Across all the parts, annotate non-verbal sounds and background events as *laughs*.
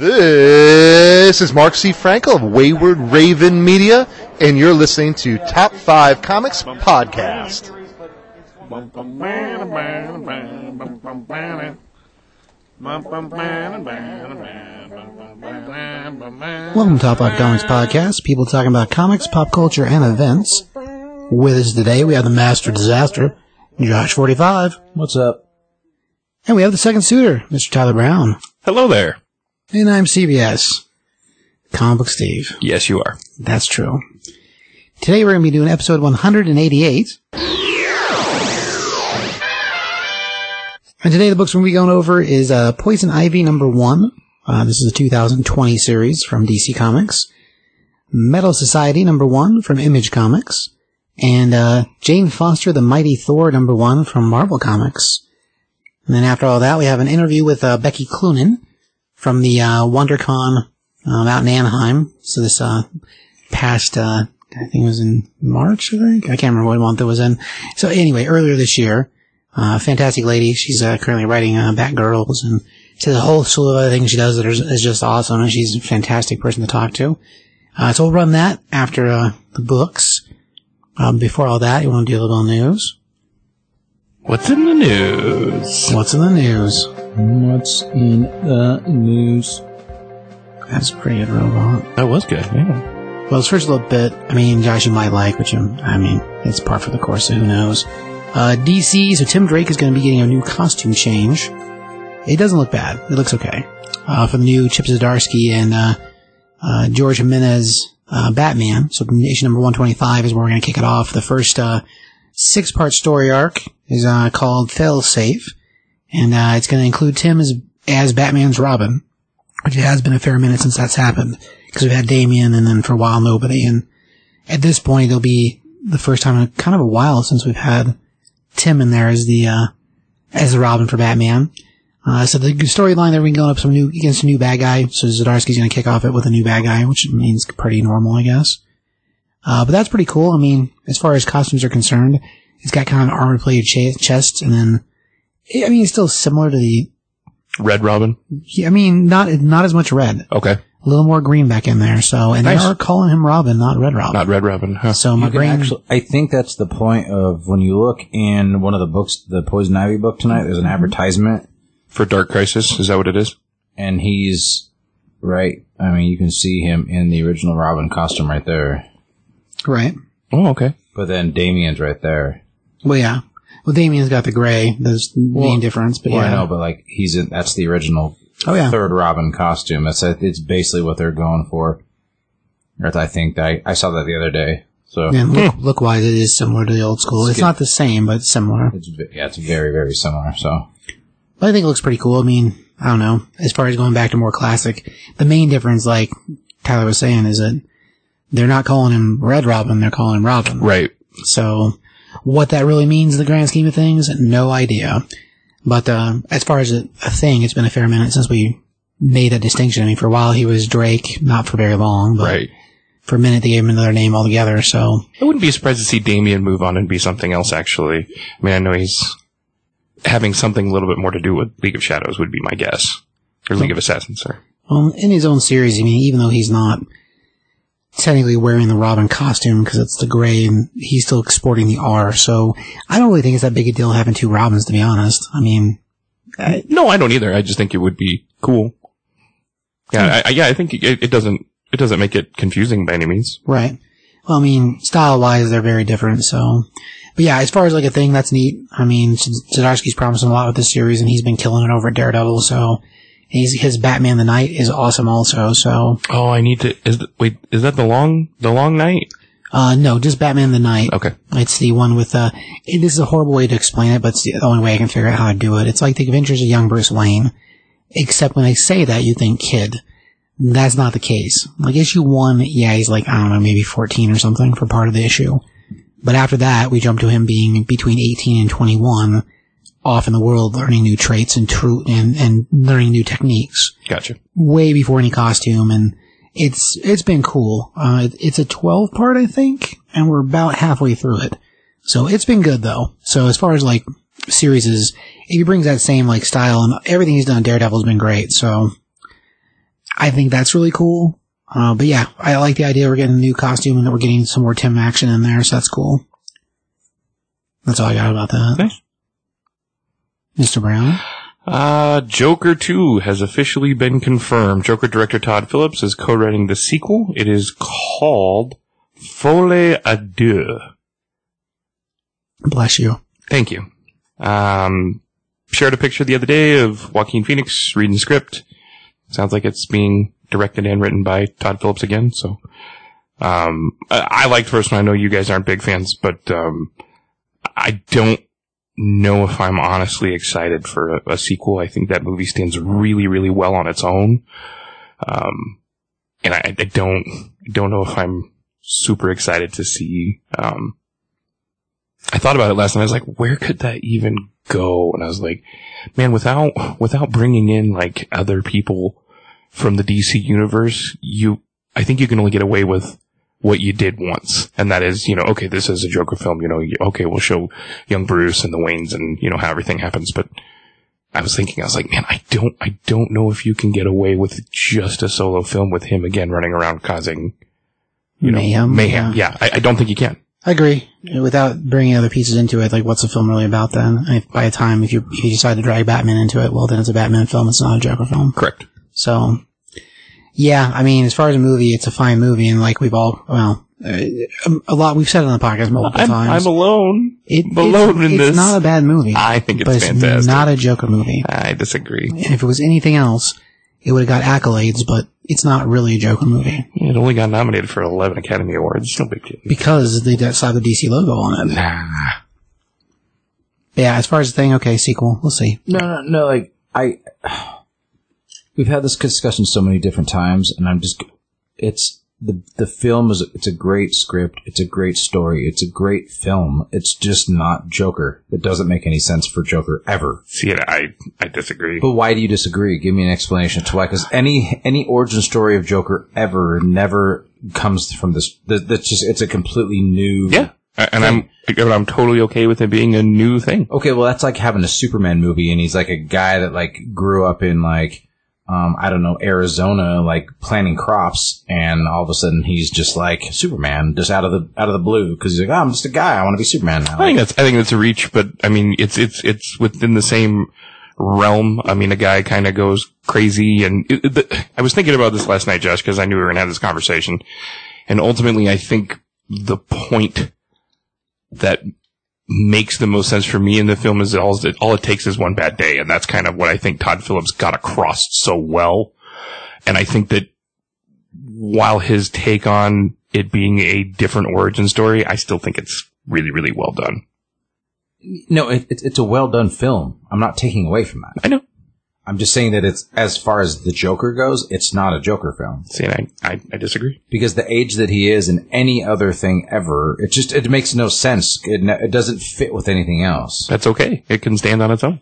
This is Mark C. Frankel of Wayward Raven Media, and you're listening to Top 5 Comics Podcast. Welcome to Top 5 Comics Podcast, people talking about comics, pop culture, and events. With us today, we have the Master Disaster, Josh45, What's up? and we have the second suitor, Mr. Tyler Brown. Hello there. And I'm CBS. Comic Book Steve. Yes, you are. That's true. Today we're going to be doing episode 188. And today the books we're going to be going over is uh, Poison Ivy number one. Uh, this is a 2020 series from DC Comics. Metal Society number one from Image Comics. And uh, Jane Foster the Mighty Thor number one from Marvel Comics. And then after all that, we have an interview with uh, Becky Cloonan from the uh, WonderCon um, out in Anaheim. So this uh, past, uh, I think it was in March, I think. I can't remember what month it was in. So anyway, earlier this year, uh, fantastic lady. She's uh, currently writing uh, Batgirls and she has a whole slew of other things she does that is, is just awesome. And she's a fantastic person to talk to. Uh, so we'll run that after uh, the books. Um, before all that, you want to do a little news? What's in the news? What's in the news? What's in the news? That's pretty good robot. That was good. Yeah. Well, this first little bit, I mean, Josh, you might like, which um, I mean, it's par for the course, so who knows. Uh, DC, so Tim Drake is going to be getting a new costume change. It doesn't look bad. It looks okay. Uh, for the new Chip Zdarsky and, uh, uh, George Jimenez, uh, Batman. So issue number 125 is where we're going to kick it off. The first, uh, six part story arc is, uh, called Fail Safe. And, uh, it's going to include Tim as, as Batman's Robin, which it has been a fair minute since that's happened. Because we've had Damien and then for a while nobody. And at this point, it'll be the first time in kind of a while since we've had Tim in there as the, uh, as the Robin for Batman. Uh, so the storyline that we're going up some new, against a new bad guy. So Zdarsky's going to kick off it with a new bad guy, which means pretty normal, I guess. Uh, but that's pretty cool. I mean, as far as costumes are concerned, it's got kind of an armor plated ch- chest and then, I mean, it's still similar to the, Red Robin. yeah, I mean, not, not as much red. Okay. A little more green back in there. So, and Nice. they are calling him Robin, not Red Robin. Not Red Robin. Huh. so my You can brain, actually, I think that's the point of when you look in one of the books, the Poison Ivy book tonight. There's an mm-hmm. advertisement, For Dark Crisis, is that what it is? and he's right. I mean, you can see him in the original Robin costume right there. right? Oh, okay. But then Damien's right there. Well, yeah. Well, Damien's got the gray. That's the main difference. But Well, yeah. I know, but like he's in. That's the original Oh yeah. third Robin costume. That's uh, it's basically what they're going for. Or I think I I saw that the other day. So And look, hmm. look wise, it is similar to the old school. It's Skip. not the same, but similar. it's yeah, it's very very similar. So But I think it looks pretty cool. I mean, I don't know. As far as going back to more classic, the main difference, like Tyler was saying, is that they're not calling him Red Robin, they're calling him Robin. Right. So, what that really means in the grand scheme of things, no idea. But uh, as far as a, a thing, it's been a fair minute since we made that distinction. I mean, for a while he was Drake, not for very long, but Right. for a minute they gave him another name altogether. So, I wouldn't be surprised to see Damien move on and be something else, actually. I mean, I know he's having something a little bit more to do with League of Shadows, would be my guess. Or League of Assassins, sorry. well, in his own series, I mean, even though he's not technically wearing the Robin costume because it's the gray, and he's still sporting the R. So, I don't really think it's that big a deal having two Robins, to be honest. I mean, No, I don't either. I just think it would be cool. Yeah, hmm. I, I, yeah, I think it, it doesn't, it doesn't make it confusing by any means. Right. Well, I mean, style wise, they're very different. So, but yeah, as far as like a thing, that's neat. I mean, Zdarsky's promising a lot with this series, and he's been killing it over at Daredevil. So, he's his Batman the Knight is awesome, also. So, Oh, I need to, is, wait, is that the long, the long night? uh, no, just Batman the Knight. Okay. It's the one with uh, it, this is a horrible way to explain it, but it's the only way I can figure out how to do it. It's like the Adventures of Young Bruce Wayne, except when I say that, you think kid. That's not the case. Like issue one, yeah, he's like I don't know, maybe fourteen or something for part of the issue. But after that, we jump to him being between eighteen and twenty-one, off in the world, learning new traits and true and and learning new techniques Gotcha. way before any costume and it's it's been cool. Uh, it's a 12 part, I think, and we're about halfway through it. So it's been good though. So as far as like series is, if he brings that same like style and everything he's done. Daredevil's been great. So I think that's really cool. Uh, but yeah, I like the idea we're getting a new costume and that we're getting some more Tim action in there, so that's cool. That's all I got about that. Mr. Brown? Uh, Joker 2 has officially been confirmed. Joker director Todd Phillips is co-writing the sequel. It is called Folie à Deux. Bless you. Thank you. Um, shared a picture the other day of Joaquin Phoenix reading the script. Sounds like it's being directed and written by Todd Phillips again. So, um, I, I liked first one. I know you guys aren't big fans, but um, I don't know if I'm honestly excited for a, a sequel. I think that movie stands really, really well on its own. Um, and I, I don't don't know if I'm super excited to see. Um, I thought about it last night. I was like, where could that even go? And I was like, man, without without bringing in like other people from the DC universe, you I think you can only get away with what you did once, and that is, you know, okay, this is a Joker film. You know, okay, we'll show young Bruce and the Waynes and you know how everything happens. But I was thinking, I was like, man, I don't, I don't know if you can get away with just a solo film with him again running around causing, you know, Mayhem, mayhem. Yeah, I, I don't think you can. I agree. Without bringing other pieces into it, like what's the film really about then? I, by the time, if you, if you decide to drag Batman into it, well, then it's a Batman film. It's not a Joker film. Correct. So, yeah, I mean, as far as a movie, it's a fine movie, and like we've all, well, uh, a lot we've said it on the podcast multiple I'm, times. I'm alone. it, I'm alone it's, in it's this. not a bad movie, I think it's but it's fantastic. not a Joker movie. I disagree. And if it was anything else, it would have got accolades, but it's not really a Joker movie It only got nominated for 11 Academy Awards. No big deal. because they just have the DC logo on it. Nah. Yeah, as far as the thing, okay, sequel, we'll see. No, no, no. Like I, we've had this discussion so many different times, and I'm just, it's the the film is it's a great script, it's a great story, it's a great film. It's just not Joker. It doesn't make any sense for Joker ever. See, I, I disagree. But why do you disagree? Give me an explanation to why. Because any any origin story of Joker ever never comes from this. That's just it's a completely new. Yeah. And I'm, I'm totally okay with it being a new thing. Okay, well that's like having a Superman movie, and he's like a guy that like grew up in like um, I don't know Arizona, like planting crops, and all of a sudden he's just like Superman, just out of the out of the blue, because he's like, oh, I'm just a guy, I want to be Superman now. I think that's, I think that's a reach, but I mean, it's, it's, it's within the same realm. I mean, a guy kind of goes crazy and it, it, the, I was thinking about this last night, Josh, because I knew we were going to have this conversation. And ultimately, I think the point that makes the most sense for me in the film is all, all it takes is one bad day. And that's kind of what I think Todd Phillips got across so well. And I think that while his take on it being a different origin story, I still think it's really, really well done. no, it, it's it's a well done film. I'm not taking away from that. I know. I'm just saying that it's as far as the Joker goes, it's not a Joker film. See, I, I, I disagree. because the age that he is in any other thing ever, it just it makes no sense. It, it doesn't fit with anything else. That's okay. It can stand on its own.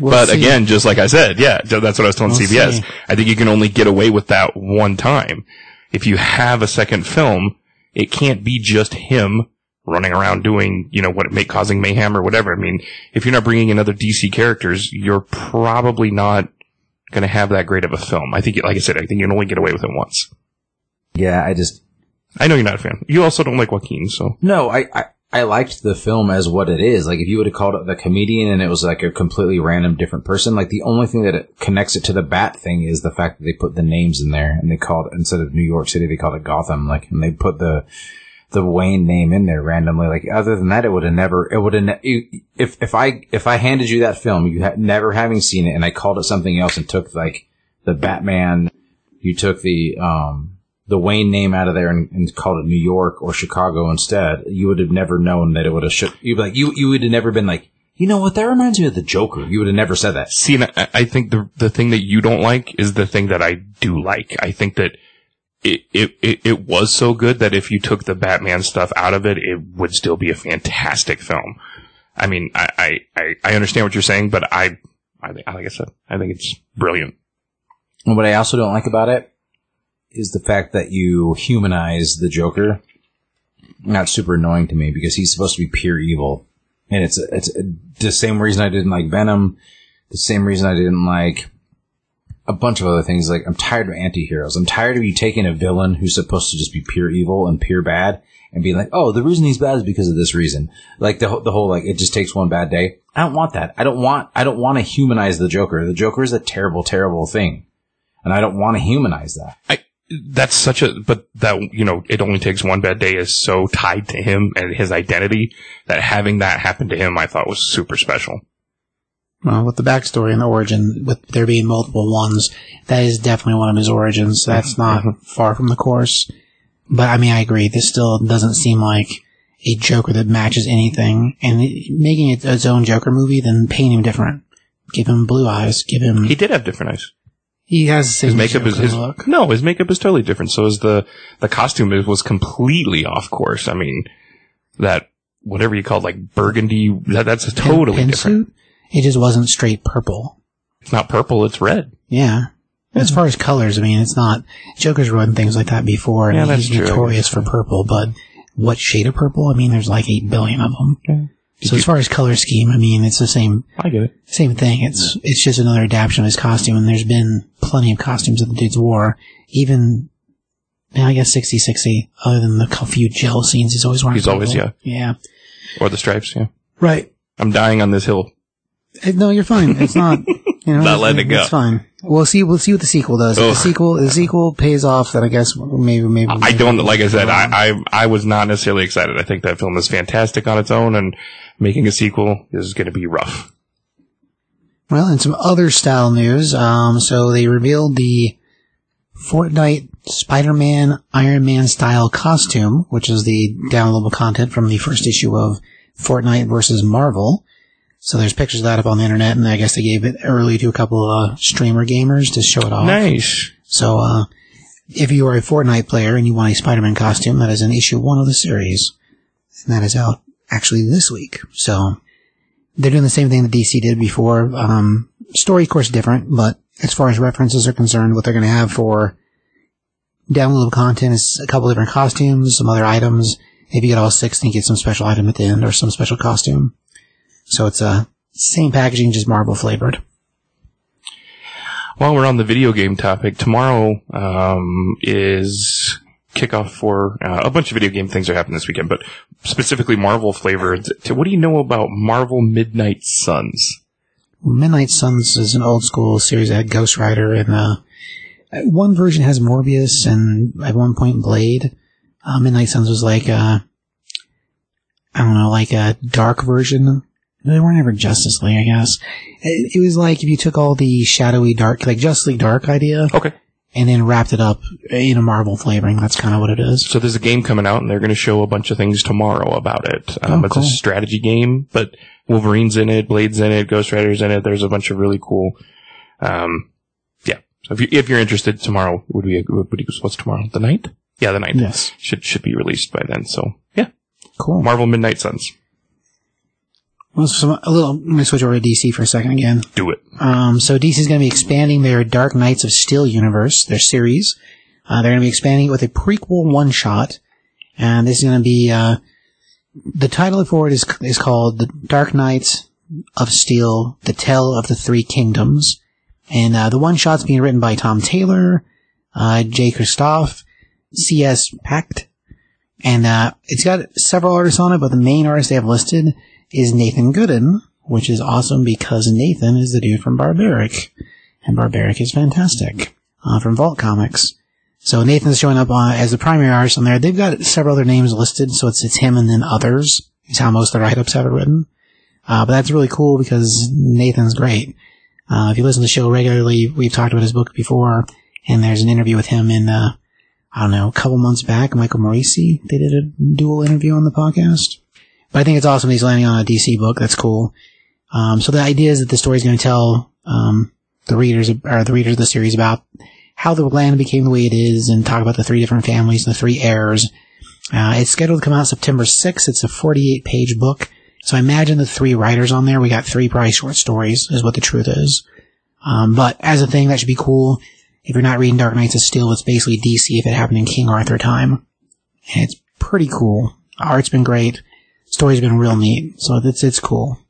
We'll but see. again, just like I said, yeah, that's what I was telling We'll CBS. see. I think you can only get away with that one time. If you have a second film, it can't be just him running around doing, you know, what it may causing mayhem or whatever. I mean, if you're not bringing in other DC characters, you're probably not going to have that great of a film. I think, like I said, I think you can only get away with it once. Yeah, I just I know you're not a fan. You also don't like Joaquin, so no, I, I I liked the film as what it is. Like if you would have called it the comedian and it was like a completely random different person, like the only thing that it connects it to the Bat thing is the fact that they put the names in there and they called instead of New York City they called it Gotham. Like and they put the the Wayne name in there randomly. Like other than that, it would have never. It would have. Ne- if if I if I handed you that film, you had never having seen it, and I called it something else and took like the Batman, you took the um the Wayne name out of there and, and called it New York or Chicago instead, you would have never known that it would have. Sh- you'd be like you you would have never been like. You know what? That reminds me of the Joker. You would have never said that. See, I, I think the the thing that you don't like is the thing that I do like. I think that it, it, it, it was so good that if you took the Batman stuff out of it, it would still be a fantastic film. I mean, I, I, I, understand what you're saying, but I, I think, like I said, I think it's brilliant. And what I also don't like about it is the fact that you humanize the Joker. Not super annoying to me because he's supposed to be pure evil, and it's it's the same reason I didn't like Venom, the same reason I didn't like a bunch of other things. Like I'm tired of anti-heroes. I'm tired of you taking a villain who's supposed to just be pure evil and pure bad and being like, oh, the reason he's bad is because of this reason. Like the the whole like it just takes one bad day. I don't want that. I don't want I don't want to humanize the Joker. The Joker is a terrible, terrible thing, and I don't want to humanize that. I, that's such a, but that, you know, it only takes one bad day is so tied to him and his identity that having that happen to him, I thought was super special. Well, with the backstory and the origin, with there being multiple ones, that is definitely one of his origins. That's mm-hmm. not mm-hmm. far from the course. But I mean, I agree. This still doesn't seem like a Joker that matches anything. And making it its own Joker movie, then paint him different. Give him blue eyes. Give him. He did have different eyes. He has the same His makeup is his, look. no, his makeup is totally different. So is the, the costume was completely off course. I mean, that, whatever you call it, like burgundy, that, that's totally Pin- different. pinsuit? It just wasn't straight purple. It's not purple, it's red. Yeah. Hmm. As far as colors, I mean, it's not. Joker's run things like that before, and Yeah, that's he's true, notorious for purple. But what shade of purple? I mean, there's like eight billion of them. Yeah. So as far as color scheme, I mean, it's the same I get it. same thing. It's it's just another adaptation of his costume, and there's been plenty of costumes that the dude's wore. Even, yeah, I guess 60 60, other than the few gel scenes, he's always wearing. He's always, purple. Yeah. Or the stripes, yeah. Right. I'm dying on this hill. Uh, No, you're fine. It's not. *laughs* You know, Not it's, letting it go. It's fine. We'll see. We'll see what the sequel does. If the Ugh. sequel, the sequel pays off. Then I guess maybe, maybe. I don't, like I said, I, I, I was not necessarily excited. I think that film is fantastic on its own and making a sequel is going to be rough. Well, and some other style news. Um, so they revealed the Fortnite Spider-Man Iron Man style costume, which is the downloadable content from the first issue of Fortnite versus Marvel. So there's pictures of that up on the internet, and I guess they gave it early to a couple of uh, streamer gamers to show it off. Nice. So, uh, if you are a Fortnite player and you want a Spider-Man costume, that is in issue one of the series. And that is out actually this week. So, they're doing the same thing that DC did before. Um, story, of course, different, but as far as references are concerned, what they're going to have for downloadable content is a couple different costumes, some other items. If you get all six, then you get some special item at the end or some special costume. So it's uh, same packaging, just Marvel flavored. While we're on the video game topic, tomorrow um, is kickoff for uh, a bunch of video game things are happening this weekend, but specifically Marvel flavored. What do you know about Marvel Midnight Suns? Midnight Suns is an old school series that had Ghost Rider and uh, one version has Morbius and at one point Blade. Uh, Midnight Suns was like uh, I don't know, like a dark version. They weren't ever Justice League, I guess. It, it was like if you took all the shadowy dark, like Justice League Dark idea, Okay. and then wrapped it up in a Marvel flavoring. That's kind of what it is. So there's a game coming out, and they're going to show a bunch of things tomorrow about it. Um, Oh, it's cool. a strategy game, but Wolverine's in it, Blade's in it, Ghost Rider's in it. There's a bunch of really cool. Um, yeah. So if you if you're interested, tomorrow would be a, would be what's tomorrow? The ninth? Yeah, the ninth. Yes. Should should be released by then. So yeah, Cool. Marvel Midnight Suns. Well, so a little. Let me switch over to DC for a second again. Do it. Um, so DC is going to be expanding their Dark Knights of Steel universe, their series. Uh, they're going to be expanding it with a prequel one shot, and this is going to be uh, the title for it is is called The Dark Knights of Steel: The Tale of the Three Kingdoms, and uh, the one shot's being written by Tom Taylor, uh, Jay Kristoff, C.S. Pacat, and uh, it's got several artists on it, but the main artist they have listed is Nathan Gooden, which is awesome because Nathan is the dude from Barbaric, and Barbaric is fantastic uh, from Vault Comics. So Nathan's showing up uh, as the primary artist on there. They've got several other names listed, so it's it's him and then others. Is how most of the write-ups have it written. Uh, but that's really cool because Nathan's great. Uh, if you listen to the show regularly, we've talked about his book before, and there's an interview with him in, uh, I don't know, a couple months back. Michael Moreci, they did a dual interview on the podcast. But I think it's awesome that he's landing on a DC book. That's cool. Um, so the idea is that the story is going to tell um, the readers or the readers of the series about how the land became the way it is, and talk about the three different families and the three heirs. Uh, it's scheduled to come out September 6th. It's a 48 page book. So I imagine the three writers on there, we got three probably short stories, is what the truth is. Um, but as a thing, that should be cool. If you're not reading Dark Knights of Steel, it's basically DC if it happened in King Arthur time. And it's pretty cool. Art's been great. Story's been real neat. So it's, it's cool.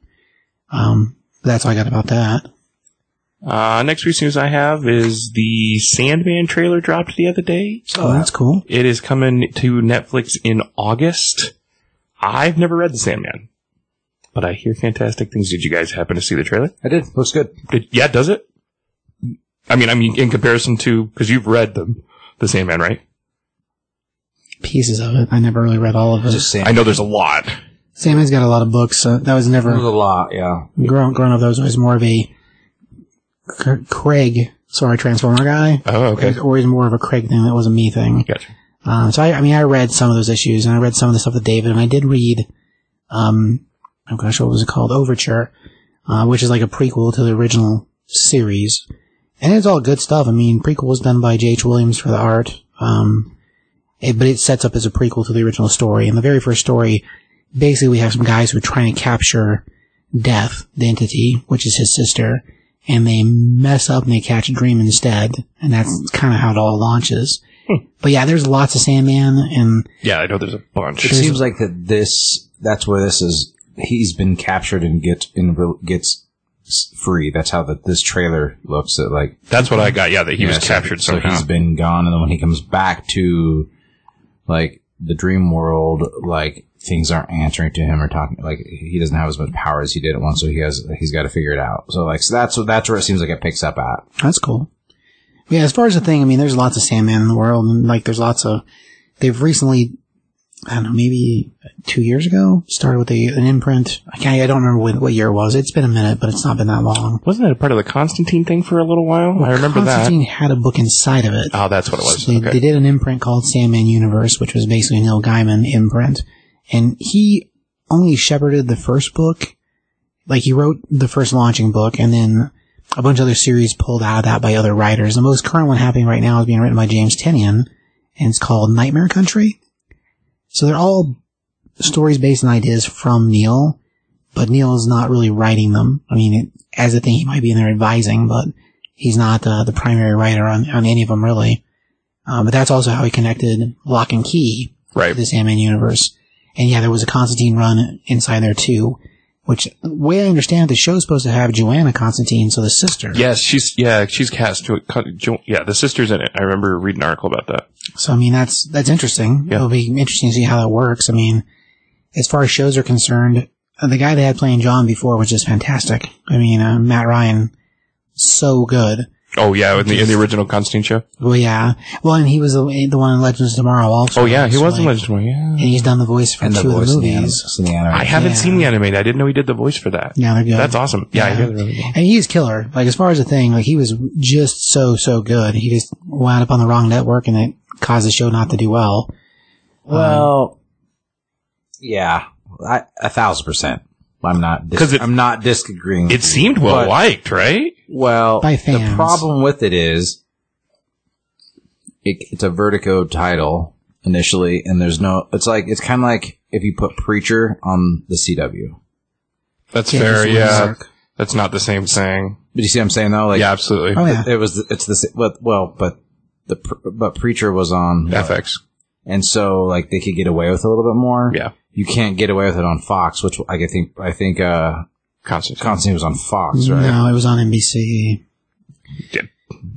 Um, that's all I got about that. Uh, next week's news I have is the Sandman trailer dropped the other day. Oh, that's cool. It is coming to Netflix in August. I've never read the Sandman, but I hear fantastic things. Did you guys happen to see the trailer? I did. Looks good. Did, yeah, does it? I mean, I mean, in comparison to because you've read the the Sandman, right? Pieces of it. I never really read all of it. I know there's a lot. Sam's got a lot of books. So that was There's a lot, yeah. growing growing up. Those was more of a C- Craig, sorry, Transformer guy. Oh, okay. It was always more of a Craig thing. That was a me thing. Gotcha. Um, so I, I mean, I read some of those issues, and I read some of the stuff with David, and I did read, um, oh gosh, what was it called? Overture, uh, which is like a prequel to the original series, and it's all good stuff. I mean, prequel was done by J.H. Williams for the art, um, it, but it sets up as a prequel to the original story. And the very first story, basically, we have some guys who are trying to capture Death, the entity, which is his sister, and they mess up and they catch Dream instead, and that's kind of how it all launches. Hmm. But yeah, there's lots of Sandman, and Yeah, I know there's a bunch. It seems like that this, that's where this is, he's been captured and gets, in, gets free. That's how the, this trailer looks at like, That's what I got. Yeah, that he was Yeah, so- captured so, somehow. he's been gone, and then when he comes back to like the dream world, like things aren't answering to him or talking. Like he doesn't have as much power as he did at once, so he has he's got to figure it out. So like so that's that's where it seems like it picks up at. that's cool. Yeah, as far as the thing, I mean, there's lots of Sandman in the world, and like there's lots of. They've recently, I don't know, maybe two years ago, started with a, an imprint. I can't, I don't remember what, what year it was. It's been a minute, but it's not been that long. Wasn't it a part of the Constantine thing for a little while? I remember Constantine had a book inside of it. Oh, that's what it was. They, Okay. they did an imprint called Sandman Universe, which was basically a Neil Gaiman imprint. And he only shepherded the first book. Like he wrote the first launching book and then a bunch of other series pulled out of that by other writers. The most current one happening right now is being written by James Tynion and it's called Nightmare Country. So they're all stories based on ideas from Neil, but Neil is not really writing them. I mean, it, as a thing, he might be in there advising, but he's not uh, the primary writer on, on any of them really. Um, but that's also how he connected Locke and Key to right. the Sandman universe. And yeah, there was a Constantine run inside there too, which the way I understand it, the show's supposed to have Johanna Constantine, so the sister. Yes, she's yeah, she's cast to it. Yeah, the sister's in it. I remember reading an article about that. So I mean, that's that's interesting. Yeah. It'll be interesting to see how that works. I mean, as far as shows are concerned, uh, the guy they had playing John before was just fantastic. I mean, uh, Matt Ryan, so good. Oh yeah, in the in the original Constantine show. Well, yeah. Well, and he was the, the one in Legends of Tomorrow also. Oh yeah, he So, was in like, Legend of Tomorrow, And Yeah. he's done the voice for And the two of voice the the, movies. in the anime. I haven't Yeah. seen the animated. I didn't know he did the voice for that. Yeah, they're good. That's awesome. Yeah, Yeah. he did really well. And he's killer. Like as far as the thing, like he was just so so good. He just wound up on the wrong network, and it caused the show not to do well. Well, yeah, I, a thousand percent. I'm not dis- 'Cause it- I'm not disagreeing. It seemed well but- liked, right? Well, By the problem with it is it, it's a Vertigo title initially, and there's no. It's like it's kind of like if you put Preacher on the CW. That's Yeah, fair. Yeah, work. that's not the same thing. But you see what I'm saying though? Like, yeah, absolutely. Oh yeah. it was. It's the sa- well, well, but the but Preacher was on FX. and so like they could get away with a little bit more. Yeah, You can't get away with it on Fox, which I think I think uh Constantine. Constantine was on Fox, right? No, it was on NBC. Yeah.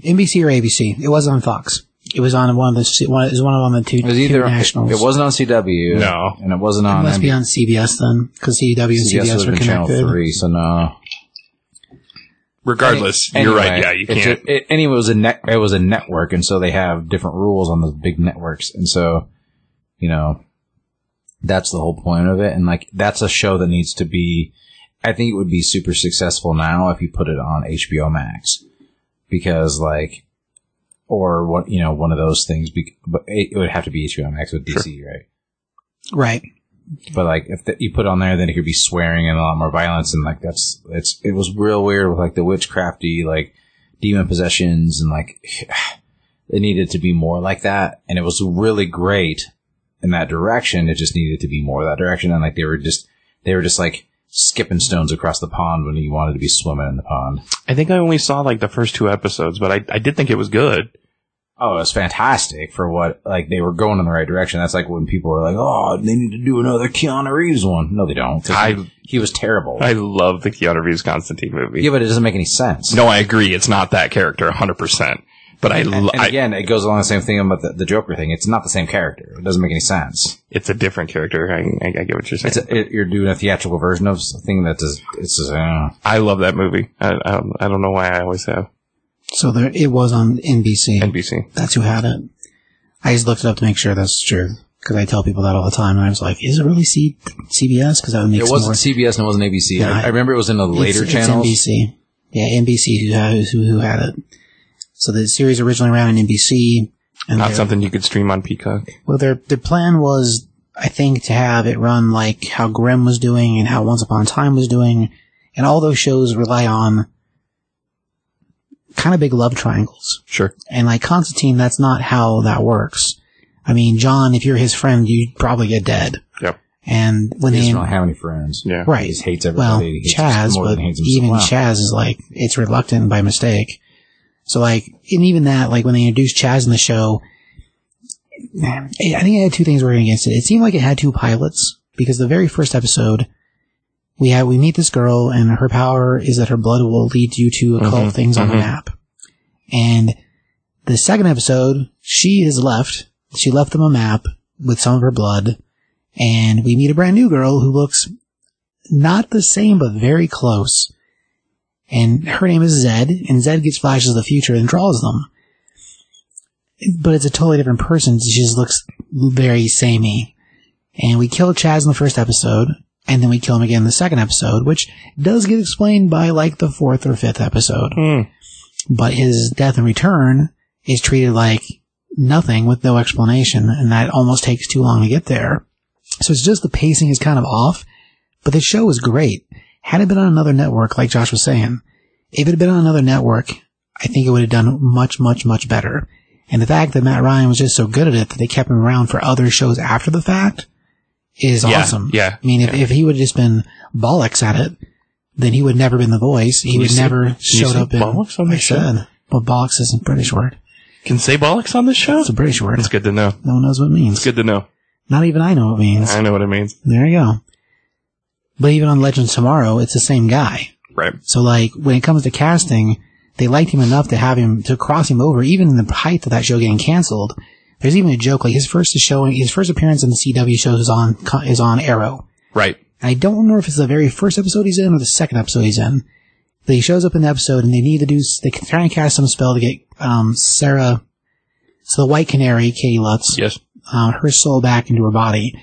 NBC or ABC. It wasn't on Fox. It was on one of the one. It was one of them the two, It was two either nationals. it wasn't on CW, No. and it wasn't on. It on. must be on CBS then, because CW and CBS CBS, would were have been Channel. Three, so no. Regardless, Any- you're right. Yeah, you can't. ju- it- anyway, it was a net. It was a network, and so they have different rules on those big networks, and so you know that's the whole point of it. And like that's a show that needs to be. I think it would be super successful now if you put it on HBO Max, because like, or what you know, one of those things. bec- But it, it would have to be HBO Max with DC, right? Right. But like, if the, you put on there, then it could be swearing and a lot more violence, and like that's it's it was real weird with like the witchcrafty like demon possessions and like *sighs* it needed to be more like that, and it was really great in that direction. It just needed to be more that direction, and like they were just they were just like skipping stones across the pond when you wanted to be swimming in the pond. I think I only saw like the first two episodes, but I, I did think it was good. Oh, it was fantastic for what like they were going in the right direction. That's like when people are like, "Oh, they need to do another Keanu Reeves one." No, they don't. I- he, he was terrible. I love the Keanu Reeves Constantine movie. yeah, but it doesn't make any sense. No, I agree. It's not that character, 100%. But I, And, lo- and I again, it goes along the same thing about the, the Joker thing. It's not the same character. It doesn't make any sense. it's a different character. I, I, I get what you're saying. It's a, it, you're doing a theatrical version of something that does. It's just, uh, I love that movie. I, I, don't- I don't know why I always have So there, it was on NBC. NBC. That's who had it. I just looked it up to make sure that's true. Because I tell people that all the time. And I was like, is it really C- CBS? Because that would make it wasn't more CBS and it wasn't ABC. Yeah, I, I- I remember it was in the later it's, channels. It's NBC. Yeah, NBC who who, who had it. So the series originally ran on NBC. And Not something you could stream on Peacock. Well, their, their plan was, I think, to have it run like how Grimm was doing and how Once Upon a Time was doing. And all those shows rely on kind of big love triangles. Sure. And like Constantine, that's not how that works. I mean, John, if you're his friend, you'd probably get dead. Yep. And when he doesn't have any friends. Yeah. right. He just hates Well, everybody. He hates Chaz, more but than hates even Wow. Chaz is like, it's reluctant by mistake. So like, and even that, like when they introduced Chaz in the show, I think it had two things working against it. It seemed like it had two pilots because the very first episode, we have, we meet this girl and her power is that her blood will lead you to occult Mhm, things on the mhm. map. And the second episode, she is left. She left them a map with some of her blood. And we meet a brand new girl who looks not the same, but very close. And her name is Zed, and Zed gets flashes of the future and draws them. But it's a totally different person. She just looks very samey. And we kill Chaz in the first episode, and then we kill him again in the second episode, which does get explained by like the fourth or fifth episode. Hmm. But his death in return is treated like nothing with no explanation, and that almost takes too long to get there. So it's just the pacing is kind of off, but the show is great. Had it been on another network, like Josh was saying, if it had been on another network, I think it would have done much, much, much better. And the fact that Matt Ryan was just so good at it that they kept him around for other shows after the fact is Yeah, awesome. yeah, I mean, if, yeah. if he would have just been bollocks at it, then he would never been the voice. He would never showed up in. bollocks on I show? said, well, bollocks isn't a British word. Can say bollocks on this show? It's a British word. It's good to know. No one knows what it means. It's good to know. Not even I know what it means. I know what it means. There you go. But even on Legends Tomorrow, it's the same guy. Right. So like when it comes to casting, they liked him enough to have him to cross him over, even in the height of that show getting canceled. There's even a joke like his first showing, his first appearance in the CW shows is on is on Arrow. Right. And I don't remember if it's the very first episode he's in or the second episode he's in. But he shows up in the episode and they need to do they can try and cast some spell to get um Sarah, so the White Canary, Caity Lotz, Yes. uh, her soul back into her body,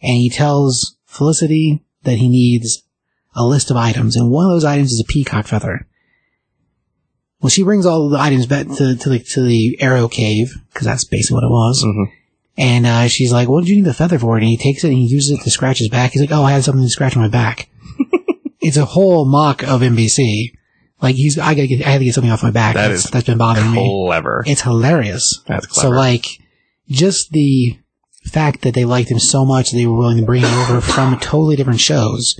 and he tells Felicity that he needs a list of items, and one of those items is a peacock feather. Well, she brings all the items back to, to the to the arrow cave because that's basically what it was. Mhm. And uh, she's like, "What did you need the feather for?" And he takes it and he uses it to scratch his back. He's like, "Oh, I had something to scratch my back." *laughs* it's a whole mock of NBC. Like he's, I gotta get, I had to get something off my back. That that's, is that's been bothering me. Clever. It's hilarious. That's clever. So like, just the fact that they liked him so much they were willing to bring him over from totally different shows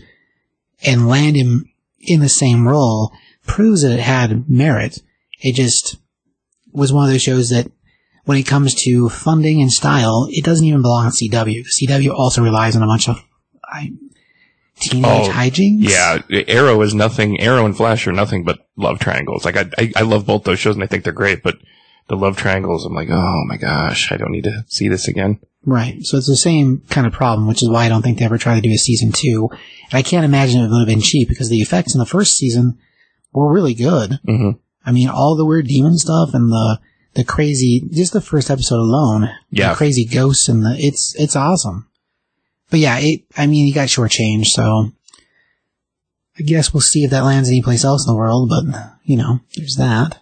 and land him in the same role proves that it had merit. It just was one of those shows that when it comes to funding and style, it doesn't even belong on CW. CW also relies on a bunch of I, teenage Oh, hijinks. Yeah, Arrow is nothing. Arrow and Flash are nothing but love triangles. Like I, I, I love both those shows and I think they're great. But the love triangles, I'm like, oh my gosh, I don't need to see this again. Right. So it's the same kind of problem, which is why I don't think they ever tried to do a season two. And I can't imagine it would have been cheap because the effects in the first season were really good. hmm I mean, all the weird demon stuff and the the crazy, just the first episode alone, Yeah. the crazy ghosts and the it's it's awesome. But yeah, it. I mean, he got shortchanged, so I guess we'll see if that lands anyplace else in the world. But you know, there's that.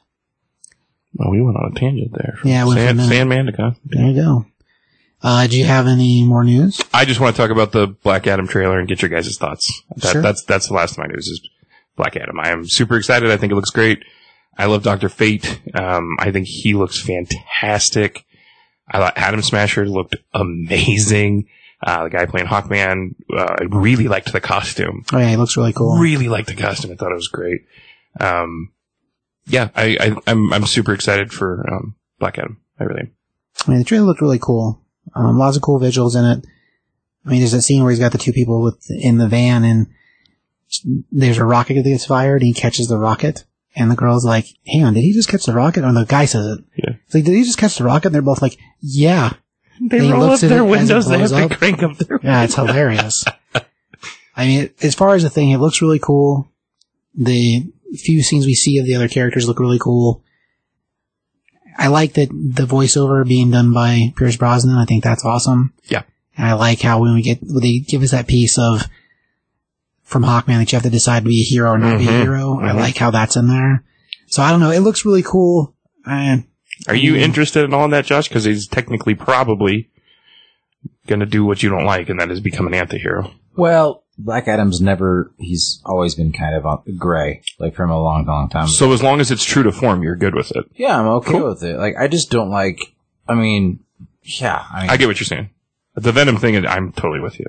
Well, we went on a tangent there. Yeah, Sand. Sandman to Con- There you go. Uh, do you have any more news? I just want to talk about the Black Adam trailer and get your guys' thoughts. That, Sure. That's that's the last of my news is Black Adam. I am super excited. I think it looks great. I love Doctor Fate. Um, I think he looks fantastic. I thought Atom Smasher looked amazing. Uh, the guy playing Hawkman, uh, I really liked the costume. Oh yeah, he looks really cool. Really liked the costume. I thought it was great. Um, yeah, I, I, I'm I'm super excited for um, Black Adam. I really am. I mean, the trailer looked really cool. Um, lots of cool visuals in it. I mean, there's that scene where he's got the two people with in the van, and there's a rocket that gets fired, and he catches the rocket, and the girl's like, "Hang on, did he just catch the rocket?" Or the guy says it. Yeah. It's like, "Did he just catch the rocket?" And they're both like, "Yeah." They And roll up their it as it windows. They have blows to crank up their. Yeah, it's hilarious. *laughs* I mean, as far as the thing, it looks really cool. The few scenes we see of the other characters look really cool. I like that the voiceover being done by Pierce Brosnan. I think that's awesome. Yeah. And I like how when we get, when they give us that piece of from Hawkman that you have to decide to be a hero or not be a Mhm. hero. I Mhm. like how that's in there. So I don't know. It looks really cool. And Are you Mm. interested in all that, Josh? Because he's technically probably going to do what you don't like, and that is become an anti-hero. Well, Black Adam's never, he's always been kind of uh, gray, like from a long, long time ago. So as long as it's true to form, you're good with it. yeah, I'm okay Cool. with it. Like, I just don't like, I mean, yeah, I mean, I get what you're saying. The Venom thing, I'm totally with you.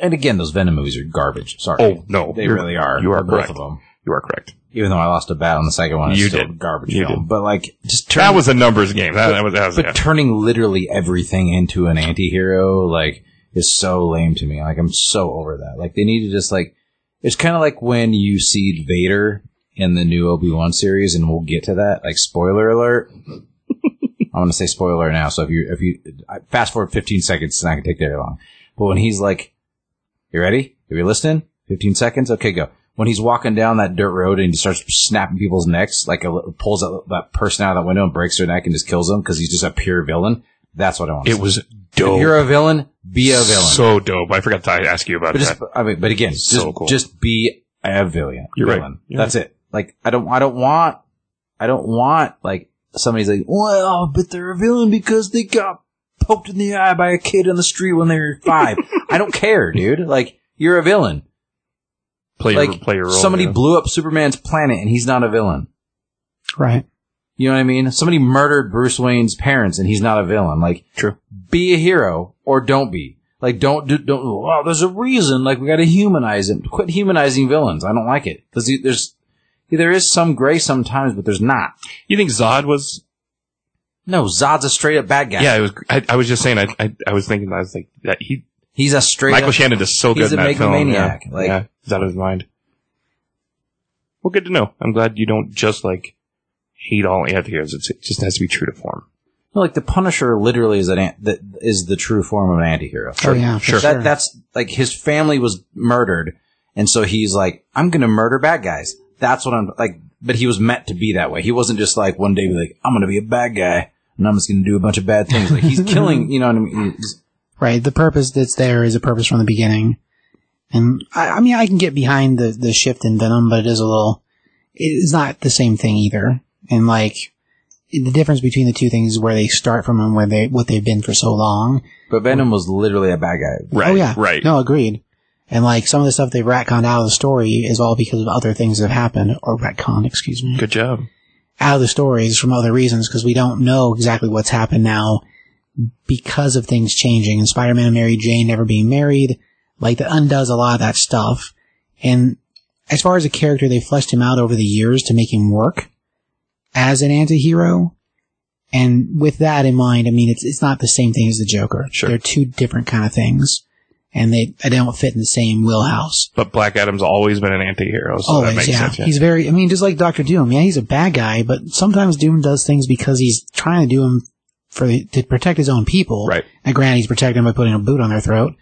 and again, those Venom movies are garbage. Sorry. Oh no, They really are. You are both correct. of them. You are correct. Even though I lost a bat on the second one, it's You still did. garbage You film. did. But like, just turn, That was a numbers game. That, that was, that was but yeah. turning literally everything into an anti-hero, like, is so lame to me. Like, I'm so over that. Like, they need to just like, it's kind of like when you see Vader in the new Obi-Wan series, and we'll get to that. Like, spoiler alert. *laughs* I'm going to say spoiler now. So if you, if you, fast forward 15 seconds, it's not going to take very long. But when he's like, you ready? Are you listening? 15 seconds? Okay, go. When he's walking down that dirt road and he starts snapping people's necks, like a, pulls that, that person out of that window and breaks their neck and just kills them because he's just a pure villain. That's what I want. it see. was If dope. you're a villain, be a villain. So dope. I forgot to ask you about but just, that. I mean, but again, just, So cool. just be a villain. You're right. villain. You're That's it. Like, I don't, I don't want, I don't want, like, somebody's like, well, but they're a villain because they got poked in the eye by a kid on the street when they were five. *laughs* I don't care, dude. Like, you're a villain. Play your, Like, play your role. somebody yeah. blew up Superman's planet and he's not a villain. right. You know what I mean? Somebody murdered Bruce Wayne's parents and he's not a villain. Like, True. be a hero or don't be. Like, don't do, don't, oh, there's a reason. Like, we gotta humanize him. Quit humanizing villains. I don't like it. Cause there's, there is some gray sometimes, but there's not. You think Zod was? No, Zod's a straight up bad guy. Yeah, it was. I, I was just saying. I, I, I was thinking. I was like that. He He's a straight Michael up. Shannon is so good in that film. megalomaniac, Yeah, like- yeah, he's out of his mind. Well, good to know. I'm glad you don't just like hate all anti-heroes. It's, it just has to be true to form. like the Punisher literally is an, an- that is the true form of an anti-hero. Oh yeah, for Sure. sure. That, that's like his family was murdered, and so he's like, I'm gonna murder bad guys. That's what I'm like. But he was meant to be that way. He wasn't just like one day be like, I'm gonna be a bad guy and I'm just gonna do a bunch of bad things. Like he's *laughs* killing, you know what I mean? He's- Right. The purpose that's there is a purpose from the beginning. And I, I mean, I can get behind the, the shift in Venom, but it is a little, it's not the same thing either. And like, the difference between the two things is where they start from and where they, what they've been for so long. But Venom was literally a bad guy. Right. oh yeah. Right. No, agreed. And like some of the stuff they've retconned out of the story is all because of other things that have happened, or retcon, excuse me Good job. out of the stories from other reasons because we don't know exactly what's happened now because of things changing and Spider-Man and Mary Jane never being married. Like that undoes a lot of that stuff. And as far as a character, they fleshed him out over the years to make him work as an anti-hero. And with that in mind, I mean, it's, it's not the same thing as the Joker. Sure. They're two different kind of things. And they, they don't fit in the same wheelhouse. But Black Adam's always been an anti-hero, so that makes yeah. sense. Yeah. He's very, I mean, just like Doctor Doom. Yeah, he's a bad guy, but sometimes Doom does things because he's trying to do them for to protect his own people. Right. And granted, he's protecting them by putting a boot on their throat,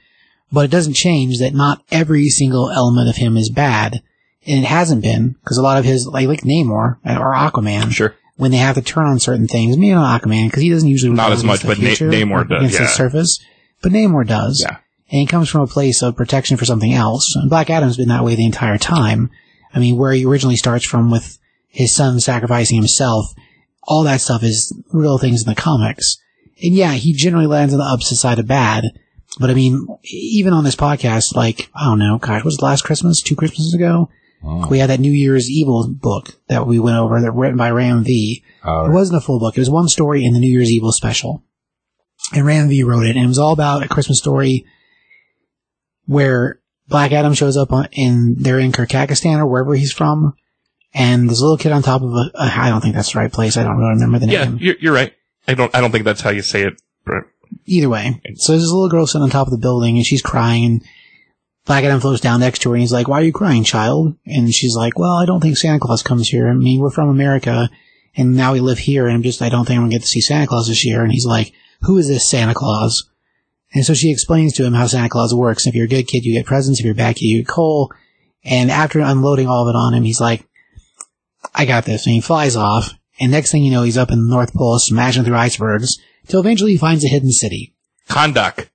but it doesn't change that not every single element of him is bad, and it hasn't been because a lot of his, like like Namor or Aquaman, Sure. when they have to turn on certain things, maybe not Aquaman because he doesn't usually Not as much, but Na- Namor does, against the surface, but Namor does. Yeah. And he comes from a place of protection for something else. And Black Adam's been that way the entire time. I mean, where he originally starts from with his son sacrificing himself, all that stuff is real things in the comics. And yeah, he generally lands on the opposite side of bad. But I mean, even on this podcast, like, I don't know, gosh, was it last Christmas? Two Christmases ago? Oh. We had that New Year's Evil book that we went over that written by Ram V. Uh, It wasn't a full book. It was one story in the New Year's Evil special. And Ram V wrote it, and it was all about a Christmas story where Black Adam shows up on, in, they're in Kyrgyzstan or wherever he's from, and there's a little kid on top of a, a I don't think that's the right place. I don't really remember the Yeah, name. you're, you're right. I don't. I don't think that's how you say it. Either way. So there's this little girl sitting on top of the building and she's crying and Black Adam floats down next to her and he's like, why are you crying, child? And she's like, well, I don't think Santa Claus comes here. I mean, we're from America and now we live here and I'm just, I don't think I'm gonna get to see Santa Claus this year. And he's like, who is this Santa Claus? And so she explains to him how Santa Claus works. If you're a good kid, you get presents. If you're a bad kid, you get coal. And after unloading all of it on him, he's like, I got this. And he flies off. And next thing you know, he's up in the North Pole, smashing through icebergs, till eventually he finds a hidden city. Kahndaq.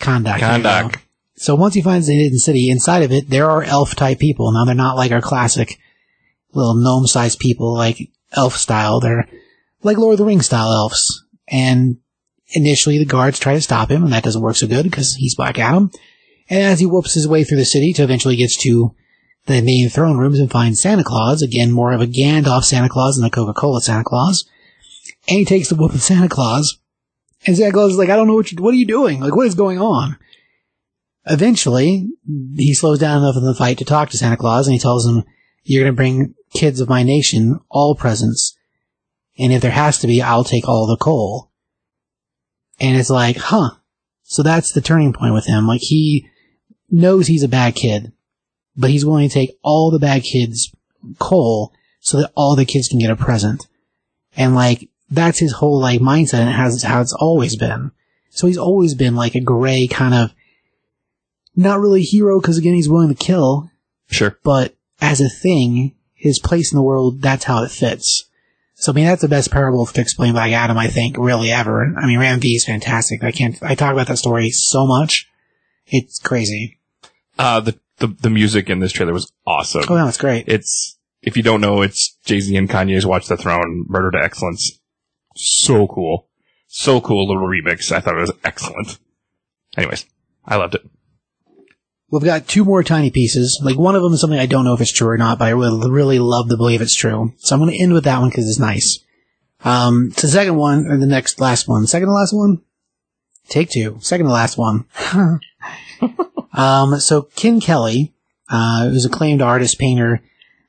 Kahndaq. there you go. Kahndaq. So once he finds the hidden city, inside of it, there are elf type people. Now they're not like our classic little gnome sized people, like elf style. They're like Lord of the Rings style elves. And initially the guards try to stop him, and that doesn't work so good because he's Black Adam. And as he whoops his way through the city to eventually gets to the main throne rooms and finds Santa Claus, again more of a Gandalf Santa Claus than a Coca-Cola Santa Claus. And he takes the whoop of Santa Claus. And Santa Claus is like, I don't know what you, what are you doing? Like, what is going on? Eventually, he slows down enough in the fight to talk to Santa Claus and he tells him, you're gonna bring kids of my nation all presents. And if there has to be, I'll take all the coal. And it's like, huh. So that's the turning point with him. Like he knows he's a bad kid, but he's willing to take all the bad kids' coal so that all the kids can get a present. And like, that's his whole like mindset and has how it's always been. So he's always been like a gray kind of, not really a hero because again he's willing to kill, Sure. but as a thing, his place in the world, that's how it fits. So I mean, that's the best parable to explain Black Adam, I think, really ever. I mean, Ram V is fantastic. I can't, I talk about that story so much. It's crazy. Uh, the, the the music in this trailer was awesome. Oh, no, it's great. It's if you don't know, it's Jay Z and Kanye's "Watch the Throne," "Murder to Excellence." So cool, so cool little remix. I thought it was excellent. Anyways, I loved it. We've got two more tiny pieces. Like one of them is something I don't know if it's true or not, but I would really love to believe it's true. So I'm going to end with that one because it's nice. Um, so the second one, or the next last one, second to last one, take two, second to last one. *laughs* um, so Ken Kelly, uh, who's a acclaimed artist, painter,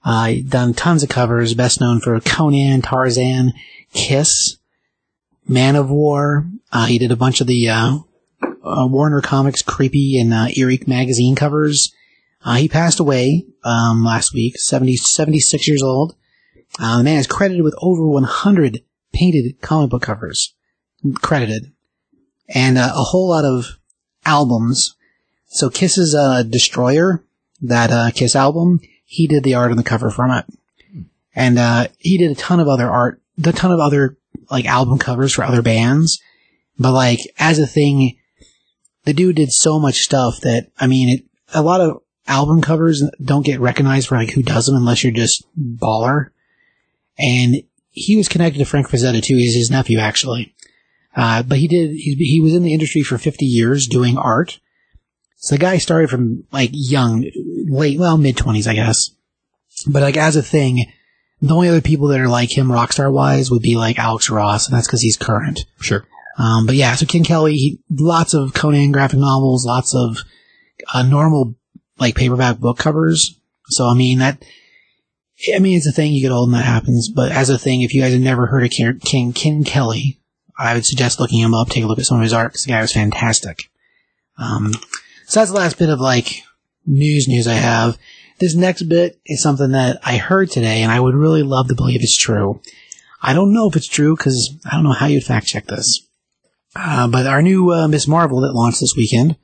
uh, done tons of covers, best known for Conan, Tarzan, Kiss, Manowar. Uh, he did a bunch of the, uh, uh, Warren Comics creepy and uh, eerie magazine covers. Uh, he passed away um, last week, 70, 76 years old. Uh, the man is credited with over 100 painted comic book covers, credited, and uh, a whole lot of albums. So Kiss's Destroyer, that uh, Kiss album, he did the art on the cover from it, and uh, he did a ton of other art, a ton of other like album covers for other bands. But like as a thing, the dude did so much stuff that I mean, it, a lot of album covers don't get recognized for like who does them unless you're just baller. And he was connected to Frank Frazetta too. He's his nephew actually. Uh, but he did, he, he was in the industry for 50 years doing art. So the guy started from like young, late, well, mid twenties, I guess. But like as a thing, the only other people that are like him rock star wise would be like Alex Ross, and that's because he's current. Sure. Um, but yeah, so Ken Kelly, he, lots of Conan graphic novels, lots of uh, normal like paperback book covers. So I mean that, I mean it's a thing. You get old and that happens. But as a thing, if you guys have never heard of Ken, Ken, Ken Kelly, I would suggest looking him up. Take a look at some of his art because the guy was fantastic. Um, so that's the last bit of like news news I have. This next bit is something that I heard today, and I would really love to believe it's true. I don't know if it's true because I don't know how you'd fact check this. Uh, but our new uh, Miss Marvel that launched this weekend,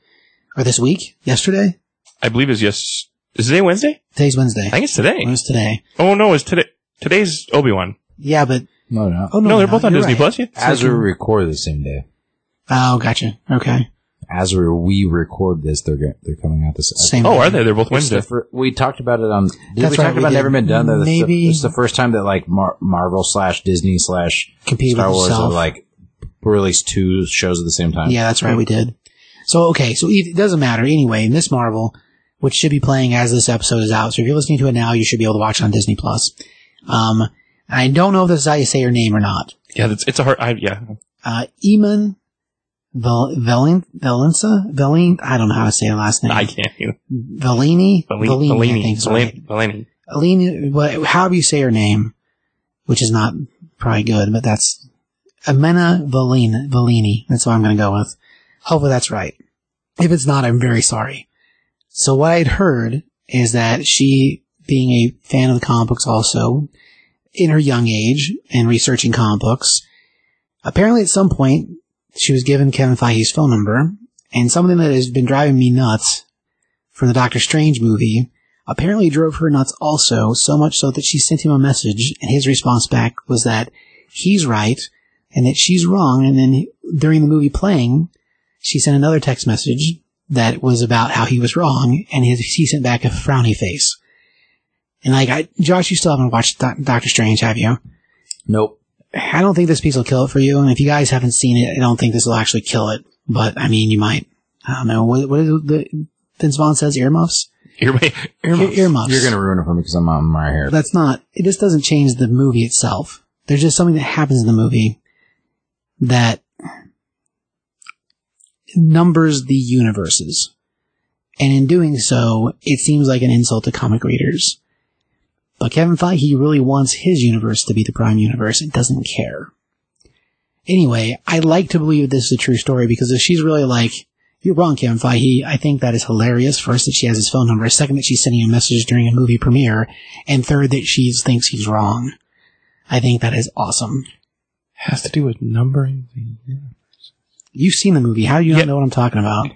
or this week, yesterday, I believe is yes. Is today Wednesday? today's Wednesday. I think it's today. It was today. Oh no, it's today. Today's Obi Wan. Yeah, but No, no. oh No, they're both on Disney right. Plus. Yeah. As we record the same day. Oh, gotcha. Okay, As we we record this, they're go- they're coming out this. same. Oh, day. are they? They're both It's the Wednesday. fir- we talked about it on. Did That's we right, talk we about did. Never Been Done? That it's the- Maybe. it's the first time that like Mar- Marvel slash Disney slash Compete Star with Wars itself. have like released two shows at the same time. Yeah, that's right. We did. So okay, so it doesn't matter anyway. Miss Marvel, which should be playing as this episode is out. So if you're listening to it now, you should be able to watch it on Disney Plus. Um, I don't know if this is how you say her name or not. Yeah, that's, it's a hard. I, yeah, Uh, Eamon Vel- Velin Velinsa Velin. I don't know how to say her last name. I can't. You know. Velini. Bellini. Velini. I Bellini. think is right. Bellini. Aline, what- however you say her name, which is not probably good, but that's Amena Valini. Valini. That's what I'm going to go with. Hopefully that's right. If it's not, I'm very sorry. So what I'd heard is that she, being a fan of the comic books also, in her young age and researching comic books, apparently at some point she was given Kevin Feige's phone number and something that has been driving me nuts from the Doctor Strange movie apparently drove her nuts also, so much so that she sent him a message and his response back was that he's right and that she's wrong. And then during the movie playing, she sent another text message that was about how he was wrong and his, he sent back a frowny face. And like, I, Josh, you still haven't watched Doc- Doctor Strange, have you? Nope. I don't think this piece will kill it for you. And if you guys haven't seen it, I don't think this will actually kill it. But I mean, you might. I don't know. What, what is it the Vince Vaughn says? Earmuffs? Ear- Ear, earmuffs. You're gonna ruin it for me because I'm on my hair. That's not. It just doesn't change the movie itself. There's just something that happens in the movie that numbers the universes, and in doing so, it seems like an insult to comic readers. But Kevin Feige really wants his universe to be the prime universe and doesn't care. Anyway, I like to believe this is a true story because if she's really like, you're wrong, Kevin Feige, I think that is hilarious. First, that she has his phone number. Second, that she's sending a message during a movie premiere. And third, that she thinks he's wrong. I think that is awesome. Has to do with numbering. the- You've seen the movie. How do you not know what I'm talking about?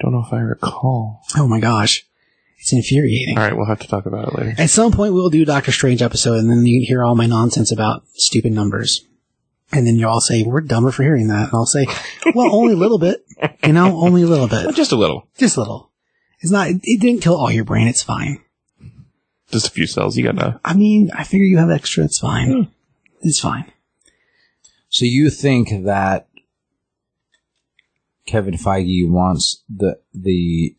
Don't know if I recall. Oh my gosh. It's infuriating. All right, we'll have to talk about it later. At some point, we'll do Doctor Strange episode, and then you can hear all my nonsense about stupid numbers. And then you'll all say, we're dumber for hearing that. And I'll say, well, only a little bit. You know, only a little bit. *laughs* Just a little. Just a little. It's not, it didn't kill all your brain. It's fine. Just a few cells. You gotta. I mean, I figure you have extra. It's fine. Hmm. It's fine. So you think that Kevin Feige wants the the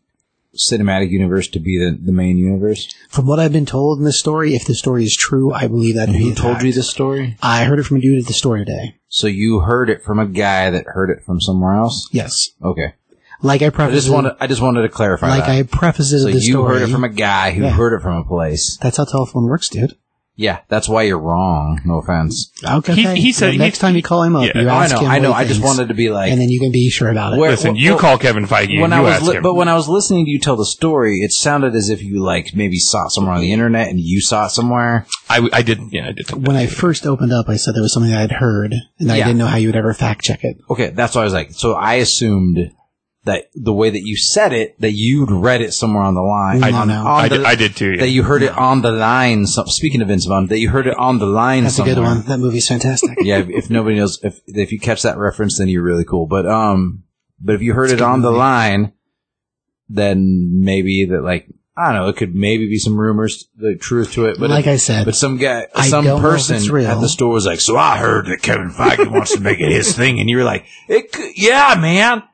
cinematic universe to be the, the main universe? From what I've been told in this story, if the story is true, I believe that Who told fact. you this story? I heard it from a dude at the store today. So you heard it from a guy that heard it from somewhere else? Yes. Okay. Like I I just wanted I just wanted to clarify like that. I prefaced it so the you story. heard it from a guy who Yeah. heard it from a place. That's how telephone works, dude. Yeah, that's why you're wrong. No offense. Okay. He- he said- The next he- time you call him up, Yeah. you Oh, I ask know, him I know. what he I just thinks, wanted to be like and then you can be sure about it. Where- Listen, well, you well, call Kevin Feige when and I you was ask li- him. but when I was listening to you tell the story, it sounded as if you like maybe saw it somewhere on the internet and you saw it somewhere. I, I did. Yeah, I did. when. I first opened up, I said there was something I had heard, and I didn't know how you would ever fact check it. Okay, that's what I was like. So I assumed that the way that you said it, that you'd read it somewhere on the line. I- on, no. on I the- did, I did too. Yeah. That you heard it on the line. So, speaking of Vince Vaughn, that you heard it on the line. That's somewhere. a good one. That movie's fantastic. *laughs* yeah, if, if nobody knows, if if you catch that reference, then you're really cool. But um, but if you heard it on the line, then maybe that like I don't know, it could maybe be some rumors, the truth to it. But like it- I said, but some guy, some don't know if person at the store was like, "So I heard that Kevin Feige wants to make it his thing," and you were like, "It, could, yeah, man."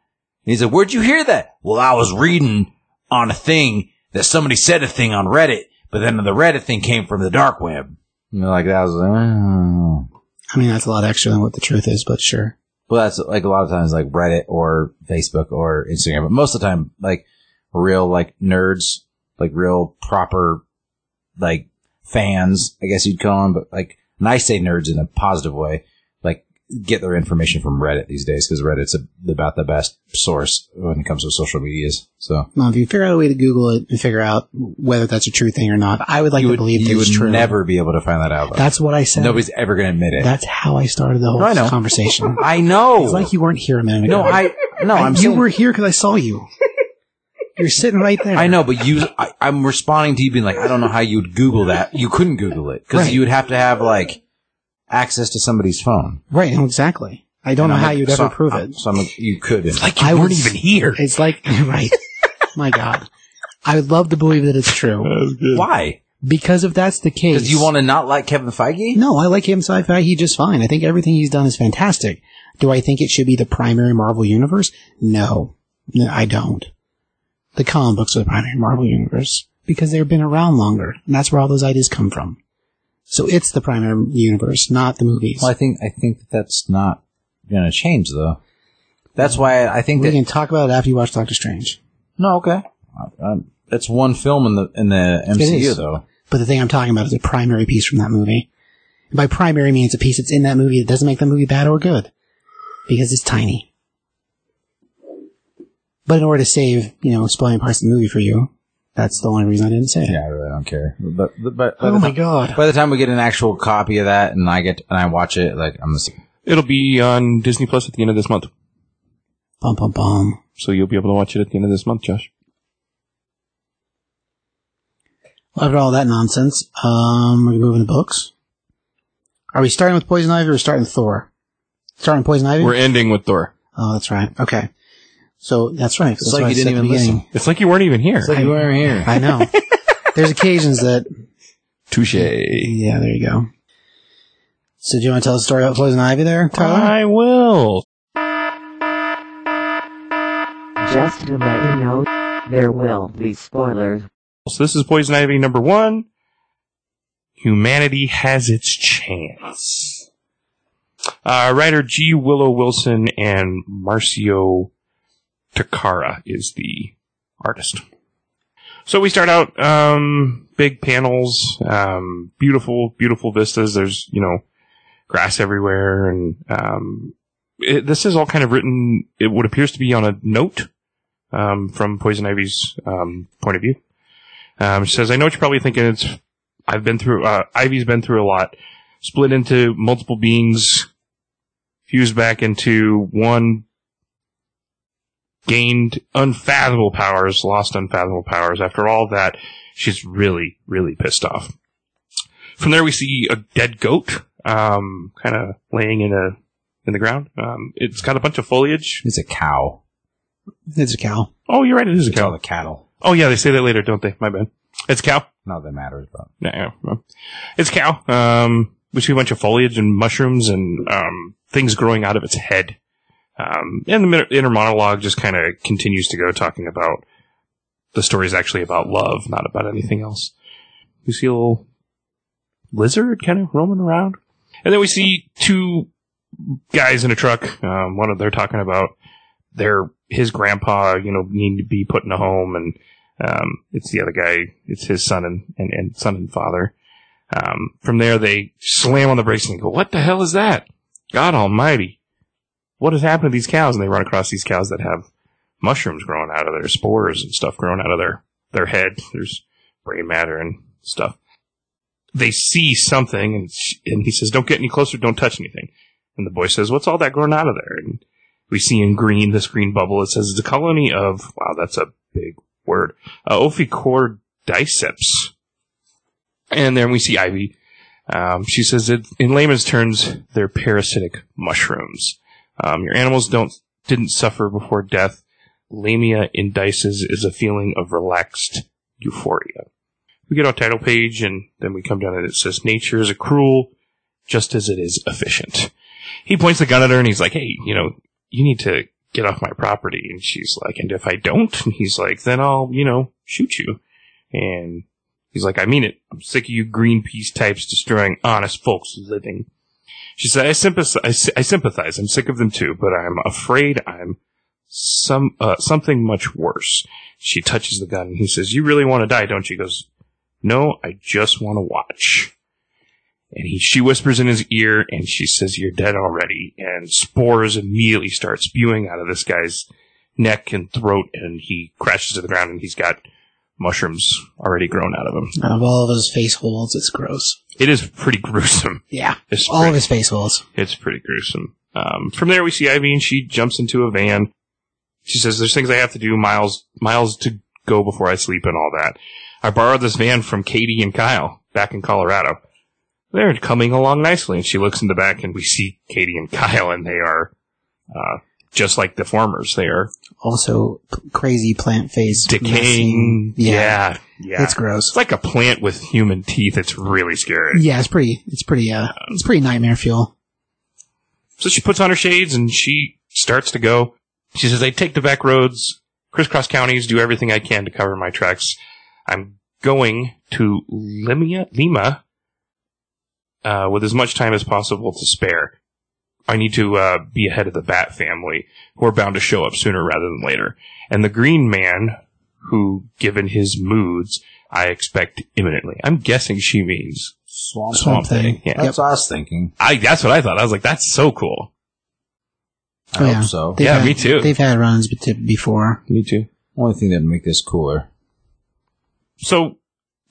And he said, "Where'd you hear that?" Well, I was reading on a thing that somebody said a thing on Reddit, but then the Reddit thing came from the dark web. You know, like that was. Oh. I mean, that's a lot extra than what the truth is, but sure. Well, that's like a lot of times like Reddit or Facebook or Instagram, but most of the time like real like nerds, like real proper like fans, I guess you'd call them. But like, and I say nerds in a positive way, get their information from Reddit these days because Reddit's a, about the best source when it comes to social medias. So Well, if you figure out a way to Google it and figure out whether that's a true thing or not, I would like you to would, believe you would true. never be able to find that out. though. That's what I said. Nobody's ever going to admit it. That's how I started the whole I know. conversation. *laughs* I know. It's like you weren't here a minute ago. no, I no, I'm you saying, were here because I saw you. You're sitting right there. I know, but you, I, I'm responding to you being like, I don't know how you'd Google that. You couldn't Google it because Right. you would have to have like access to somebody's phone. Right, exactly. I don't And know I'm how like, you'd so- ever prove it. So I'm like, you couldn't. like I you weren't was- even here. It's like, *laughs* right. My God. I would love to believe that it's true. Why? Because if that's the case. Because you want to not like Kevin Feige? No, I like him sci-fi. He just fine. I think everything he's done is fantastic. Do I think it should be the primary Marvel universe? No, No, I don't. The comic books are the primary Marvel universe because they've been around longer, and that's where all those ideas come from. So it's the primary universe, not the movies. Well, I think I think that that's not going to change though. That's why I think we that can talk about it after you watch Doctor Strange. no, okay. It's one film in the in the MCU though. But the thing I'm talking about is a primary piece from that movie. By primary means a piece that's in that movie that doesn't make the movie bad or good. Because it's tiny. But in order to save, you know, spoiling parts of the movie for you, that's the only reason I didn't say it. Yeah, I really don't care. But but, but by, Oh the my time, god. by the time we get an actual copy of that and I get and I watch it, like I'm just It'll be on Disney Plus at the end of this month. Bum bum bum. So you'll be able to watch it at the end of this month, Josh. After all that nonsense, um, we're moving the books. Are we starting with Poison Ivy or starting with Thor? Starting Poison Ivy? We're ending with Thor. oh, that's right. Okay. So that's right. That's like you didn't even listen. It's like you weren't even here. it's like you weren't here. I know. *laughs* There's occasions that, Touche. yeah, there you go. So do you want to tell the story about Poison Ivy there, Tyler? I will. Just to let you know, there will be spoilers. So this is Poison Ivy number one. Humanity has its chance. Uh, writer G. Willow Wilson and Marcio Takara is the artist. So we start out, um, big panels, um, beautiful, beautiful vistas. There's, you know, grass everywhere and, um, it, this is all kind of written, it what appears to be on a note, um, from Poison Ivy's, um, point of view. Um, she says, I know what you're probably thinking. It's, I've been through, uh, Ivy's been through a lot. Split into multiple beings, fused back into one, gained unfathomable powers, lost unfathomable powers. After all that, she's really, really pissed off. From there, we see a dead goat, um, kind of laying in a, in the ground. Um, it's got a bunch of foliage. It's a cow. It's a cow. Oh, you're right. It is a It's all cow. the cattle. Oh, yeah. They say that later, don't they? My bad. It's a cow. Not that matters, but Yeah, yeah, it's a cow. Um, we see a bunch of foliage and mushrooms and um, things growing out of its head. Um, and the inner monologue just kind of continues to go, talking about the story is actually about love, not about anything else. We see a little lizard kind of roaming around, and then we see two guys in a truck. Um, one of they're talking about their his grandpa, you know, need to be put in a home, and um, it's the other guy. It's his son and, and, and son and father. Um, from there, they slam on the brakes and go, "What the hell is that? God Almighty! What has happened to these cows?" And they run across these cows that have mushrooms growing out of their spores and stuff growing out of their their head. There's brain matter and stuff. They see something, and sh- and he says, "Don't get any closer. Don't touch anything." And the boy says, "What's all that growing out of there?" And we see in green this green bubble. It says it's a colony of wow, that's a big word. Uh, Ophiocordyceps. And then we see Ivy. Um, she says that in layman's terms, they're parasitic mushrooms. Um, your animals don't didn't suffer before death. Lamia indices is a feeling of relaxed euphoria. We get our title page, and then we come down and it says, "Nature is a cruel, just as it is efficient." He points the gun at her, and he's like, "Hey, you know, you need to get off my property." And she's like, "And if I don't," and he's like, "Then I'll, you know, shoot you." And he's like, "I mean it. I'm sick of you Greenpeace types destroying honest folks' living." She said, "I sympathize. I, sympathize. I'm sick of them too, but I'm afraid I'm some uh, something much worse." She touches the gun, and he says, "You really want to die, don't you?" He goes, "No, I just want to watch." And he, she whispers in his ear, and she says, "You're dead already." And spores immediately start spewing out of this guy's neck and throat, and he crashes to the ground, and he's got mushrooms already grown out of him. Out of all of his face holes, it's gross. It is pretty gruesome. Yeah. *laughs* It's All pretty, of his face holes. it's pretty gruesome. Um, from there, we see Ivy, and she jumps into a van. She says, "There's things I have to do, miles, miles to go before I sleep, and all that." I borrowed this van from Katie and Kyle back in Colorado. They're coming along nicely, and she looks in the back, and we see Katie and *laughs* Kyle, and they are uh, just like the formers. They are Also, crazy plant face. decaying. Yeah. yeah, yeah. It's gross. It's like a plant with human teeth. It's really scary. Yeah, it's pretty, it's pretty, uh, it's pretty nightmare fuel. So she puts on her shades and she starts to go. She says, I take the back roads, crisscross counties, do everything I can to cover my tracks. I'm going to Limia, Lima uh, with as much time as possible to spare. I need to uh, be ahead of the Bat family, who are bound to show up sooner rather than later. And the Green Man, who, given his moods, I expect imminently. I'm guessing she means Swamp, Swamp Thing. Yeah. That's what I was thinking. I that's what I thought. I was like, that's so cool. I Oh, hope yeah. so. They've Yeah, had- me too. They've had runs bet- before. Me too. Only thing that'd make this cooler. So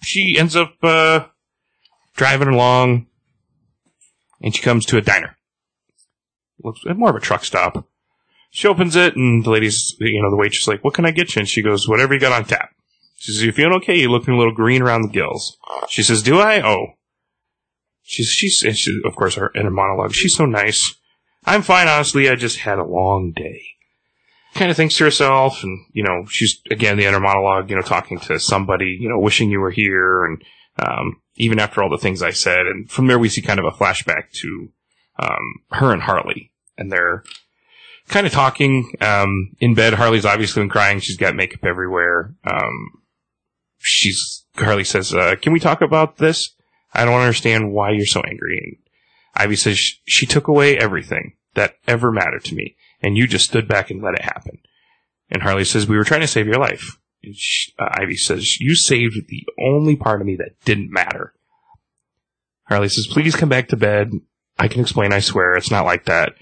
she ends up uh, driving along, and she comes to a diner. Looks more of a truck stop. She opens it, and the lady's, you know, the waitress is like, "What can I get you?" And she goes, "Whatever you got on tap." She says, "You feeling okay? You're looking a little green around the gills." She says, "Do I?" Oh. She's she's and she, of course her in her monologue. She's so nice. I'm fine, honestly. I just had a long day kind of thinks to herself, and you know, she's again the inner monologue, you know, talking to somebody, you know, wishing you were here, and um, even after all the things I said, and from there we see kind of a flashback to um, her and Harley, and they're kind of talking um, in bed. Harley's obviously been crying; she's got makeup everywhere. Um, she's Harley says, uh, "Can we talk about this? I don't understand why you're so angry." And Ivy says, "She- "She took away everything that ever mattered to me." and you just stood back and let it happen. And Harley says, "We were trying to save your life." She, uh, Ivy says, "You saved the only part of me that didn't matter." Harley says, "Please come back to bed. I can explain. I swear, it's not like that.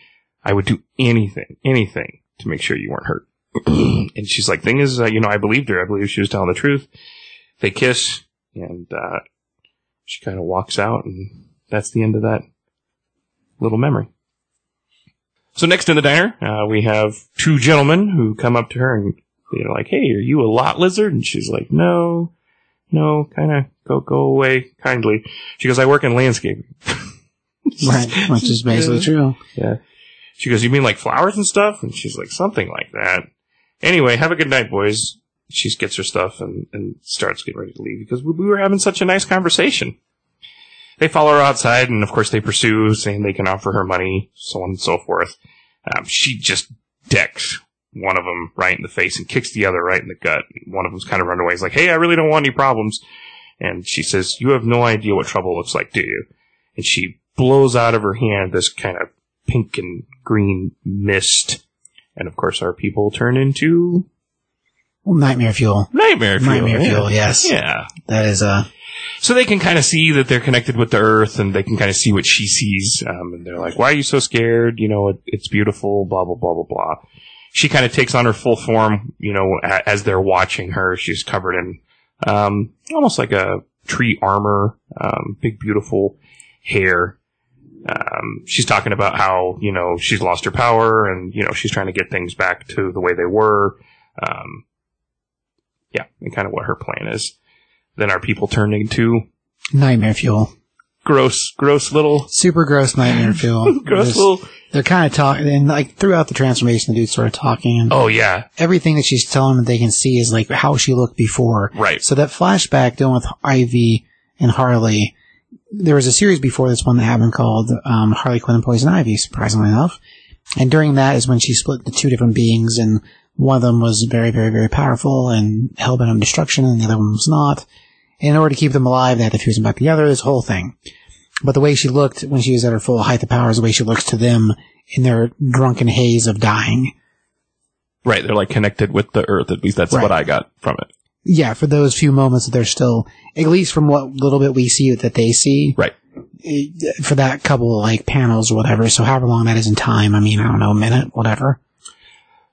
I would do anything, anything to make sure you weren't hurt." *clears throat* and she's like, "Thing is, uh, you know, I believed her. I believe she was telling the truth." They kiss, and uh, she kind of walks out, and that's the end of that little memory. So next in the diner, uh, we have two gentlemen who come up to her and they're like, "Hey, are you a lot lizard?" And she's like, "No, no, kind of go go away kindly." She goes, "I work in landscaping." *laughs* Right. Which is basically true. Yeah. She goes, "You mean like flowers and stuff?" And she's like, "Something like that." Anyway, have a good night, boys. She gets her stuff and, and starts getting ready to leave because we, we were having such a nice conversation. They follow her outside, and of course, they pursue, saying they can offer her money, so on and so forth. Um, she just decks one of them right in the face and kicks the other right in the gut. One of them's kind of run away. He's like, "Hey, I really don't want any problems." And she says, "You have no idea what trouble looks like, do you?" And she blows out of her hand this kind of pink and green mist. And of course, our people turn into Well, nightmare fuel. nightmare fuel. Nightmare yeah. fuel, yes. Yeah. That is uh So they can kind of see that they're connected with the earth and they can kind of see what she sees. Um, and they're like, why are you so scared? You know, it, it's beautiful, blah, blah, blah, blah, blah. She kind of takes on her full form, you know, a, as they're watching her. She's covered in, um, almost like a tree armor, um, big, beautiful hair. Um, she's talking about how, you know, she's lost her power and, you know, she's trying to get things back to the way they were. Um, yeah, and kind of what her plan is. Then our people turn into nightmare fuel. gross, gross little, Super gross nightmare *laughs* fuel. gross Just- little. They're kind of talking, and like throughout the transformation, the dude's sort of talking, and Oh yeah, everything that she's telling them they can see is like how she looked before. right. So that flashback dealing with Ivy and Harley, there was a series before this one that happened called um, Harley Quinn and Poison Ivy, surprisingly enough. And during that is when she split the two different beings, and one of them was very, very, very powerful and hellbent on destruction, and the other one was not. And in order to keep them alive, they had to fuse them back together, this whole thing. But the way she looked when she was at her full height of power is the way she looks to them in their drunken haze of dying. Right, they're like connected with the earth. At least that's Right. what I got from it. Yeah, for those few moments that they're still, at least from what little bit we see that they see, Right. eh, for that couple like panels or whatever. So however long that is in time, I mean, I don't know, a minute, whatever.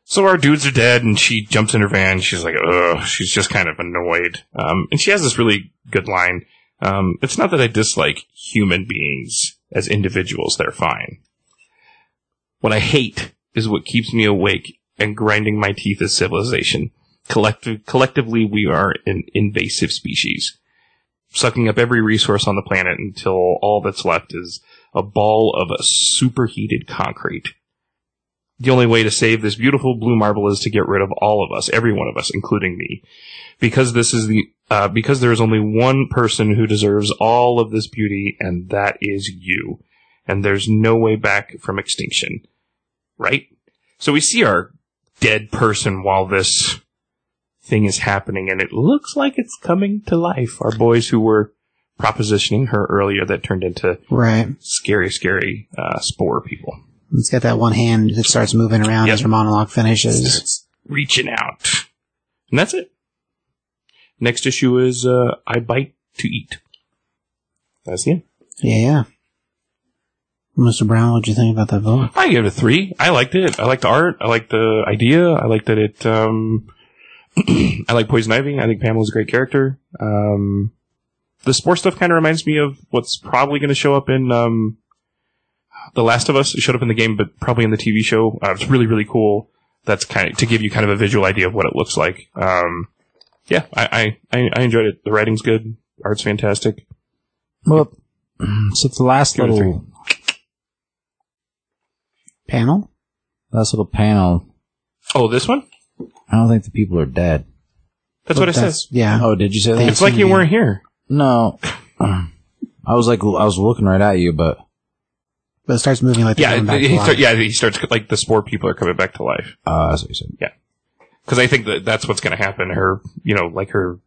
So our dudes are dead, and she jumps in her van. She's like, ugh. She's just kind of annoyed. Um, and she has this really good line. Um, it's not that I dislike human beings as individuals; they're fine. What I hate is what keeps me awake and grinding my teeth as civilization. Collective, collectively, we are an invasive species, sucking up every resource on the planet until all that's left is a ball of a superheated concrete. The only way to save this beautiful blue marble is to get rid of all of us, every one of us, including me. Because this is the, uh, because there is only one person who deserves all of this beauty, and that is you. And there's no way back from extinction. Right? So we see our dead person while this thing is happening, and it looks like it's coming to life. Our boys who were propositioning her earlier that turned into Right. scary, scary, uh, spore people. It's got that one hand that starts moving around Yep. as her monologue finishes. starts reaching out. And that's it. Next issue is uh, I Bite to Eat. That's the end. Yeah, yeah. Mr. Brown, what'd you think about that book? I gave it a three. I liked it. I liked the art. I liked the idea. I liked that it. Um, *clears throat* I like Poison Ivy. I think Pamela's a great character. Um, the sports stuff kind of reminds me of what's probably going to show up in um, The Last of Us. It showed up in the game, but probably in the TV show. Uh, it's really really cool. That's kind of to give you kind of a visual idea of what it looks like. Um, yeah, I, I I I enjoyed it. The writing's good. Art's fantastic. Well, *clears throat* so the last Give little Panel? last little panel, Oh, this one? I don't think the people are dead. That's what it That's- says. Yeah. Oh, did you say that? It's like you weren't here. No. *clears throat* I was like, I was looking right at you, but But it starts moving like they're Yeah, going back he to start, life. yeah, he starts like the spore people are coming back to life. uh, that's what you said. Yeah. Because I think that that's what's going to happen. Her, you know, like her,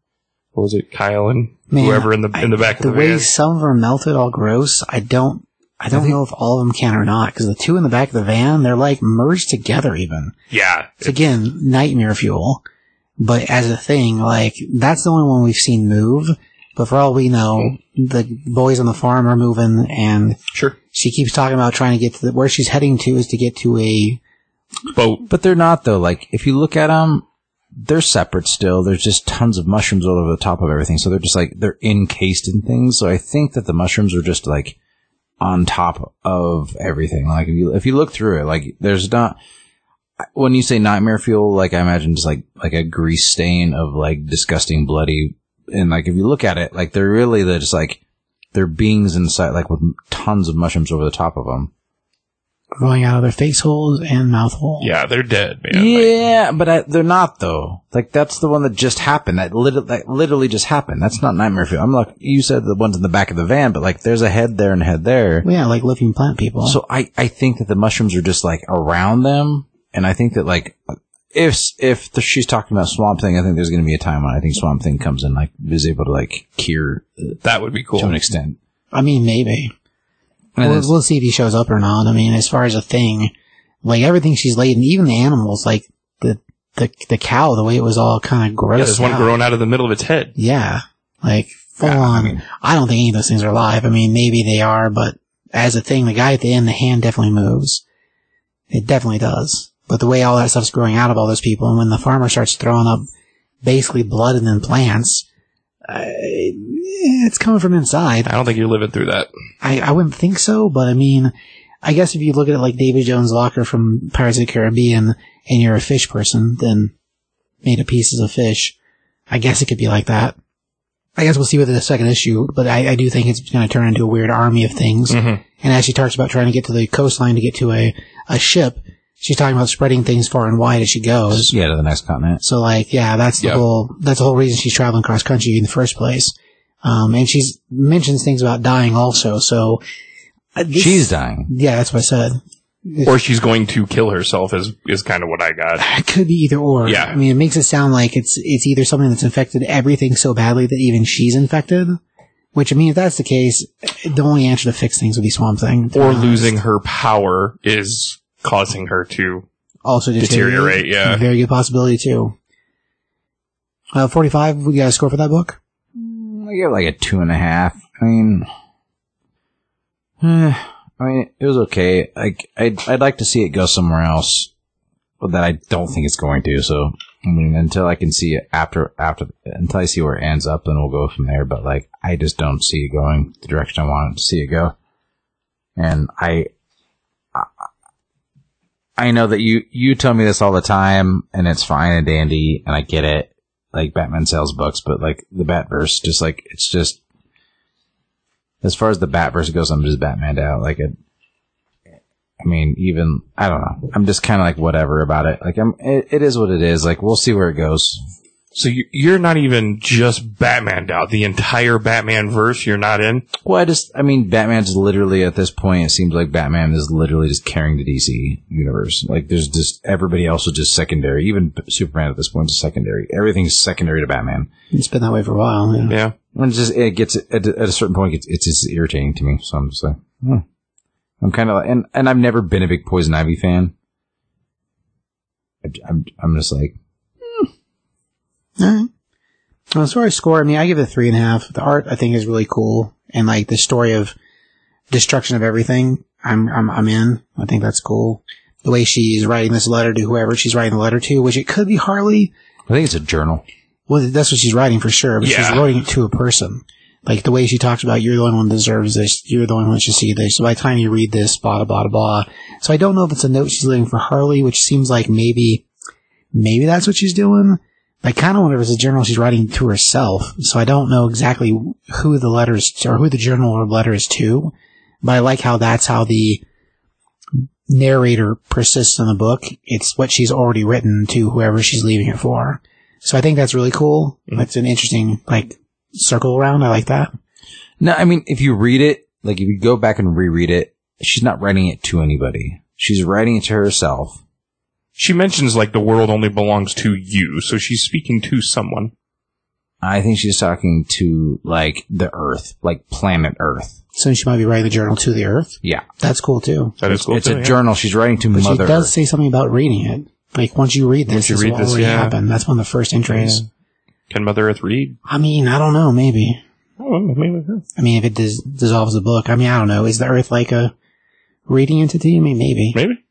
what was it, Kyle and Man, whoever in the in the back the of the way van. some of them melted all gross, I don't I don't know if all of them can or not, because the two in the back of the van, they're like merged together even. Yeah, It's again nightmare fuel. But as a thing, like that's the only one we've seen move. But for all we know, the boys on the farm are moving, and sure. she keeps talking about trying to get to the, where she's heading to is to get to a Boat. But they're not though. Like if you look at them, they're separate still. There's just tons of mushrooms all over the top of everything. So they're just like they're encased in things. So I think that the mushrooms are just like on top of everything. Like if you if you look through it, like there's not. When you say nightmare fuel, like I imagine just like like a grease stain of like disgusting bloody, and like if you look at it, like they're really they're just like they're beings inside, like with tons of mushrooms over the top of them. Growing out of their face holes and mouth hole. Yeah, they're dead, man. Like, Yeah, but I, they're not though. Like that's the one that just happened. That, lit- that literally just happened. That's not nightmare fuel. I'm like you said the ones in the back of the van, but like there's a head there and a head there. Well, yeah, like living plant people. So I I think that the mushrooms are just like around them, and I think that like if if the, she's talking about Swamp Thing, I think there's going to be a time when I think Swamp Thing comes in like is able to like cure uh, that would be cool. to an extent. I mean, maybe. And We'll, it's- we'll see if he shows up or not. I mean, as far as a thing, like everything she's laid, and even the animals, like the the the cow, the way it was all kind of gross. Yeah, there's one out. growing out of the middle of its head. Yeah, like full Yeah, I on. I, mean- don't think any of those things are alive. I mean, maybe they are, but as a thing, the guy at the end, the hand definitely moves. It definitely does. But the way all that stuff's growing out of all those people, and when the farmer starts throwing up basically blood and then plants, uh, it's coming from inside. I don't think you're living through that. I, I wouldn't think so, but I mean, I guess if you look at it like David Jones' locker from Pirates of the Caribbean and you're a fish person, then made of pieces of fish, I guess it could be like that. I guess we'll see with the second issue, but I, I do think it's going to turn into a weird army of things. Mhm. And as she talks about trying to get to the coastline to get to a, a ship, she's talking about spreading things far and wide as she goes. yeah, to the next continent. So like, yeah, that's the Yeah. whole, that's the whole reason she's traveling cross country in the first place. Um, and she's mentions things about dying also. So uh, this- She's dying. yeah, that's what I said. Or she's going to kill herself is is kind of what I got. It could be either or. Yeah. I mean, it makes it sound like it's it's either something that's infected everything so badly that even she's infected. Which I mean, if that's the case, the only answer to fix things would be Swamp Thing. Or honest. losing her power is causing her to. also deteriorate, yeah. very good possibility too. Uh, forty-five. We got a score for that book. I give it like a two and a half. I mean, eh, I mean, it was okay. Like, I'd, I'd like to see it go somewhere else, but that I don't think it's going to. So, I mean, until I can see it after, after, until I see where it ends up, then we'll go from there. But like, I just don't see it going the direction I want to see it go. And I, I, know that you, you tell me this all the time, and it's fine and dandy, and I get it like Batman sells books, but like the Batverse, just like it's just as far as the Batverse goes, I'm just Batmaned out. Like it, I mean, even I don't know. I'm just kind of like whatever about it. Like I'm, it, it is what it is. Like we'll see where it goes. So you, you're not even just Batman out. The entire Batman verse you're not in. Well, I just, I mean, Batman's literally at this point. It seems like Batman is literally just carrying the DC universe. Like there's just everybody else is just secondary. Even Superman at this point is secondary. Everything's secondary to Batman. It's been that way for a while. Yeah. Yeah. And it's just it gets at, at a certain point it's, it's just irritating to me. So I'm just like, hmm. I'm kind of like, and and I've never been a big Poison Ivy fan. I, am I'm just like, All right. Well, as far as score, I mean, I give it a three and a half. The art, I think, is really cool, and like the story of destruction of everything, I'm I'm I'm in. I think that's cool. The way she's writing this letter to whoever she's writing the letter to, which it could be Harley. I think it's a journal. Well, that's what she's writing for sure, but she's writing it to a person. Like the way she talks about, you're the only one that deserves this. You're the only one that should see this. So by the time you read this, blah blah blah blah. So I don't know if it's a note she's leaving for Harley, which seems like maybe, maybe that's what she's doing. I kind of wonder if it's a journal she's writing to herself. So I don't know exactly who the letters or who the journal or letter is to. But I like how that's how the narrator persists in the book. It's what she's already written to whoever she's leaving it for. So I think that's really cool. Mm-hmm. That's an interesting like circle around. I like that. No, I mean, if you read it, like if you go back and reread it, she's not writing it to anybody. She's writing it to herself. She mentions like the world only belongs to you, so she's speaking to someone. I think she's talking to like the Earth, like planet Earth. So she might be writing the journal to the Earth. Yeah, That's cool too. That is cool. it's too, a yeah. journal she's writing to Mother Earth. She does Earth. say something about reading it. Like once you read this, Once you read will this, yeah. happen. That's one of the first entries. Can Mother Earth read? I mean, I don't know. Maybe. Oh, maybe. I mean, if it dis- dissolves the book, I mean, I don't know. Is the Earth like a reading entity? I mean, maybe. Maybe.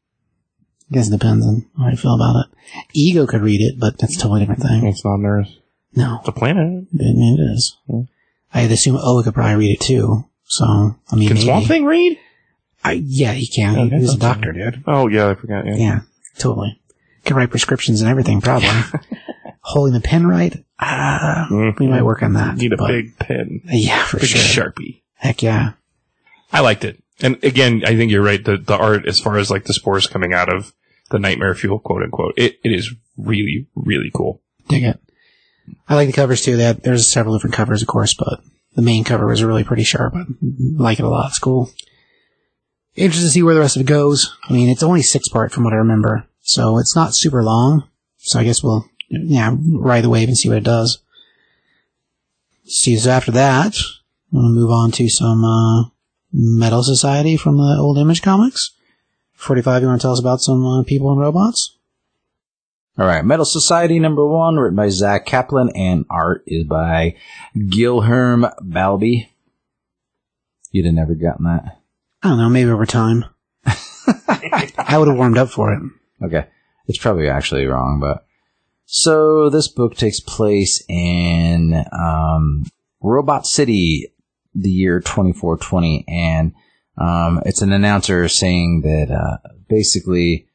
I guess it depends on how you feel about it. Ego could read it, but that's a totally different thing. It's not on Earth. No, It's a planet. it, it is. I'd assume Oa could probably read it too. So, I mean, Can maybe. Swamp Thing read? I, yeah, he can. Okay, he was a doctor, dude. Oh yeah, I forgot. Yeah. Yeah, totally. Can write prescriptions and everything, probably. *laughs* Holding the pen right? Ah, Mhm. we might work on that. Need a big pen, Yeah, for big sure. sharpie. Heck yeah. I liked it. And again, I think you're right. The the art, as far as like the spores coming out of the nightmare fuel, quote unquote, it, it is really really cool. Dig it. I like the covers too. That there's several different covers, of course, but the main cover was really pretty sharp. I like it a lot. It's cool. Interested to see where the rest of it goes. I mean, it's only six part from what I remember, so it's not super long. So I guess we'll yeah ride the wave and see what it does. See, so after that, we'll move on to some uh, Metal Society from the old Image comics. Forty-five. You want to tell us about some uh, people and robots? All right, Metal Society number one, written by Zack Kaplan, and art is by Guilherme Balbi. You'd have never gotten that. I don't know. Maybe over time. *laughs* I would have warmed up for it. Okay. It's probably actually wrong, but. So this book takes place in um, Robot City, the year 2420, and um, it's an announcer saying that uh, basically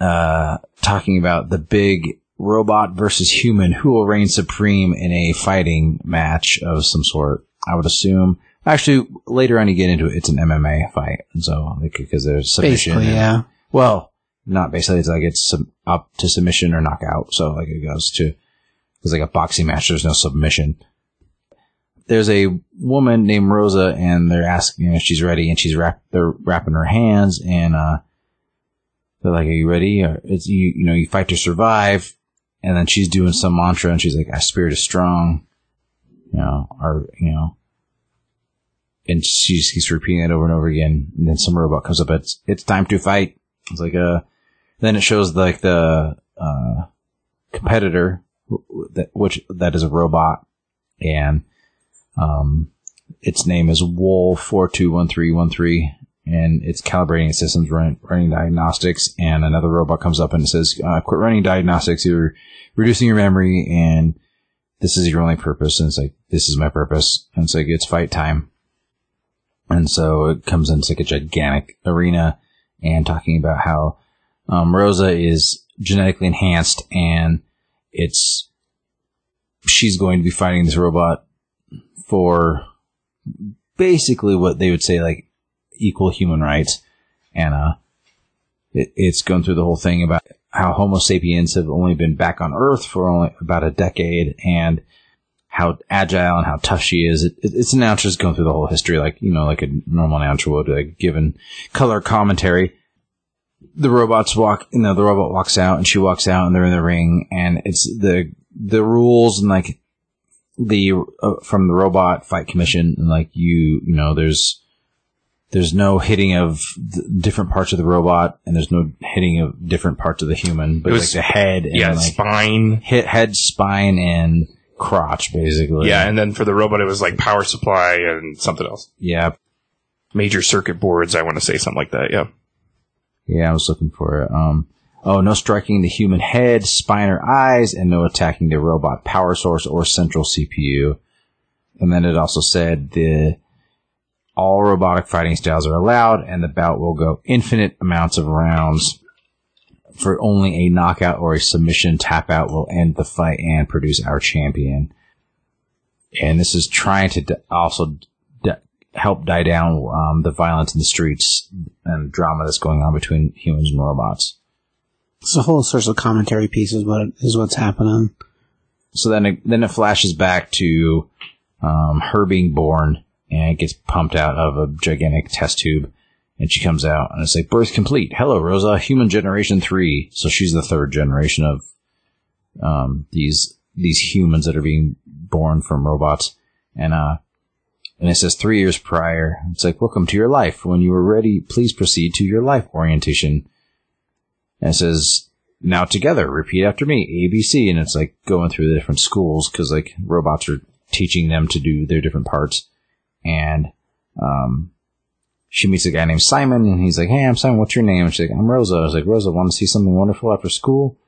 uh, talking about the big robot versus human who will reign supreme in a fighting match of some sort. I would assume. Actually, later on you get into it, it's an MMA fight, so because there's submission. Basically, and- yeah. well, not basically. It's like it's sub- up to submission or knockout. So like it goes to it's like a boxing match. There's no submission. There's a woman named Rosa, and they're asking if she's ready, and she's wrap they're wrapping her hands, and uh, they're like, "Are you ready?" Or it's you, you know, you fight to survive, and then she's doing some mantra, and she's like, "Our spirit is strong," you know, or you know, and she she's he's repeating it over and over again. And then some robot comes up. It's it's time to fight. It's like uh Then it shows like the uh, competitor that which that is a robot, and um, its name is Wool four two one three one three, and it's calibrating systems, running, running diagnostics. And another robot comes up and says, uh, "Quit running diagnostics. You're reducing your memory, and this is your only purpose." And it's like, "This is my purpose." And it's like, "It's fight time." And so it comes into like a gigantic arena and talking about how um, Rosa is genetically enhanced and it's she's going to be fighting this robot for basically what they would say like equal human rights. And uh, it, it's going through the whole thing about how Homo sapiens have only been back on Earth for only about a decade and how agile and how tough she is. It, it, it's an announcer just going through the whole history, like, you know, like a normal announcer would, like, given color commentary. The robots walk, you know, the robot walks out and she walks out and they're in the ring and it's the, the rules and like the, uh, from the robot fight commission like you, you know, there's, there's no hitting of different parts of the robot and there's no hitting of different parts of the human, but It like was- the head and Yeah, like, spine. hit head, spine, and crotch, basically. Yeah, and then for the robot, it was like power supply and something else. yeah, Major circuit boards, I want to say something like that. Yeah. yeah. I was looking for it. Um, oh, no striking the human head, spine, or eyes, and no attacking the robot power source or central CPU. And then it also said the all robotic fighting styles are allowed, and the bout will go infinite amounts of rounds. For only a knockout or a submission tap out will end the fight and produce our champion. And this is trying to d- also d- help die down um, the violence in the streets and drama that's going on between humans and robots. It's a whole social commentary piece is what is what's happening. So then it, then it flashes back to um, her being born and it gets pumped out of a gigantic test tube. And she comes out and it's like, birth complete. Hello, Rosa, human generation three. So she's the third generation of um, these these humans that are being born from robots. And uh, and it says three years prior. It's like, welcome to your life. When you are ready, please proceed to your life orientation. And it says, now together, repeat after me, ABC. And it's like going through the different schools because like robots are teaching them to do their different parts. And, um, she meets a guy named Simon and he's like, Hey, I'm Simon. What's your name? And she's like, I'm Rosa. I was like, Rosa, want to see something wonderful after school?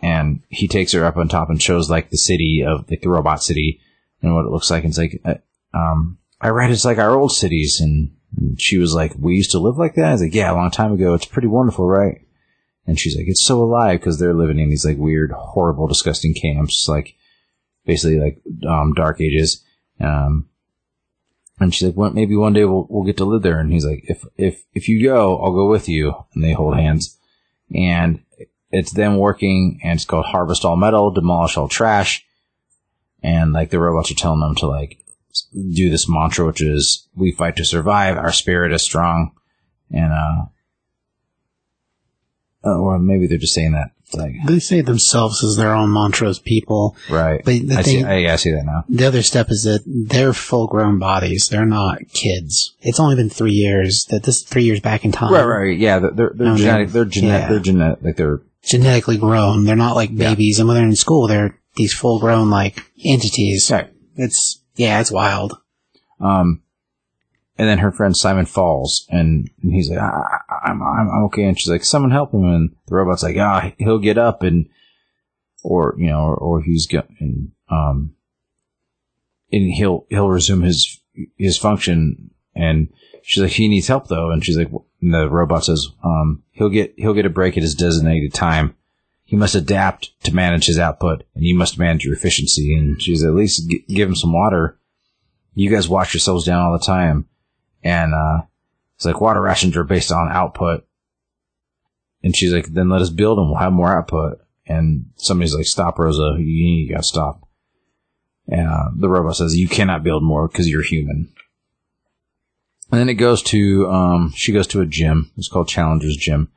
And he takes her up on top and shows like the city of like the robot city and what it looks like. And it's like, uh, um, I read it's like our old cities. And she was like, we used to live like that. I was like, yeah, a long time ago. It's pretty wonderful, right? And she's like, it's so alive because they're living in these like weird, horrible, disgusting camps, like basically like um, dark ages. Um, and she's like, well, maybe one day we'll we'll get to live there. And he's like, if if if you go, I'll go with you. And they hold hands, and it's them working, and it's called Harvest All Metal, Demolish All Trash, and like the robots are telling them to like do this mantra, which is "We fight to survive. Our spirit is strong," and uh, uh, or maybe they're just saying that like They say themselves as their own Montrose people. right. But the I see. I, yeah, I see that now. The other step is that they're full grown bodies. They're not kids. It's only been three years. That this three years back in time. Right, right. Yeah, they're they're, they're genetic. they're- genetic. yeah. They're genetic. Like they're Genetically grown. They're not like babies. And when they're in school, they're these full grown like entities. Right. It's yeah, it's wild. Um, and then her friend Simon falls, and, he's like, I, I, I'm, I'm okay. And she's like, someone help him. And the robot's like, ah, he'll get up, and or you know, or, or he's go and um, and he'll he'll resume his his function. And she's like, he needs help though. And she's like, and the robot says, um, he'll get he'll get a break at his designated time. He must adapt to manage his output, and you must manage your efficiency. And she's at least g- give him some water you guys wash yourselves down all the time. And, uh, it's like water rations are based on output. And she's like, then let us build them. We'll have more output. And somebody's like, stop, Rosa. You, you gotta stop. And, uh, the robot says, you cannot build more because you're human. And then it goes to, um, she goes to a gym. It's called Challenger's Gym.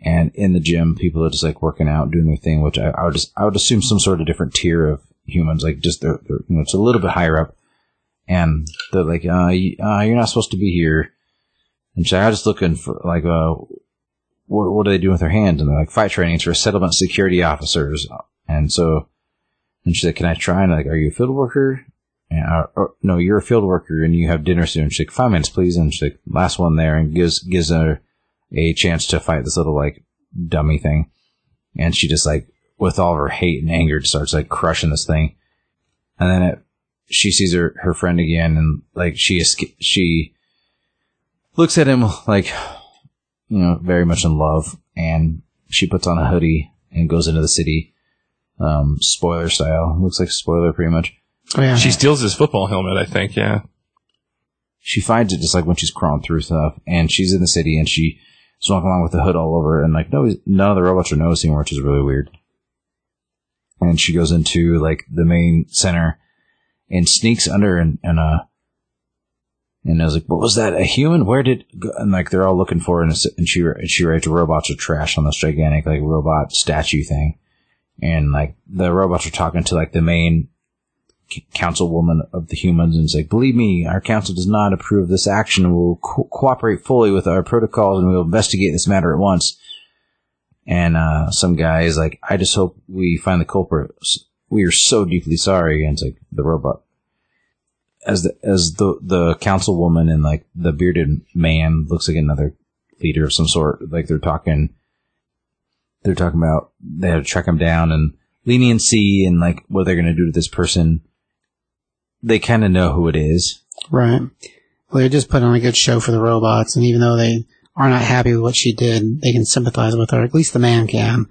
And in the gym, people are just like working out, doing their thing, which I, I would just, I would assume some sort of different tier of humans, like just they're, they're you know, it's a little bit higher up and they're like, uh, y- uh, you're not supposed to be here. And she's like, I'm just looking for, like, uh, what, what are they doing with their hands? And they're like, fight trainings for settlement security officers. And so, and she's like, can I try? And like, are you a field worker? And, uh, or, no, you're a field worker and you have dinner soon. She's like, five minutes, please. And she's like, last one there and gives, gives her a chance to fight this little, like, dummy thing. And she just, like, with all of her hate and anger, starts, like, crushing this thing. And then it, she sees her, her friend again and like she esca- she looks at him like you know very much in love and she puts on a hoodie and goes into the city um spoiler style looks like a spoiler pretty much Oh, yeah. She steals his football helmet, I think. Yeah. she finds it just like when she's crawling through stuff and she's in the city and she's walking along with the hood all over and like no none of the robots are noticing her, which is really weird and she goes into like the main center and sneaks under and, and uh and I was like, "What was that? A human? Where did?" it go?" And like they're all looking for and, and she and she writes, "Robots are trash" on this gigantic like robot statue thing, and like the robots are talking to like the main councilwoman of the humans, and it's like, "Believe me, our council does not approve this action. We'll co- cooperate fully with our protocols, and we'll investigate this matter at once." And uh, some guy is like, "I just hope we find the culprit." We are so deeply sorry. And like the robot. As the, as the, the councilwoman and like the bearded man looks like another leader of some sort. Like they're talking, they're talking about they had to track him down and leniency and like what they're going to do to this person. They kind of know who it is. Right. Well, they're just putting on a good show for the robots, and even though they are not happy with what she did, they can sympathize with her. At least the man can.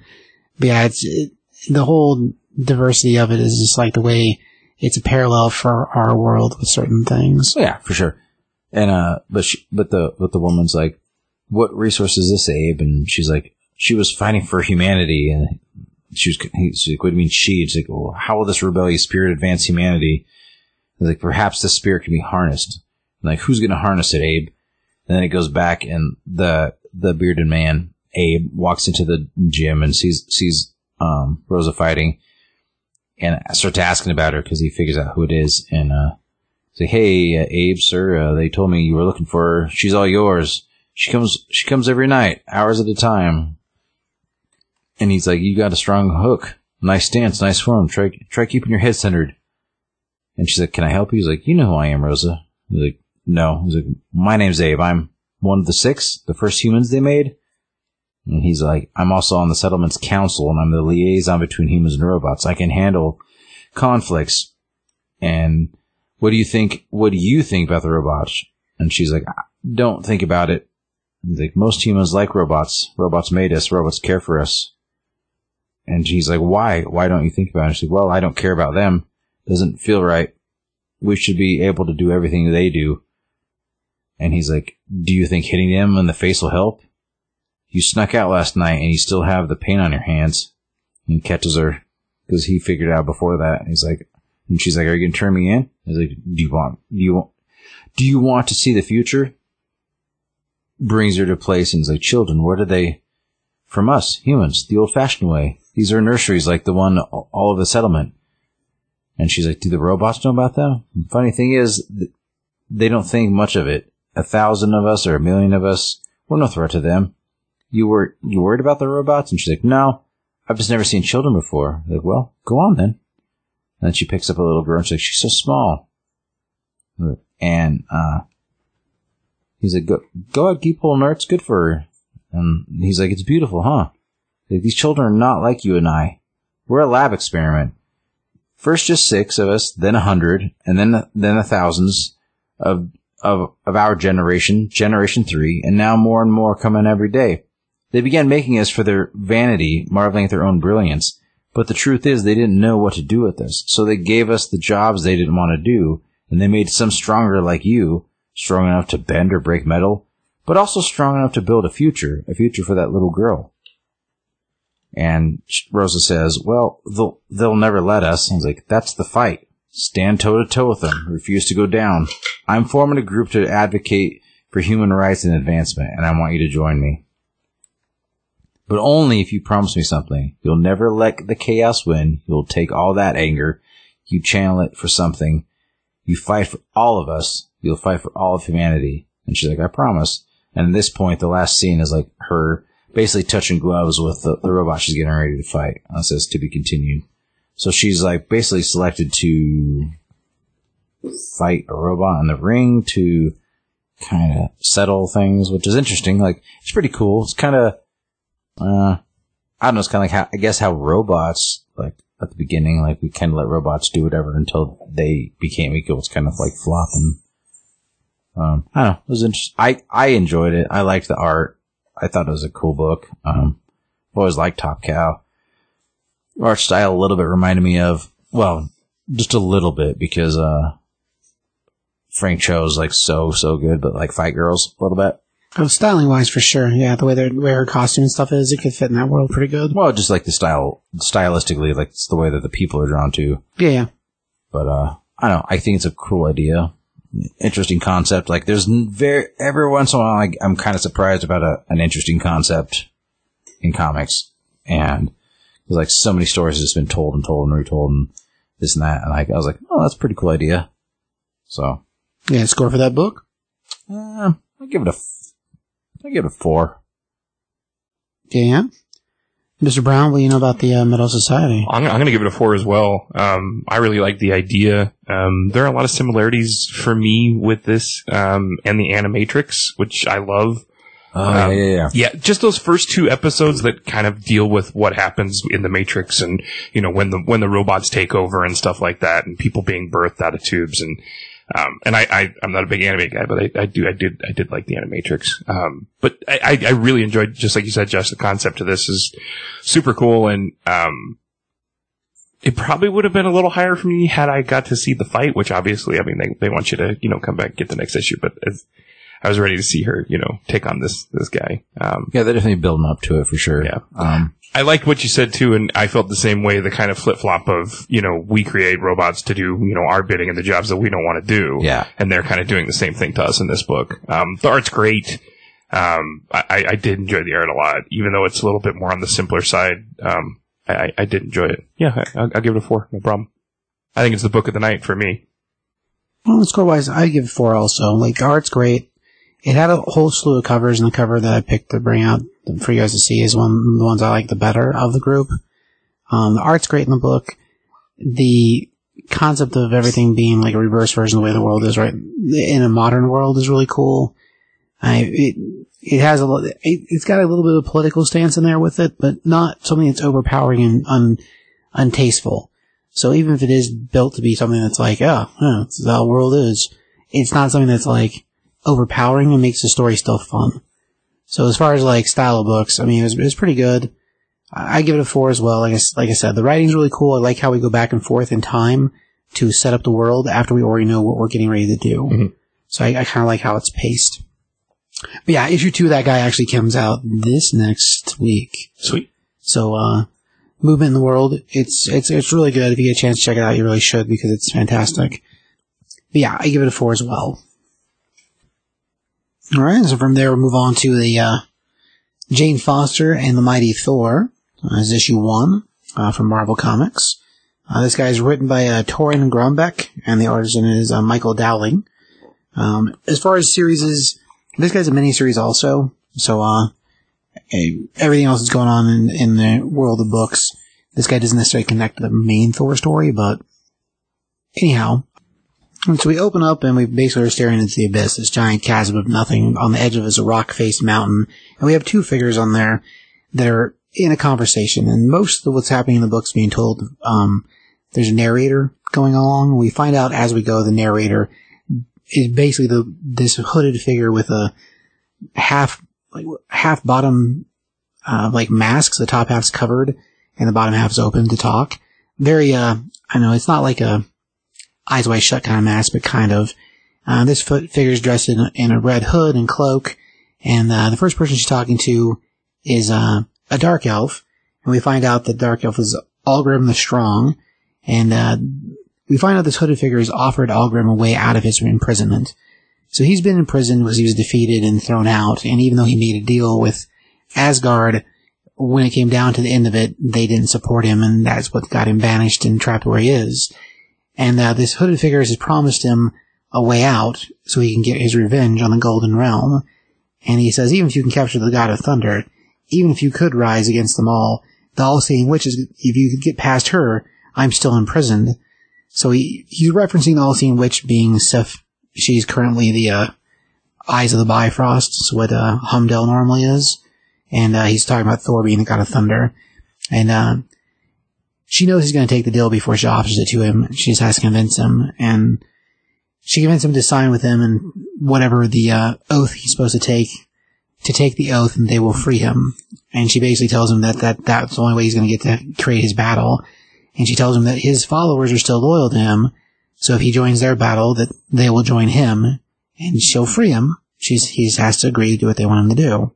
But yeah, it's it, the whole diversity of it is just like the way it's a parallel for our world with certain things. Oh, yeah, for sure. And uh, but she, but the but the woman's like, "What resource is this, Abe?" And she's like, "She was fighting for humanity." And she was, he's like, "What do you mean she?" It's like, "Well, how will this rebellious spirit advance humanity?" He's like, "Perhaps this spirit can be harnessed." I'm like, who's going to harness it, Abe? And then it goes back, and the the bearded man, Abe, walks into the gym and sees sees um, Rosa fighting, and starts asking about her because he figures out who it is, and uh, say, "Hey, uh, Abe, sir, uh, they told me you were looking for her. She's all yours. She comes she comes every night, hours at a time." And he's like, "You got a strong hook, nice stance, nice form. Try try keeping your head centered." And she's like, "Can I help you?" He's like, "You know who I am, Rosa." He's like, "No." He's like, "My name's Abe. I'm one of the six, the first humans they made." And he's like, I'm also on the settlement's council and I'm the liaison between humans and robots. I can handle conflicts. And what do you think? What do you think about the robots? And she's like, don't think about it. Like, most humans like robots. Robots made us. Robots care for us. And she's like, why? Why don't you think about it? She's like, well, I don't care about them. Doesn't feel right. We should be able to do everything they do. And he's like, do you think hitting them in the face will help? You snuck out last night and you still have the paint on your hands. And he catches her because he figured out before that. He's like, and she's like, "Are you gonna turn me in?" He's like, "Do you want? Do you want? Do you want to see the future?" Brings her to place and he's like, "Children, where do they? From us, humans, the old-fashioned way. These are nurseries like the one all over the settlement." And she's like, "Do the robots know about them?" Funny thing is, they don't think much of it. A thousand of us or a million of us, we're no threat to them you were you worried about the robots? And she's like, no, I've just never seen children before. I'm like, well, go on then. And then she picks up a little girl and she's like, she's so small. And uh, he's like, go, go out, keep pulling. It's good for her. And he's like, it's beautiful, huh? Like, These children are not like you and I. We're a lab experiment. First, just six of us, then a hundred, and then then the thousands of of of our generation, generation three, and now more and more coming every day. They began making us for their vanity, marveling at their own brilliance. But the truth is, they didn't know what to do with us. So they gave us the jobs they didn't want to do, and they made some stronger like you, strong enough to bend or break metal, but also strong enough to build a future, a future for that little girl. And Rosa says, well, they'll, they'll never let us. And he's like, that's the fight. Stand toe to toe with them. Refuse to go down. I'm forming a group to advocate for human rights and advancement, and I want you to join me but only if you promise me something. You'll never let the chaos win. You'll take all that anger, you channel it for something. You fight for all of us. You'll fight for all of humanity. And she's like, I promise. And at this point, the last scene is like her basically touching gloves with the, the robot she's getting ready to fight. And it says to be continued. So she's like basically selected to fight a robot in the ring to kind of settle things, which is interesting. Like, it's pretty cool. It's kind of, uh, I don't know. It's kind of like how, I guess how robots, like at the beginning, like we kind of let robots do whatever until they became equal. It's kind of like flopping. Um, I don't know. It was interesting. I, I enjoyed it. I liked the art. I thought it was a cool book. Um, I've always liked Top Cow. Art style a little bit reminded me of, well, just a little bit because, uh, Frank Cho is like so, so good, but like Fight Girls a little bit. Oh, styling wise, for sure. Yeah, the way their way her costume and stuff is, it could fit in that world pretty good. Well, just like the style, stylistically, like it's the way that the people are drawn to. Yeah, yeah. But uh, I don't know. I think it's a cool idea, interesting concept. Like there's very every once in a while, like, I'm kind of surprised about a, an interesting concept in comics, and there's like so many stories that's been told and told and retold and this and that, and like I was like, oh, that's a pretty cool idea. So Yeah, score for that book. uh, I give it a, I give it a four. Yeah. Mr. Brown, what do you know about the uh, Metal Society? I'm, I'm going to give it a four as well. Um, I really like the idea. Um, there are a lot of similarities for me with this um, and the Animatrix, which I love. Yeah, yeah, yeah. Yeah, just those first two episodes that kind of deal with what happens in the Matrix and you know when the when the robots take over and stuff like that, and people being birthed out of tubes and um, and I, I I'm not a big anime guy, but I, I do I did I did like the Animatrix. Um, but I, I really enjoyed just like you said, Josh. The concept of this is super cool, and um, it probably would have been a little higher for me had I got to see the fight. Which obviously, I mean, they they want you to you know come back and get the next issue, but. I was ready to see her, you know, take on this this guy. Um, Yeah, they're definitely building up to it for sure. Yeah. Um, I liked what you said too, and I felt the same way. The kind of flip flop of you know we create robots to do you know our bidding and the jobs that we don't want to do. Yeah. and they're kind of doing the same thing to us in this book. Um, the art's great. Um, I, I- I did enjoy the art a lot, even though it's a little bit more on the simpler side. Um, I, I- I did enjoy it. Yeah, I, I'll, I'll give it a four. No problem. I think it's the book of the night for me. Well, score wise, I give it four also. Like, the art's great. It had a whole slew of covers, and the cover that I picked to bring out for you guys to see is one of the ones I like the better of the group. Um, the art's great in the book. The concept of everything being like a reverse version of the way the world is right in a modern world is really cool. I, it, it has a it, it's got a little bit of a political stance in there with it, but not something that's overpowering and un, untasteful. So even if it is built to be something that's like, oh, huh, how the world is, it's not something that's like overpowering and makes the story still fun. So as far as like style of books, I mean, it was, it was pretty good. I I give it a four as well. Like I, like I said, the writing's really cool. I like how we go back and forth in time to set up the world after we already know what we're getting ready to do. Mhm. So I, I kind of like how it's paced. But yeah, issue two of that guy actually comes out this next week. Sweet. So, uh, movement in the world, it's, it's, it's really good. If you get a chance to check it out, you really should because it's fantastic. But yeah, I give it a four as well. Alright, so from there we'll move on to the, uh, Jane Foster and the Mighty Thor, uh, is issue one, uh, from Marvel Comics. Uh, this guy is written by, uh, Torunn Grønbekk, and the artist is uh, Michael Dowling. Um, as far as series is, this guy's a miniseries also, so, uh, everything else that's going on in, in the world of books, this guy doesn't necessarily connect to the main Thor story, but anyhow. And so we open up and we basically are staring into the abyss, this giant chasm of nothing. On the edge of it is a rock-faced mountain, and we have two figures on there that are in a conversation. And most of what's happening in the book's being told. Um, there's a narrator going along. We find out as we go the narrator is basically the this hooded figure with a half like half bottom uh, like masks. The top half's covered and the bottom half's open to talk. Very uh, I know it's not like a eyes wide shut kind of mask, but kind of. Uh, this foot is dressed in a, in a red hood and cloak, and uh, the first person she's talking to is uh, a dark elf, and we find out that dark elf is Algrim the Strong, and uh, we find out this hooded figure has offered Algrim a way out of his imprisonment. So he's been in prison because he was defeated and thrown out, and even though he made a deal with Asgard, when it came down to the end of it, they didn't support him, and that's what got him banished and trapped where he is. And uh, this hooded figure has promised him a way out so he can get his revenge on the Golden Realm. And he says, even if you can capture the God of Thunder, even if you could rise against them all, the all-seeing witch is, if you could get past her, I'm still imprisoned. So he, he's referencing the all-seeing witch being Sif. She's currently the, uh, Eyes of the Bifrost, so what, uh, normally is. And, uh, he's talking about Thor being the God of Thunder. And, uh, she knows he's going to take the deal before she offers it to him. She just has to convince him, and she convinces him to sign with him and whatever the uh, oath he's supposed to take, to take the oath, and they will free him. And she basically tells him that, that that's the only way he's going to get to create his battle. And she tells him that his followers are still loyal to him, so if he joins their battle, that they will join him, and she'll free him. She's he has to agree to do what they want him to do.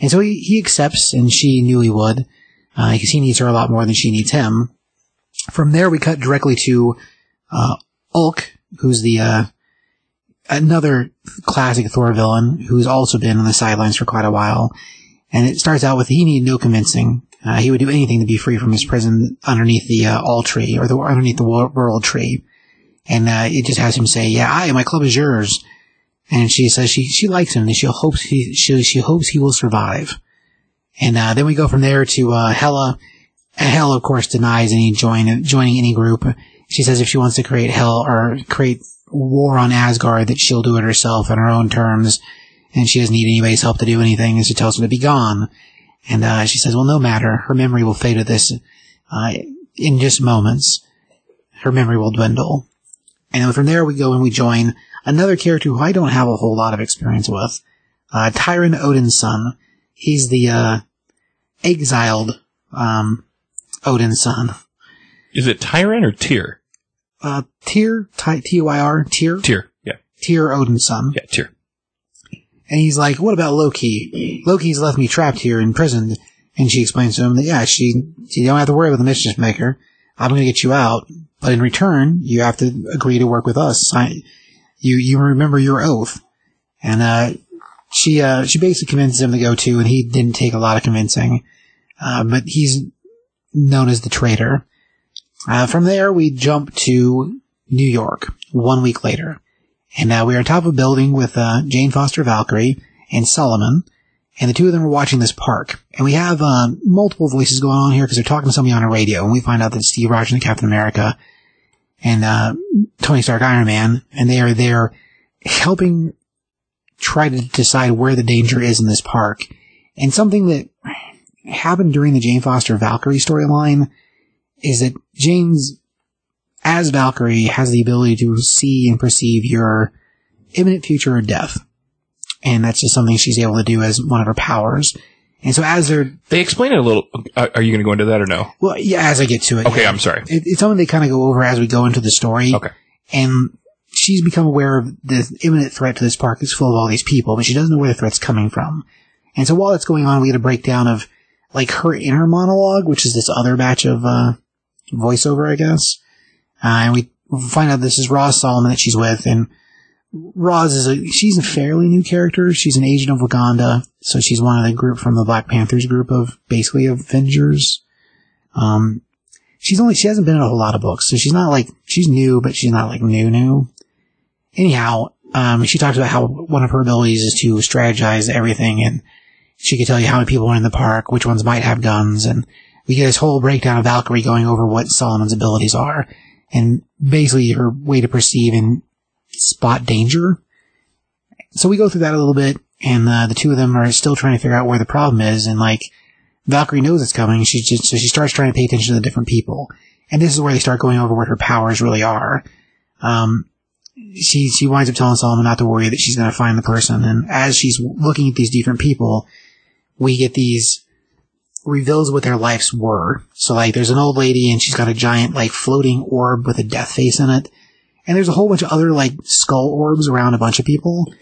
And so he, he accepts, and she knew he would because he needs her a lot more than she needs him. From there, we cut directly to uh, Ulik, who's the uh, another classic Thor villain who's also been on the sidelines for quite a while. And it starts out with he needed no convincing. Uh, he would do anything to be free from his prison underneath the uh, All Tree or the underneath the World Tree. And uh, it just has him say, "Yeah, I, my club is yours." And she says she she likes him and she hopes he she, she hopes he will survive. And uh, then we go from there to uh, Hela. And Hela, of course, denies any join joining any group. She says if she wants to create hell or create war on Asgard, that she'll do it herself on her own terms, and she doesn't need anybody's help to do anything. And she tells him to be gone. And uh, she says, "Well, no matter. Her memory will fade at this uh, in just moments. Her memory will dwindle." And then from there, we go and we join another character who I don't have a whole lot of experience with, uh, Tyron Odin's son. He's the uh, exiled um, Odin's son. Is it Tyron or Tyr? Uh, Tyr, Ty- T-Y-R, Tyr, Tyr. Yeah. Tyr Odin's son. Yeah, Tyr. And he's like, what about Loki? Loki's left me trapped here in prison. And she explains to him that, yeah, she, you don't have to worry about the mischief maker. I'm going to get you out. But in return, you have to agree to work with us. I, you, you remember your oath. And, uh, she, uh, she basically convinces him to go too, and he didn't take a lot of convincing. Uh, but he's known as the traitor. Uh, from there, we jump to New York one week later. And uh, we are on top of a building with uh, Jane Foster Valkyrie and Solomon. And the two of them are watching this park. And we have uh, multiple voices going on here because they're talking to somebody on a radio. And we find out that Steve Rogers and Captain America and uh, Tony Stark Iron Man. And they are there helping try to decide where the danger is in this park. And something that happened during the Jane Foster Valkyrie storyline is that Jane's as Valkyrie has the ability to see and perceive your imminent future or death. And that's just something she's able to do as one of her powers. And so as they're, They explain it a little. Are are you going to go into that or no? well, yeah, as I get to it. Okay, yeah. I'm sorry. It, it's something they kind of go over as we go into the story. Okay. And she's become aware of the imminent threat to this park is full of all these people, but she doesn't know where the threat's coming from. And so while that's going on, we get a breakdown of like her inner monologue, which is this other batch of, uh, voiceover, I guess. Uh, and we find out this is Roz Solomon that she's with, and Roz is a, she's a fairly new character. She's an agent of Wakanda, so she's one of the group from the Black Panthers group of basically Avengers. Um, she's only, she hasn't been in a whole lot of books, so she's not like, she's new, but she's not like new new. Anyhow, um, she talks about how one of her abilities is to strategize everything, and she can tell you how many people are in the park, which ones might have guns, and we get this whole breakdown of Valkyrie going over what Solomon's abilities are, and basically her way to perceive and spot danger. So we go through that a little bit, and uh, the two of them are still trying to figure out where the problem is, and like Valkyrie knows it's coming, she just so she starts trying to pay attention to the different people, and this is where they start going over what her powers really are. Um, she she winds up telling Solomon not to worry that she's going to find the person, and as she's looking at these different people, we get these reveals what their lives were. So like there's an old lady and she's got a giant like floating orb with a death face in it. And there's a whole bunch of other like skull orbs around a bunch of people.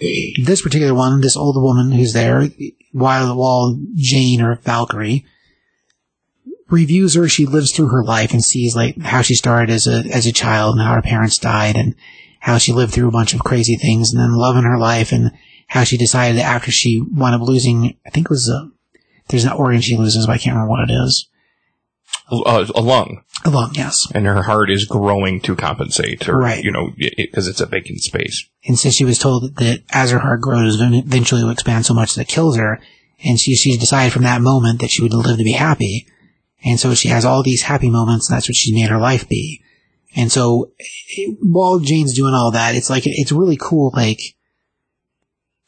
This particular one, this old woman who's there, while while Jane or Valkyrie reviews her, she lives through her life and sees like how she started as a as a child and how her parents died and how she lived through a bunch of crazy things and then loving her life and how she decided that after she wound up losing, I think it was a, there's an organ she loses, but I can't remember what it is. Uh, a lung, A lung, yes. and her heart is growing to compensate, or Right. you know, because it's a vacant space. And so she was told that as her heart grows, eventually it will expand so much that it kills her. And she, she decided from that moment that she would live to be happy. And so she has all these happy moments, and that's what she made her life be. And so it, while Jane's doing all that, it's like, it's really cool, like,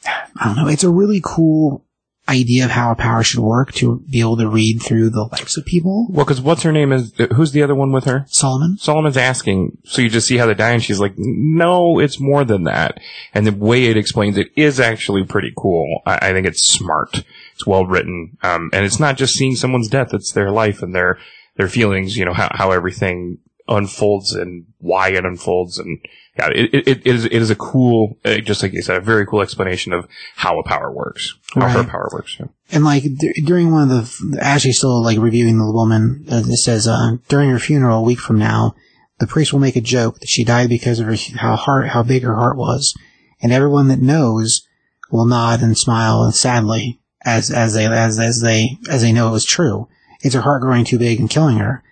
I don't know, it's a really cool idea of how a power should work to be able to read through the lives of people. Well, because what's her name is who's the other one with her? Solomon? Solomon's asking, so you just see how they die, and she's like, "No, it's more than that." And the way it explains it is actually pretty cool. I, I think it's smart. It's well written, um, and it's not just seeing someone's death; it's their life and their their feelings. You know how how everything unfolds and why it unfolds, and yeah, it it, it is it is a cool, uh, just like you said, a very cool explanation of how a power works, how her power works. yeah. And like d- during one of the, as she's still like reviewing the woman, uh, it says, uh, during her funeral a week from now, the priest will make a joke that she died because of her, how heart, how big her heart was. And everyone that knows will nod and smile and sadly as, as they, as, as they, as they know it was true. It's her heart growing too big and killing her.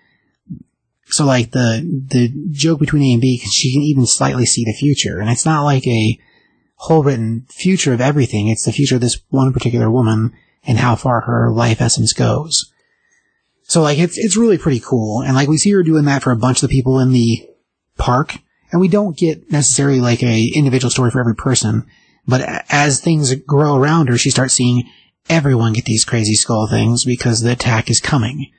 So like the, the joke between A and B, she can even slightly see the future. And it's not like a whole written future of everything. It's the future of this one particular woman and how far her life essence goes. So like it's it's really pretty cool, and like we see her doing that for a bunch of the people in the park, and we don't get necessarily like a individual story for every person, but as things grow around her, she starts seeing everyone get these crazy skull things because the attack is coming,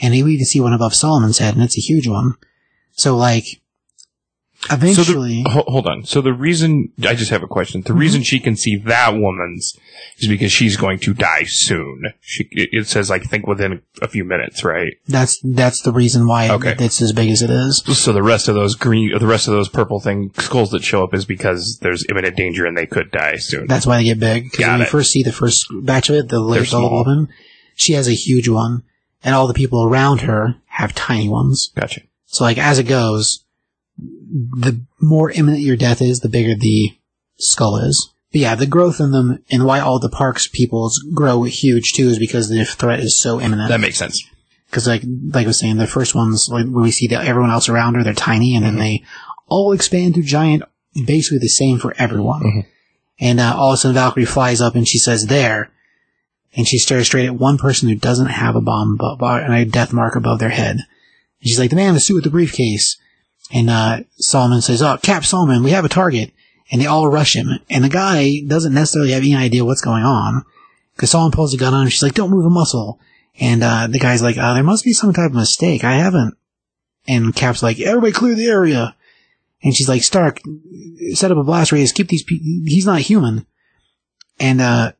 and we even see one above Solomon's head, and it's a huge one. So like, So eventually, the, hold on. So the reason I just have a question. Mm-hmm. The reason she can see that woman's is because she's going to die soon. She it it says like think within a few minutes, right? that's that's the reason why Okay. it's as big as it is. So the rest of those green, the rest of those purple thing skulls that show up is because there's imminent danger and they could die soon. That's why they get big. Because when you first see the first batch of it, the They're latest old small. woman, she has a huge one, and all the people around her have tiny ones. gotcha. So like as it goes, the more imminent your death is, the bigger the skull is. But yeah, the growth in them and why all the parks peoples grow huge too is because the threat is so imminent. That makes sense. Because like like I was saying, the first ones like when we see that everyone else around her, they're tiny, and then they all expand to giant, basically the same for everyone. And uh, all of a sudden, Valkyrie flies up and she says, "There," and she stares straight at one person who doesn't have a bomb and a death mark above their head. And she's like, "The man in the suit with the briefcase." And uh, Solomon says, "Oh, Cap Solomon, we have a target." And they all rush him, and the guy doesn't necessarily have any idea what's going on. Because Solomon pulls a gun on him, she's like, "Don't move a muscle." And uh, the guy's like, uh, there must be some type of mistake. I haven't. And Cap's like, everybody clear the area. And she's like, Stark, set up a blast radius. Keep these people. He's not human. And uh,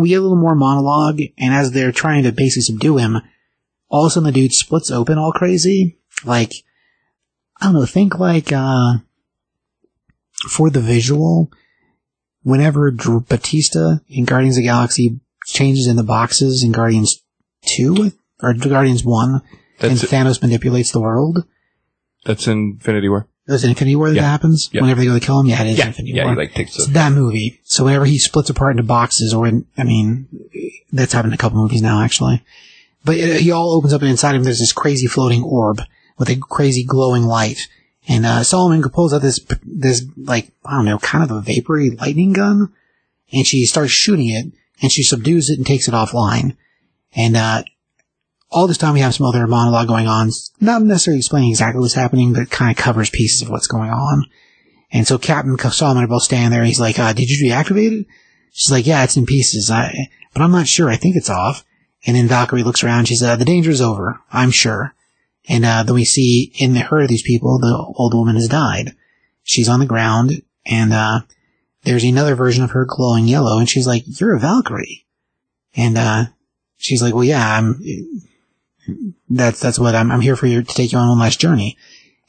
we get a little more monologue. And as they're trying to basically subdue him, all of a sudden the dude splits open all crazy. Like, I don't know, think like uh, for the visual, whenever Dr- Batista in Guardians of the Galaxy changes in the boxes in Guardians 2 or Guardians 1 That's and Thanos manipulates the world. that's Infinity War. It Infinity War that Yeah. happens? Yeah. Whenever they go to kill him? Yeah, it is Yeah, Infinity yeah. War. He like takes it's that movie. So whenever he splits apart into boxes, or in, I mean, that's happened in a couple movies now, actually. But it, he all opens up and inside him there's this crazy floating orb with a crazy glowing light. And, uh, Solomon pulls out this, this, like, I don't know, kind of a vapory lightning gun. And she starts shooting it, and she subdues it and takes it offline. And, uh, all this time we have some other monologue going on, not necessarily explaining exactly what's happening, but kind of covers pieces of what's going on. And so Captain Solomon are both standing there. He's like, uh, "Did you deactivate it?" She's like, "Yeah, it's in pieces. I, but I'm not sure. I think it's off." And then Valkyrie looks around. She says, uh, "The danger is over. I'm sure." And uh, then we see in the herd of these people, the old woman has died. She's on the ground, and uh, there's another version of her glowing yellow. And she's like, "You're a Valkyrie." And uh, she's like, "Well, yeah, I'm." That's that's what I'm. I'm here for you to take you on one last journey.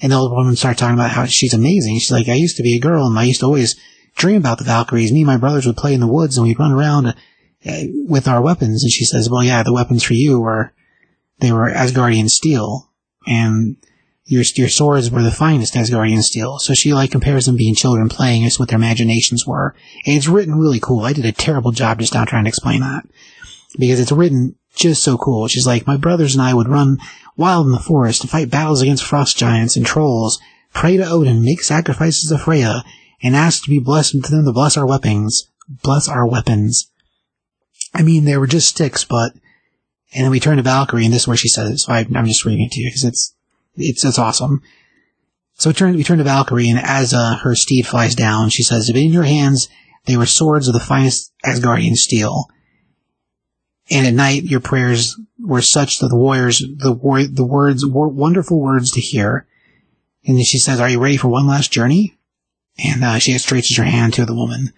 And the old woman started talking about how she's amazing. She's like, I used to be a girl and I used to always dream about the Valkyries. Me and my brothers would play in the woods and we'd run around uh, with our weapons. And she says, well, yeah, the weapons for you were, they were Asgardian steel and your, your swords were the finest Asgardian steel. So she like compares them being children playing as what their imaginations were. And it's written really cool. I did a terrible job just now trying to explain that because it's written just so cool. She's like, my brothers and I would run wild in the forest to fight battles against frost giants and trolls, pray to Odin, make sacrifices to Freya, and ask to be blessed to them to bless our weapons. Bless our weapons. I mean, they were just sticks, but, and then we turn to Valkyrie, and this is where she says it, so I, I'm just reading it to you, because it's, it's, it's awesome. So we turn, we turn to Valkyrie, and as, uh, her steed flies down, she says, If in your hands, they were swords of the finest Asgardian steel. And at night, your prayers were such that the warriors, the war, the words, were wonderful words to hear. And then she says, "Are you ready for one last journey?" And uh, she stretches her hand to the woman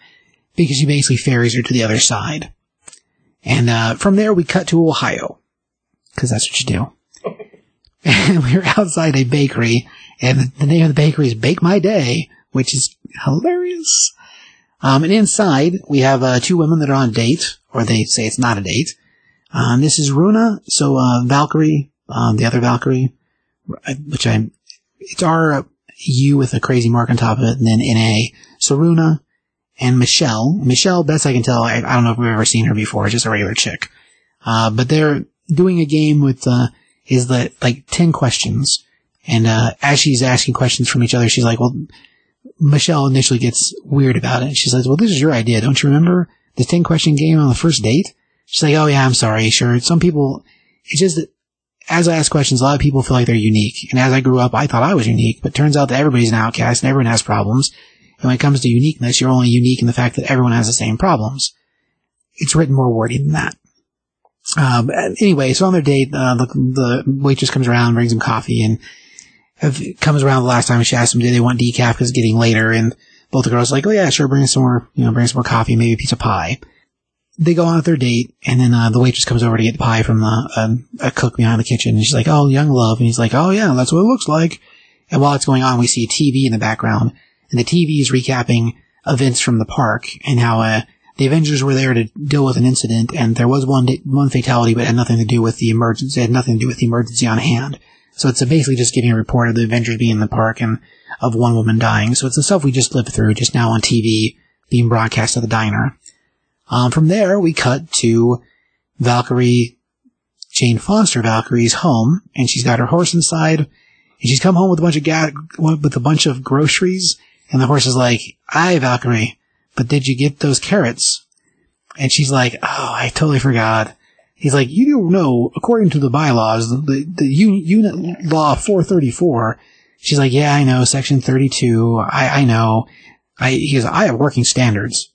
because she basically ferries her to the other side. And uh, from there, we cut to Ohio because that's what you do. and *laughs* we were outside a bakery, and the name of the bakery is Bake My Day, which is hilarious. Um, and inside, we have uh, two women that are on a date, or they say it's not a date. Um, this is Runa, so uh, Valkyrie, um, the other Valkyrie, uh, which I'm, it's R uh, with a crazy mark on top of it, and then NA. So Runa and Michelle. Michelle, best I can tell, I, I don't know if we've ever seen her before, just a regular chick. Uh, but they're doing a game with, uh, is that like 10 questions. And, uh, as she's asking questions from each other, she's like, well, Michelle initially gets weird about it. She says, well, this is your idea. Don't you remember the 10 question game on the first date? She's like, oh yeah, I'm sorry. Sure. Some people, it's just that as I ask questions, a lot of people feel like they're unique. And as I grew up, I thought I was unique, but turns out that everybody's an outcast and everyone has problems. And when it comes to uniqueness, you're only unique in the fact that everyone has the same problems. It's written more wordy than that. Um, anyway, so on their date, uh, the, the waitress comes around, brings them coffee, and if- comes around the last time she asked them, do they want decaf because it's getting later, and both the girls are like, oh yeah, sure, bring some more, you know, bring some more coffee, maybe a piece of pie. They go on with their date, and then uh, the waitress comes over to get the pie from the uh, a cook behind the kitchen, and she's like, "Oh, young love," and he's like, "Oh yeah, that's what it looks like." And while it's going on, we see a TV in the background, and the TV is recapping events from the park and how uh, the Avengers were there to deal with an incident, and there was one one fatality, but it had nothing to do with the emergency. It had nothing to do with the emergency on hand. So it's basically just giving a report of the Avengers being in the park and of one woman dying. So it's the stuff we just lived through, just now on TV, being broadcast at the diner. Um, from there, we cut to Valkyrie, Jane Foster Valkyrie's home, and she's got her horse inside, and she's come home with a bunch of ga- with a bunch of groceries, and the horse is like, "Aye, Valkyrie, but did you get those carrots?" And she's like, "Oh, I totally forgot." He's like, "You don't know, according to the bylaws, the the unit, law 434." She's like, "Yeah, I know, section 32. I I know." I he goes, "I have working standards."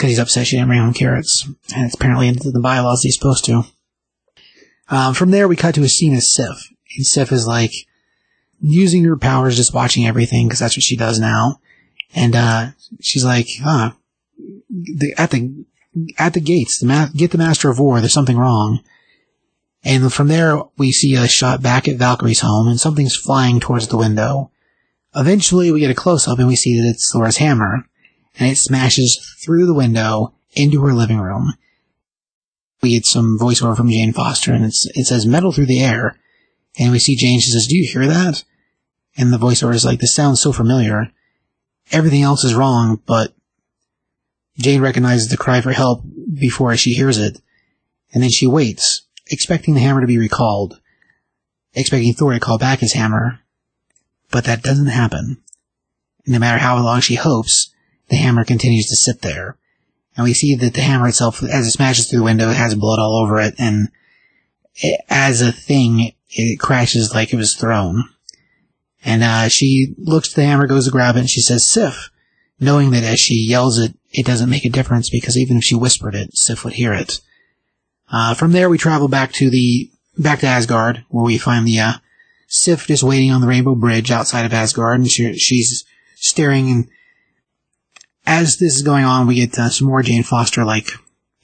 because he's upset she didn't bring home carrots, and it's apparently into the bylaws he's supposed to. Um, from there, we cut to a scene of Sif. And Sif is like using her powers, just watching everything because that's what she does now. And uh, she's like, "Huh, the, at the at the gates, the ma- get the Master of War. There's something wrong." And from there, we see a shot back at Valkyrie's home, and something's flying towards the window. Eventually, we get a close up, and we see that it's Thor's hammer and it smashes through the window into her living room. We get some voiceover from Jane Foster, and it says metal through the air. And we see Jane, she says, Do you hear that? And the voiceover is like, This sounds so familiar. Everything else is wrong, but Jane recognizes the cry for help before she hears it. And then she waits, expecting the hammer to be recalled, expecting Thor to call back his hammer. But that doesn't happen. No matter how long she hopes, the hammer continues to sit there. And we see that the hammer itself, as it smashes through the window, it has blood all over it, and it, as a thing, it crashes like it was thrown. And uh, she looks at the hammer, goes to grab it, and she says, Sif, knowing that as she yells it, it doesn't make a difference because even if she whispered it, Sif would hear it. Uh, from there, we travel back to the back to Asgard, where we find the uh, Sif just waiting on the Rainbow Bridge outside of Asgard, and she, she's staring and as this is going on, we get uh, some more Jane Foster, like,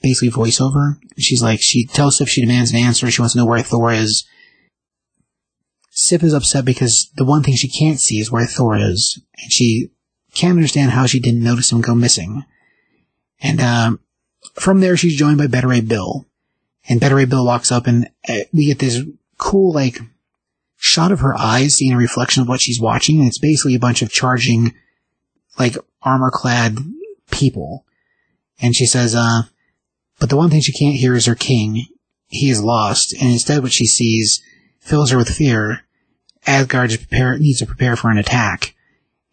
basically voiceover. She's like, she tells Sif she demands an answer. She wants to know where Thor is. Sif is upset because the one thing she can't see is where Thor is. And she can't understand how she didn't notice him go missing. And, um, from there, she's joined by Beta Ray Bill. And Beta Ray Bill walks up and uh, we get this cool, like, shot of her eyes seeing a reflection of what she's watching. And it's basically a bunch of charging, like, armor clad people. And she says, uh, but the one thing she can't hear is her king. He is lost, and instead what she sees fills her with fear. Asgard prepare, needs to prepare for an attack.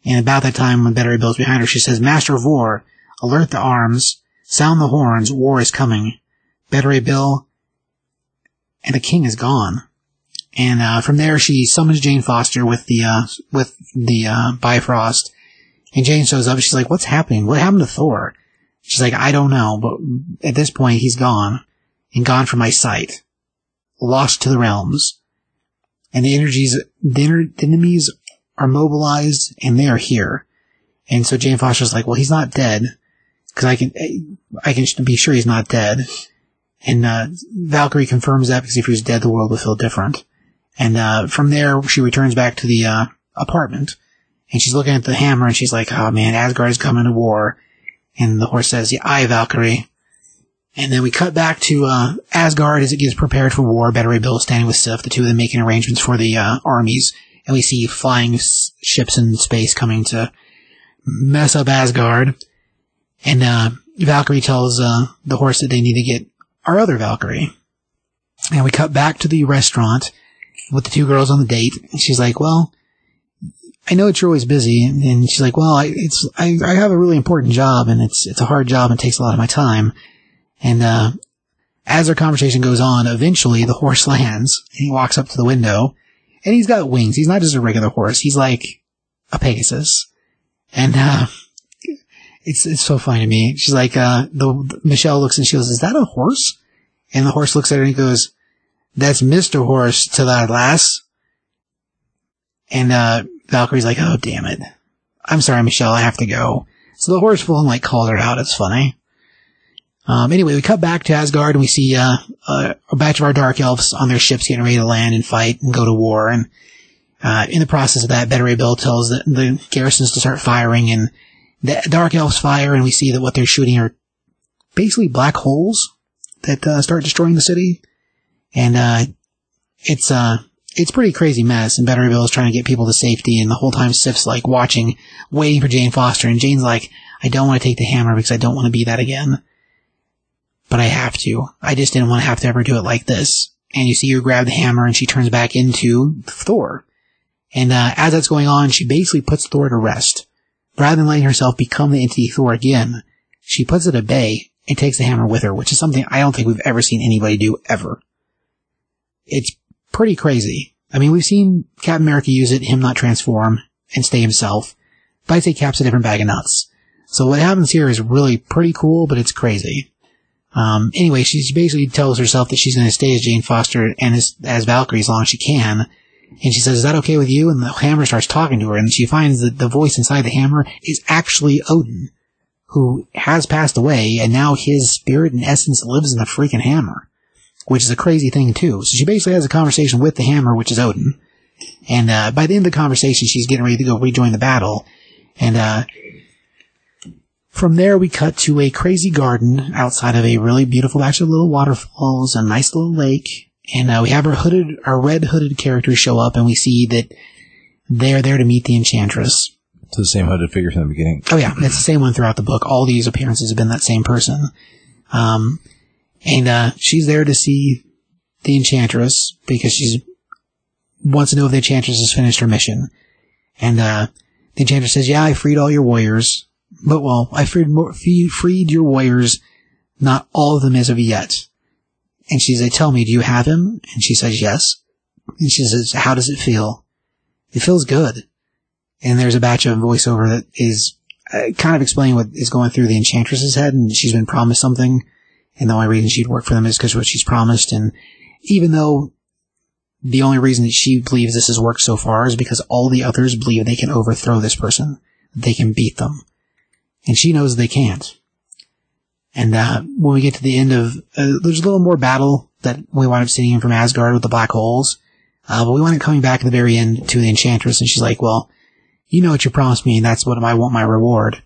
And about that time, when Beta Bill's behind her, she says, Master of War, alert the arms, sound the horns, war is coming. Beta Ray Bill, and the king is gone. And uh, from there, she summons Jane Foster with the uh, with the uh, Bifrost, and Jane shows up. She's like, "What's happening? What happened to Thor?" She's like, "I don't know, but at this point, he's gone, and gone from my sight, lost to the realms, and the energies, the, the enemies are mobilized, and they are here." And so Jane Foster's like, "Well, he's not dead, because I can, I can be sure he's not dead." And uh, Valkyrie confirms that because if he was dead, the world would feel different. And uh, from there, she returns back to the uh, apartment, and she's looking at the hammer, and she's like, "Oh man, Asgard is coming to war." And the horse says, "Yeah, aye, Valkyrie." And then we cut back to uh, Asgard as it gets prepared for war. Beta Ray Bill standing with Sif, the two of them making arrangements for the uh, armies, and we see flying s- ships in space coming to mess up Asgard. And uh, Valkyrie tells uh, the horse that they need to get our other Valkyrie. And we cut back to the restaurant with the two girls on the date. And she's like, well, I know that you're always busy. And she's like, well, I, it's, I, I have a really important job and it's, it's a hard job and takes a lot of my time. And, uh, as their conversation goes on, eventually the horse *laughs* lands and he walks up to the window and he's got wings. He's not just a regular horse. He's like a Pegasus. And, uh, it's, it's so funny to me. She's like, uh, the, Michelle looks and she goes, is that a horse? And the horse looks at her and goes, that's Mr. Horse to that lass. And, uh, Valkyrie's like, oh, damn it. I'm sorry, Michelle, I have to go. So the horse full and like called her out. It's funny. Um, anyway, we cut back to Asgard and we see, uh, uh, a batch of our dark elves on their ships getting ready to land and fight and go to war. And, uh, in the process of that, Ray Bill tells the, the garrisons to start firing and the dark elves fire and we see that what they're shooting are basically black holes that, uh, start destroying the city. And, uh, it's, uh, it's pretty crazy mess and Beta Bill is trying to get people to safety and the whole time Sif's like watching, waiting for Jane Foster and Jane's like, I don't want to take the hammer because I don't want to be that again but I have to. I just didn't want to have to ever do it like this. And you see her grab the hammer and she turns back into Thor. And uh, as that's going on, she basically puts Thor to rest. Rather than letting herself become the entity Thor again, she puts it at bay and takes the hammer with her, which is something I don't think we've ever seen anybody do ever. It's pretty crazy. I mean, we've seen Captain America use it, him not transform and stay himself, but I'd say Cap's a different bag of nuts. So what happens here is really pretty cool, but it's crazy. Um, anyway, she basically tells herself that she's going to stay as Jane Foster and as, as Valkyrie as long as she can. And she says, is that okay with you? And the hammer starts talking to her and she finds that the voice inside the hammer is actually Odin, who has passed away and now his spirit and essence lives in the freaking hammer, which is a crazy thing too. So she basically has a conversation with the hammer, which is Odin. And, uh, by the end of the conversation, she's getting ready to go rejoin the battle. And, uh, from there, we cut to a crazy garden outside of a really beautiful of little waterfalls, a nice little lake, and uh, we have our hooded, our red hooded characters show up, and we see that they're there to meet the Enchantress. It's the same hooded figure from the beginning. Oh yeah, it's the same one throughout the book. All these appearances have been that same person. Um, and, uh, she's there to see the Enchantress because she's wants to know if the Enchantress has finished her mission. And, uh, the Enchantress says, yeah, I freed all your warriors. But well, I freed, more, freed your warriors, not all of them as of yet. And she says, tell me, do you have him? And she says, yes. And she says, how does it feel? It feels good. And there's a batch of voiceover that is uh, kind of explaining what is going through the Enchantress's head, and she's been promised something, and the only reason she'd work for them is because what she's promised, and even though the only reason that she believes this has worked so far is because all the others believe they can overthrow this person, they can beat them and she knows they can't. And uh, when we get to the end of, uh, there's a little more battle that we wind up seeing from Asgard with the black holes. Uh, but we wind up coming back at the very end to the Enchantress, and she's like, "Well, you know what you promised me, and that's what I want my reward.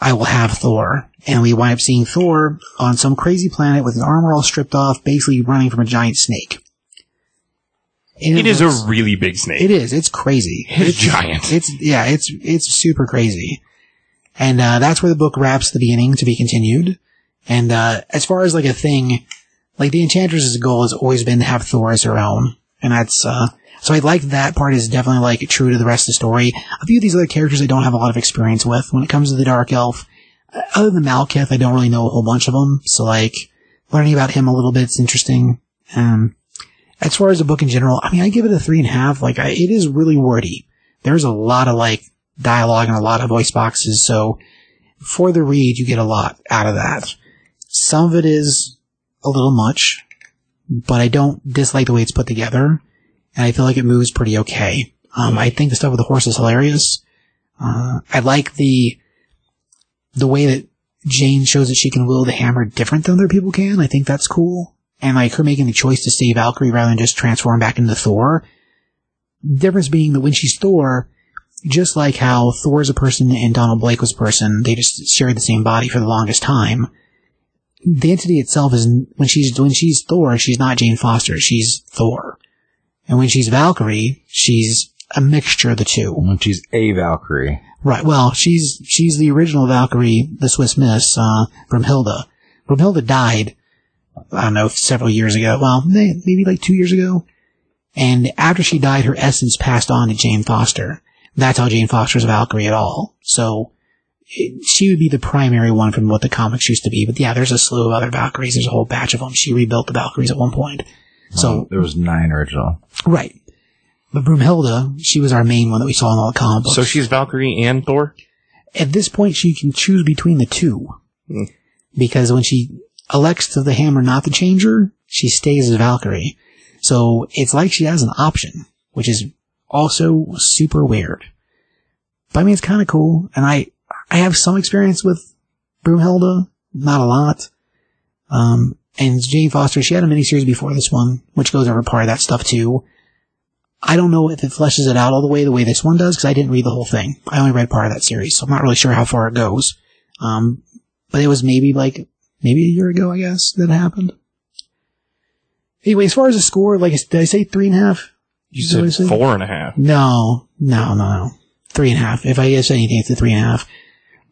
I will have Thor." And we wind up seeing Thor on some crazy planet with his armor all stripped off, basically running from a giant snake. And It is looks- a really big snake. It is. It's crazy. It's giant. It's yeah. It's it's super crazy, and uh, that's where the book wraps the beginning to be continued. And uh, as far as like a thing, like the Enchantress's goal has always been to have Thor as her own, and that's uh, so I like that part is definitely like true to the rest of the story. A few of these other characters I don't have a lot of experience with when it comes to the Dark Elf. uh, Other than Malekith, I don't really know a whole bunch of them. So like learning about him a little bit is interesting. Um, as far as the book in general, I mean, I give it a three and a half. Like, I, it is really wordy. There's a lot of like dialogue and a lot of voice boxes. So for the read, you get a lot out of that. Some of it is a little much, but I don't dislike the way it's put together. And I feel like it moves pretty okay. Um, I think the stuff with the horse is hilarious. Uh, I like the, the way that Jane shows that she can wield the hammer different than other people can. I think that's cool. And like her making the choice to stay Valkyrie rather than just transform back into Thor. Difference being that when she's Thor, just like how Thor is a person and Donald Blake was a person, they just shared the same body for the longest time. The entity itself is when she's when she's Thor, she's not Jane Foster, she's Thor. And when she's Valkyrie, she's a mixture of the two. When she's a Valkyrie. Right. Well, she's she's the original Valkyrie, the Swiss Miss uh, from Hilda. Brumhilda died, I don't know, several years ago. Well, maybe like two years ago. And after she died, her essence passed on to Jane Foster. That's how Jane Foster's a Valkyrie at all. So it, she would be the primary one from what the comics used to be. But yeah, there's a slew of other Valkyries. There's a whole batch of them. She rebuilt the Valkyries at one point. So Um, there was nine original. right. But Broomhilda, she was our main one that we saw in all the comic books. So she's Valkyrie and Thor. at this point she can choose between the two. Hmm. Because when she elects to the hammer not to change her, she stays as Valkyrie. So it's like she has an option, which is also super weird. But I mean, it's kind of cool. And I, I have some experience with Broomhilda, not a lot. Um, and Jane Foster, she had a miniseries before this one, which goes over part of that stuff too. I don't know if it fleshes it out all the way the way this one does because I didn't read the whole thing. I only read part of that series, so I'm not really sure how far it goes. Um, but it was maybe like maybe a year ago, I guess, that happened. Anyway, as far as the score, like did I say three and a half? You Is that what I said four and a half. No, no, no, no. Three and a half. If I guess anything, it's a three and a half.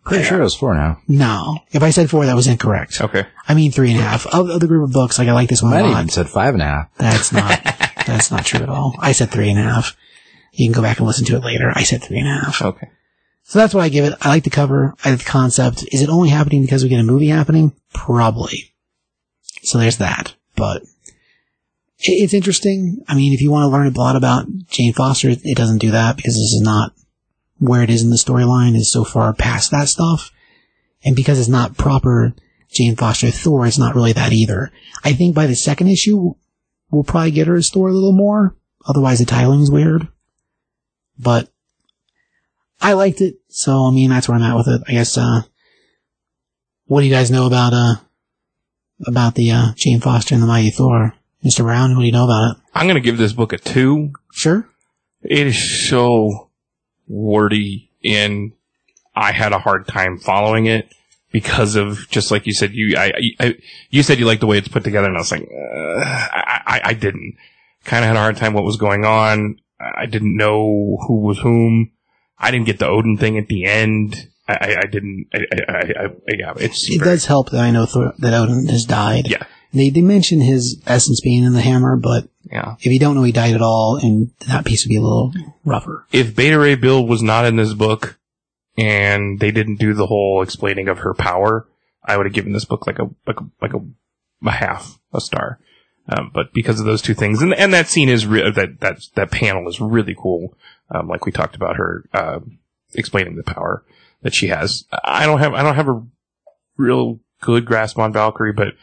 Pretty sure it was four now. No, if I said four, that was incorrect. Okay. I mean three and a half. Of, of the group of books, like I like this one a lot. even said five and a half. That's not. *laughs* that's not true at all. I said three and a half. You can go back and listen to it later. I said three and a half. Okay. So that's what I give it. I like the cover. I like the concept. Is it only happening because we get a movie happening? Probably. So there's that. But it's interesting. I mean, if you want to learn a lot about Jane Foster, it doesn't do that because this is not where it is in the storyline is so far past that stuff. And because it's not proper Jane Foster Thor, it's not really that either. I think by the second issue, we'll probably get her as Thor a little more. Otherwise the titling's weird. But I liked it, so I mean that's where I'm at with it. I guess. Uh, what do you guys know about uh about the uh, Jane Foster and the Mighty Thor, Mister Brown? What do you know about it? I'm gonna give this book a two. Sure. It is so wordy and I had a hard time following it because of just like you said, you, I, I you said you liked the way it's put together and I was like, uh, I, I, I didn't. Kind of had a hard time what was going on. I didn't know who was whom. I didn't get the Odin thing at the end. I, I, I didn't, I, I, I, I, yeah, it's, It does help that I know Thor, that Odin has died. Yeah. They they mention his essence being in the hammer, but yeah. if you don't know he died at all, and that piece would be a little rougher. if Beta Ray Bill was not in this book and they didn't do the whole explaining of her power, I would have given this book like a like a like a, a half a star. Um, but because of those two things, and and that scene is re- that that that panel is really cool. Um, like we talked about her uh, explaining the power that she has. I don't have I don't have a real good grasp on Valkyrie, but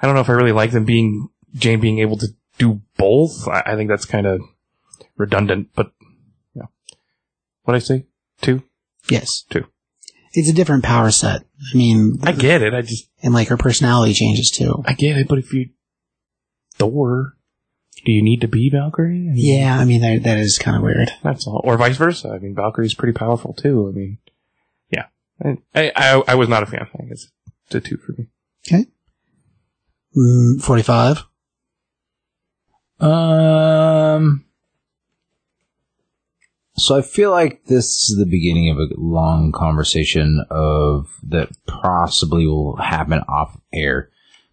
I don't know if I really like them being Jane being able to do both. I, I think that's kind of redundant, but yeah. what I say? Two? Yes. Two. It's a different power set. I mean, I get it. I just and like her personality changes too. I get it. But if you Thor, do you need to be Valkyrie? I mean, Yeah, I mean that that is kind of weird. that's all. Or vice versa. I mean, Valkyrie's pretty powerful too. I mean, yeah. I I, I, was not a fan. I guess it's a two for me. Mm, Forty-five. Um. So I feel like this is the beginning of a long conversation of that possibly will happen off air,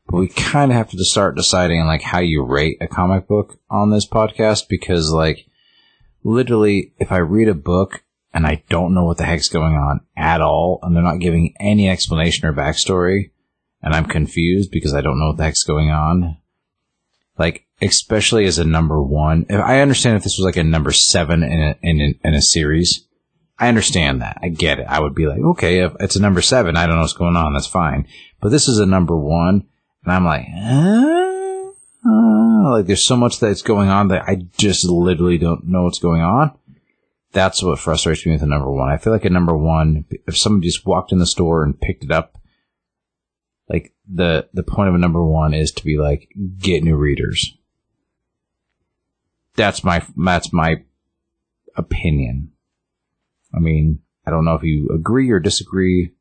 but we kind of have to start deciding like how you rate a comic book on this podcast because like literally if I read a book and I don't know what the heck's going on at all and they're not giving any explanation or backstory and I'm confused because I don't know what the heck's going on, like especially as a number one. I understand if this was like a number seven in a, in in a series, I understand that. I get it. I would be like, okay, if it's a number seven, I don't know what's going on. That's fine. But this is a number one, and I'm like, uh, uh, like there's so much that's going on that I just literally don't know what's going on. That's what frustrates me with a number one. I feel like a number one, if somebody just walked in the store and picked it up, like the the point of a number one is to be like get new readers. That's my that's my opinion. I mean, I don't know if you agree or disagree.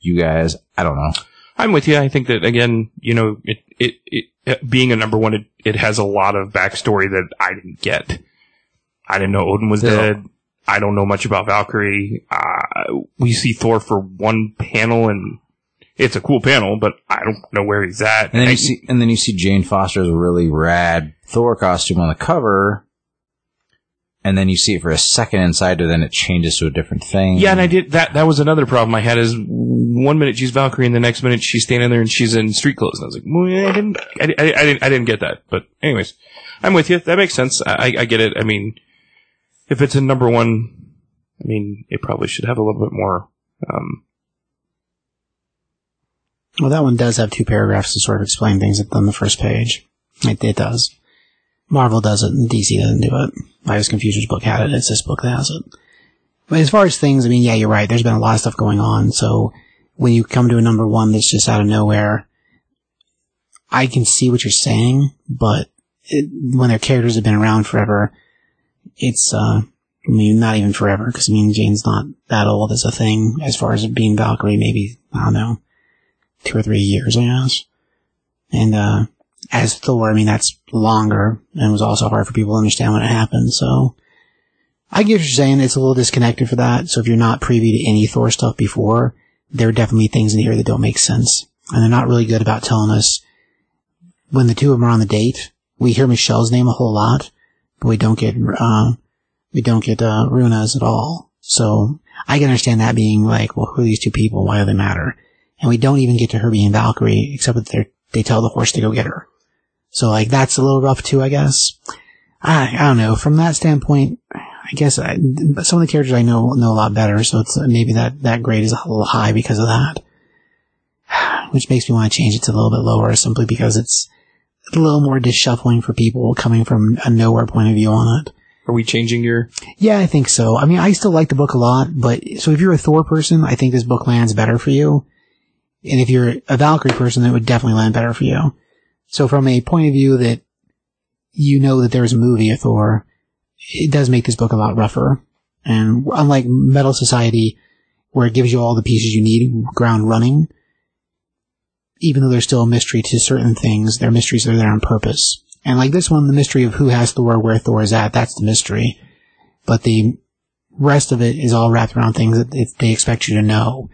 You guys, I don't know. I'm with you. I think that again, you know, it it, it it- being a number one, it, it has a lot of backstory that I didn't get. I didn't know Odin was dead. I don't know much about Valkyrie. Uh, we see Thor for one panel, and it's a cool panel, but I don't know where he's at. And then you see, and then you see Jane Foster's really rad Thor costume on the cover, and then you see it for a second inside her, then it changes to a different thing. Yeah, and I did that. That was another problem I had. Is one minute she's Valkyrie, and the next minute she's standing there and she's in street clothes. And I was like, well, I didn't, I, I, I didn't, I didn't get that. But anyways, I'm with you. That makes sense. I, I get it. I mean, if it's a number one, I mean, it probably should have a little bit more. Um, Well, that one does have two paragraphs to sort of explain things on the first page. It, it does. Marvel does it, and DC doesn't do it. Virus Confusion's book had it. It's this book that has it. But as far as things, I mean, yeah, you're right. There's been a lot of stuff going on. So when you come to a number one that's just out of nowhere, I can see what you're saying, but it, when their characters have been around forever, it's, uh, I mean, not even forever, because I mean, Jane's not that old as a thing, as far as being Valkyrie, maybe, I don't know, two or three years, I guess. And, uh, as Thor, I mean, that's longer, and was also hard for people to understand when it happened, so. I get what you're saying, it's a little disconnected for that, so if you're not privy to any Thor stuff before, there are definitely things in here that don't make sense. And they're not really good about telling us when the two of them are on the date. We hear Michelle's name a whole lot, but we don't get, uh, we don't get, uh, Runa's at all. So, I can understand that being like, well, who are these two people? Why do they matter? And we don't even get to her being Valkyrie, except that they they tell the horse to go get her. So, like, that's a little rough too, I guess. I, I don't know. From that standpoint, I guess I, some of the characters I know know a lot better, so it's maybe that that grade is a little high because of that. *sighs* Which makes me want to change it to a little bit lower, simply because it's a little more disshuffling for people coming from a nowhere point of view on it. are we changing your? Yeah, I think so. I mean, I still like the book a lot, but so if you're a Thor person, I think this book lands better for you. And if you're a Valkyrie person, it would definitely land better for you. So from a point of view that you know that there's a movie of Thor, it does make this book a lot rougher. And unlike Metal Society, where it gives you all the pieces you need ground running, even though there's still a mystery to certain things, there are mysteries that are there on purpose. And like this one, the mystery of who has Thor, where Thor is at, that's the mystery. But the rest of it is all wrapped around things that they expect you to know.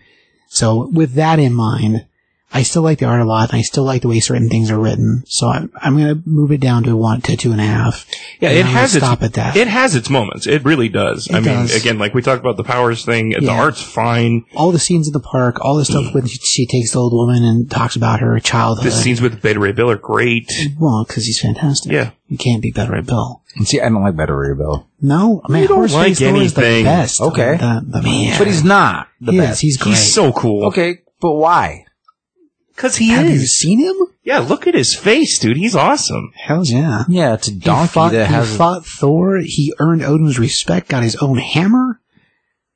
So with that in mind, I still like the art a lot. And I still like the way certain things are written. So I'm, I'm going to move it down to one to two and a half. Yeah, it I'm has its stop at that. It has its moments. It really does. I It mean, again, like we talked about the powers thing. The art's fine. all the scenes in the park, all the stuff when she, she takes the old woman and talks about her childhood. The scenes with Beta Ray Bill are great. well, because he's fantastic. Yeah. You can't be better at Bill. And see, I don't like Beta Ray Bill. No, man, don't Horse like Face Thor is the anything. best. Okay. The, the man. But he's not the he is, best. He's great. He's so cool. okay, but why? Because he is. Have you is. seen him? Yeah, look at his face, dude. He's awesome. Hell yeah. Yeah, it's a He donkey fought, that he has. fought Thor. He earned Odin's respect. Got his own hammer.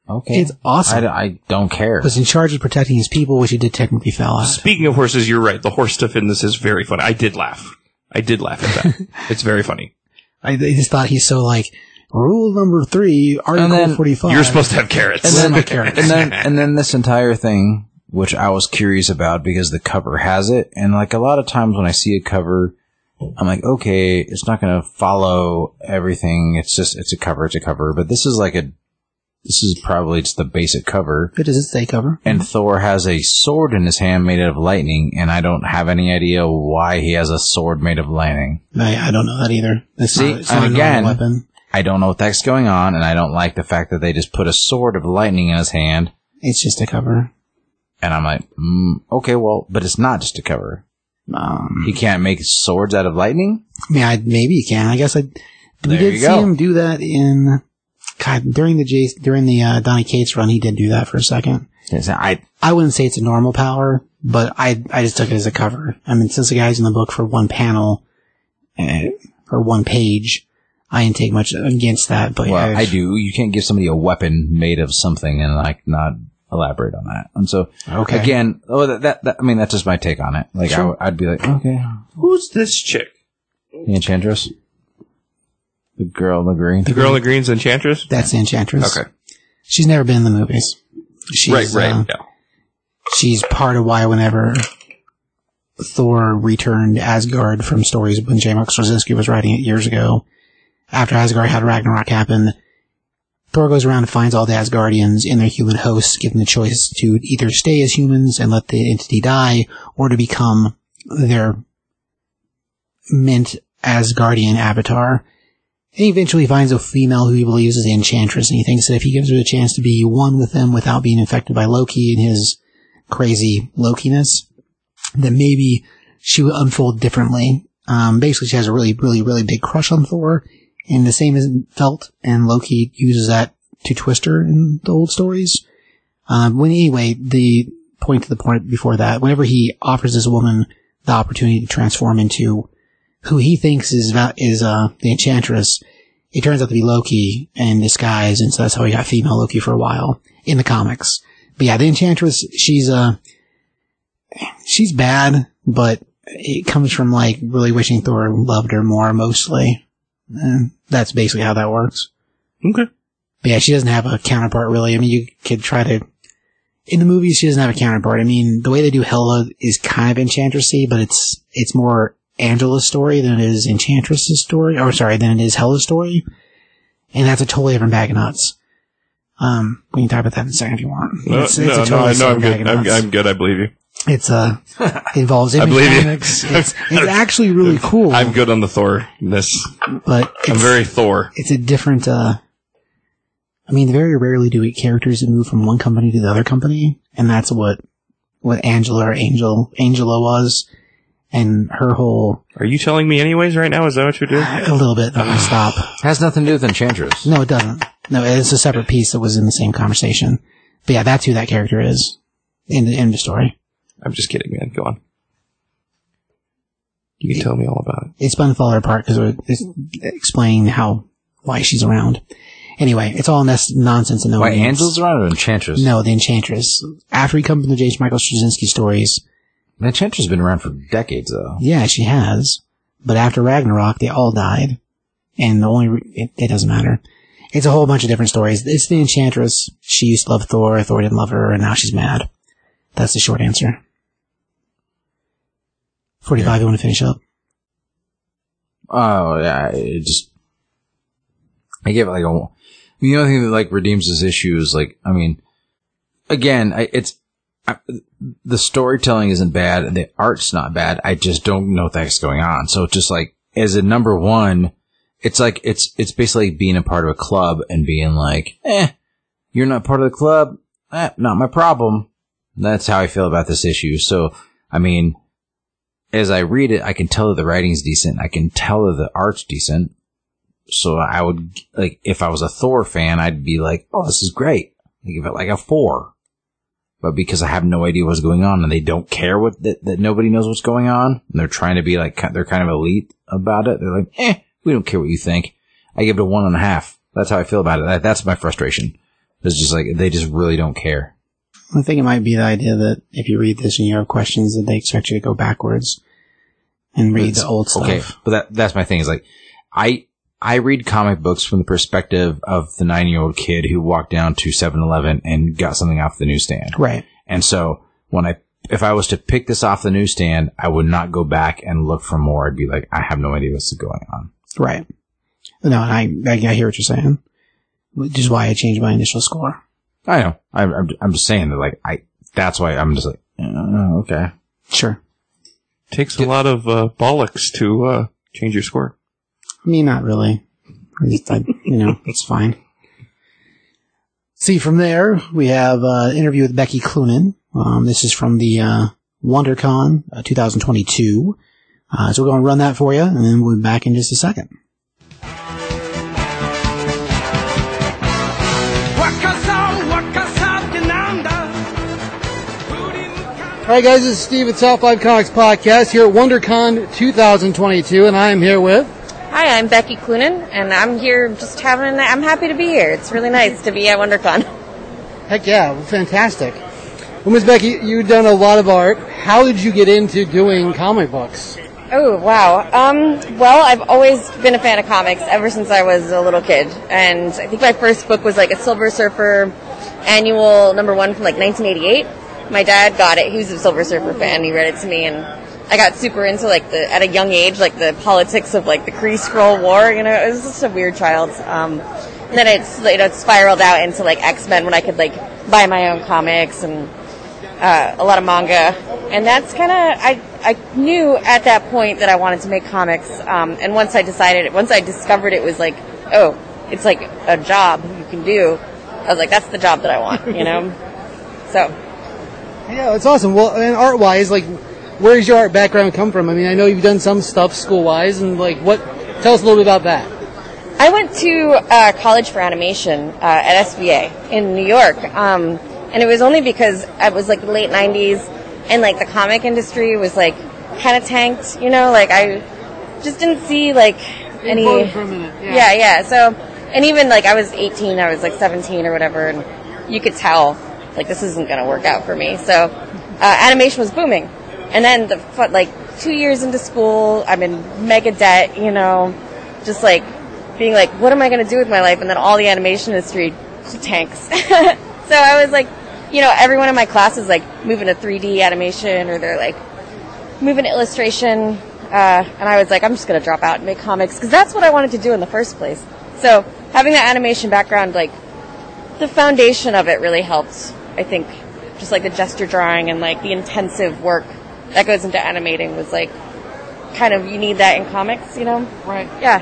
okay, It's awesome. I, I don't care. Was in charge of protecting his people, which he did technically fail at. Speaking of horses, you're right. The horse stuff in this is very funny. I did laugh. I did laugh at that. *laughs* it's very funny. I, I just thought he's so like rule number three, Article forty-five. You're supposed to have carrots. and then, my carrots. and then, and then this entire thing, which I was curious about because the cover has it, and like a lot of times when I see a cover, I'm like, okay, it's not going to follow everything. It's just, it's a cover, it's a cover. But this is like a, this is probably just the basic cover. It is it say cover? And Thor has a sword in his hand made out of lightning, and I don't have any idea why he has a sword made of lightning. I, I don't know that either. It's See, not, it's and not a again- weapon. I don't know what the heck's going on, and I don't like the fact that they just put a sword of lightning in his hand. It's just a cover. And I'm like, mm, okay, well, but it's not just a cover. Um, He can't make swords out of lightning. I mean, I, maybe he can. I guess I. We did see him do that in. God, during the Jace, during the uh, Donny Cates run, he did do that for a second. Yes, I I wouldn't say it's a normal power, but I I just took it as a cover. I mean, since the guy's in the book for one panel, uh, or one page, I didn't take much against that. But well, I do. You can't give somebody a weapon made of something and like not elaborate on that. And so Okay. again, oh, that, that, that I mean, that's just my take on it. Like I, Sure. would- I'd be like, okay, Who's this chick? the enchantress, the girl in the green. The girl in the green's Enchantress? That's Enchantress. Okay. She's never been in the movies. She's, right, right. uh, yeah. she's part of why whenever Thor returned Asgard from stories when J. Mark Straczynski was writing it years ago, after Asgard had Ragnarok happen, Thor goes around and finds all the Asgardians in their human hosts, given the choice to either stay as humans and let the entity die, or to become their mint Asgardian avatar. And eventually he finds a female who he believes is the Enchantress, and he thinks that if he gives her the chance to be one with them without being infected by Loki and his crazy Lokiness, then maybe she would unfold differently. Um, basically, she has a really, really, really big crush on Thor, and the same is felt, and Loki uses that to twist her in the old stories. Um, when anyway, the point to the point before that, whenever he offers this woman the opportunity to transform into who he thinks is is uh the Enchantress, it turns out to be Loki in disguise, and so that's how he got female Loki for a while in the comics. But yeah, the Enchantress, she's uh she's bad, but it comes from like really wishing Thor loved her more mostly. And that's basically how that works. Okay. But yeah, she doesn't have a counterpart really. I mean, you could try to. In the movies, she doesn't have a counterpart. I mean, the way they do Hela is kind of Enchantressy, but it's it's more Angela's story than it is Enchantress's story. Or sorry, than it is Hela's story, and that's a totally different bag of nuts. Um, we can talk about that in a second if you want. No, It's- it's no, no, totally know. separate I'm good. I'm. I'm good. I believe you. It's uh, involves *laughs* I image comics. *laughs* It's, it's actually really cool, I'm good on the Thor. This. but it's, I'm very Thor. it's a different. uh I mean, very rarely do we get characters that move from one company to the other company, and that's what what Angela or Angel Angela was, and her whole Are you telling me anyways right now? Is that what you're doing? a little bit. I'm gonna *sighs* stop. Has nothing to do with Enchantress. No, it doesn't. No, it's a separate piece that was in the same conversation. But yeah, that's who that character is in the in the story. I'm just kidding, man. Go on. You can tell me all about it. it's fun to fall her apart because it's explaining how why she's around. Anyway, it's all nes- nonsense and no Why. Angel's around or Enchantress? No, the Enchantress. After he comes from the J. Michael Straczynski stories, The Enchantress has been around for decades, though. yeah, she has. But after Ragnarok, they all died, and the only re- it, it doesn't matter. It's a whole bunch of different stories. It's the Enchantress. She used to love Thor. Thor didn't love her, and now she's mad. That's the short answer. Forty-five. You want to finish up? Oh yeah, it just I give it like a the only thing that like redeems this issue is like I mean, again, I, it's I, the storytelling isn't bad, the art's not bad. I just don't know what the heck's going on. So just like as a number one, it's like it's it's basically being a part of a club and being like, eh, you're not part of the club, eh, not my problem. That's how I feel about this issue. So I mean, as I read it, I can tell that the writing's decent. I can tell that the art's decent. So I would like if I was a Thor fan, I'd be like, "Oh, this is great." I give it like a four. But because I have no idea what's going on and they don't care what that, that nobody knows what's going on, and they're trying to be like they're kind of elite about it. They're like, "Eh, we don't care what you think." I give it a one and a half. That's how I feel about it. That, that's my frustration. It's just like they just really don't care. I think it might be the idea that if you read this and you have questions, that they expect you to go backwards and read the old stuff. Okay, but that that's my thing is like I I read comic books from the perspective of the nine year old kid who walked down to 7-Eleven and got something off the newsstand. Right. And so when I if I was to pick this off the newsstand, I would not go back and look for more. I'd be like, I have no idea what's going on. Right. No, and I, I, I hear what you're saying. Which is why I changed my initial score. I know. I'm I'm, I'm just saying that like I that's why I'm just like oh, okay. Sure. Takes a lot of uh, bollocks to uh, change your score. I mean, not really. I just, I, you know, *laughs* it's fine. See, from there, we have uh, an interview with Becky Cloonan. Um, this is from the uh, WonderCon uh, 2022. Uh, so we're going to run that for you, and then we'll be back in just a second. All right, guys, this is Steve at Top 5 Comics Podcast here at WonderCon 2022, and I am here with... Hi, I'm Becky Cloonan, and I'm here just having. I'm happy to be here. It's really nice to be at WonderCon. Heck yeah, fantastic. Well, Ms. Becky, you've done a lot of art. How did you get into doing comic books? Oh wow. Um, well, I've always been a fan of comics ever since I was a little kid, and I think my first book was like a Silver Surfer annual number one from like 1988. My dad got it. He was a Silver Surfer fan. He read it to me, and I got super into like the at a young age, like the politics of like the Kree Skrull War. You know, it was just a weird child. Um, and then it's you know it spiraled out into like X Men when I could like buy my own comics and uh, a lot of manga. and that's kind of I I knew at that point that I wanted to make comics. Um, and once I decided, once I discovered it was like, oh, it's like a job you can do. I was like, that's the job that I want, you know. *laughs* so Yeah, it's awesome. Well, and art wise, like, where does your art background come from? I mean, I know you've done some stuff school wise, and like, what? Tell us a little bit about that. I went to uh, college for animation uh, at SVA in New York, um, and it was only because it was like late '90s, and like the comic industry was like kind of tanked. You know, like I just didn't see like any. Yeah, yeah. So, and even like I was 18, I was like 17 or whatever, and you could tell like this isn't going to work out for me. So, uh, animation was booming, and then the like two years into school, I'm in mega debt. You know, just like being like, what am I going to do with my life? And then all the animation industry tanks. *laughs* so I was like, you know, everyone in my class is like moving to 3D animation or they're like moving to illustration. Uh, and I was like, I'm just going to drop out and make comics because that's what I wanted to do in the first place. So having that animation background, like the foundation of it really helped. I think just like the gesture drawing and like the intensive work that goes into animating was like kind of you need that in comics, you know? Right. Yeah.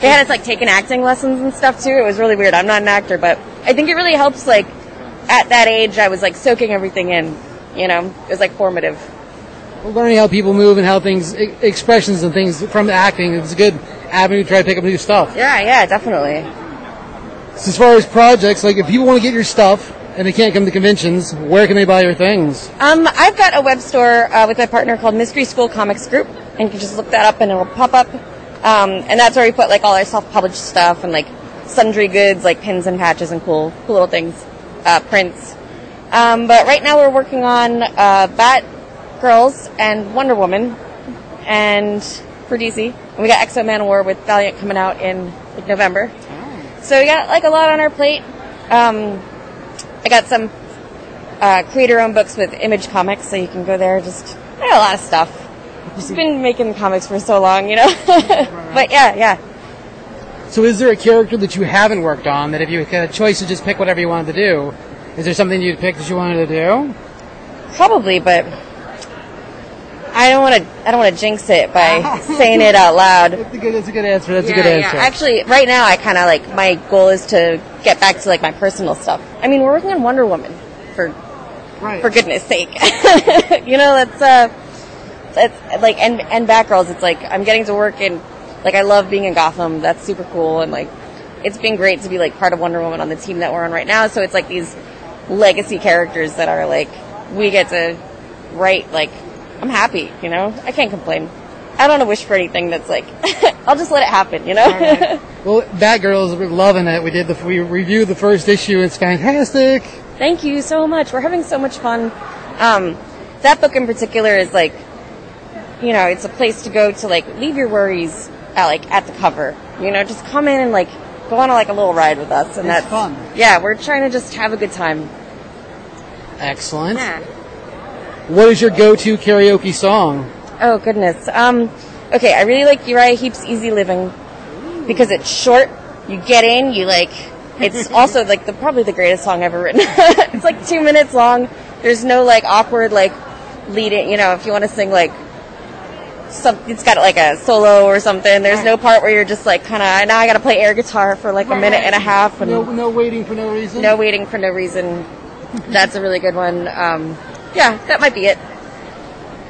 They had us like taking acting lessons and stuff too. It was really weird. I'm not an actor, but I think it really helps like at that age I was like soaking everything in, you know? It was like formative. Well, learning how people move and how things, e- expressions and things from acting is a good avenue to try to pick up new stuff. Yeah, yeah, definitely. So as far as projects, like if people want to get your stuff and they can't come to conventions, where can they buy your things? Um, I've got a web store uh, with my partner called Mystery School Comics Group, and you can just look that up and it'll pop up. Um, and that's where we put like all our self-published stuff and like sundry goods like pins and patches and cool, cool little things, uh, prints. Um, but right now we're working on uh, Bat Girls and Wonder Woman, and for DC, and we got X-O Manowar with Valiant coming out in like November. So we got like a lot on our plate. Um, I got some uh, creator-owned books with Image Comics, so you can go there. Just I got a lot of stuff. Just been *laughs* making comics for so long, you know. *laughs* but yeah, yeah. So is there a character that you haven't worked on that if you had a choice to just pick whatever you wanted to do, is there something you'd pick that you wanted to do? Probably, but I don't want to. I don't want to jinx it by *laughs* saying it out loud. That's a good, that's a good answer. That's a Yeah, good yeah. answer. Actually, right now, I kind of like my goal is to get back to like my personal stuff. I mean, we're working on Wonder Woman for right. for goodness sake. *laughs* you know, that's uh, that's like and and Batgirls. It's like I'm getting to work in like I love being in Gotham. That's super cool, and like it's been great to be like part of Wonder Woman on the team that we're on right now. So it's like these legacy characters that are like we get to write. Like I'm happy. You know, I can't complain. I don't want to wish for anything that's like *laughs* I'll just let it happen. You know. *laughs* Well, Batgirls, we're loving it. We did the we reviewed the first issue. It's fantastic. Thank you so much. We're having so much fun. Um, that book in particular is like, you know, it's a place to go to like leave your worries at like at the cover. You know, just come in and like go on a, like a little ride with us, and It's that's fun. Yeah, we're trying to just have a good time. Excellent. Yeah. What is your go-to karaoke song? Oh goodness. Um, okay, I really like Uriah Heep's "Easy Living" because it's short. You get in, you like. It's *laughs* also like the probably the greatest song ever written. *laughs* it's like two minutes long. There's no like awkward like leading. You know, if you want to sing like some, it's got like a solo or something. There's no part where you're just like kind of now I got to play air guitar for like a minute and a half and No, no waiting for no reason. no waiting for no reason. That's a really good one. Um, yeah, that might be it.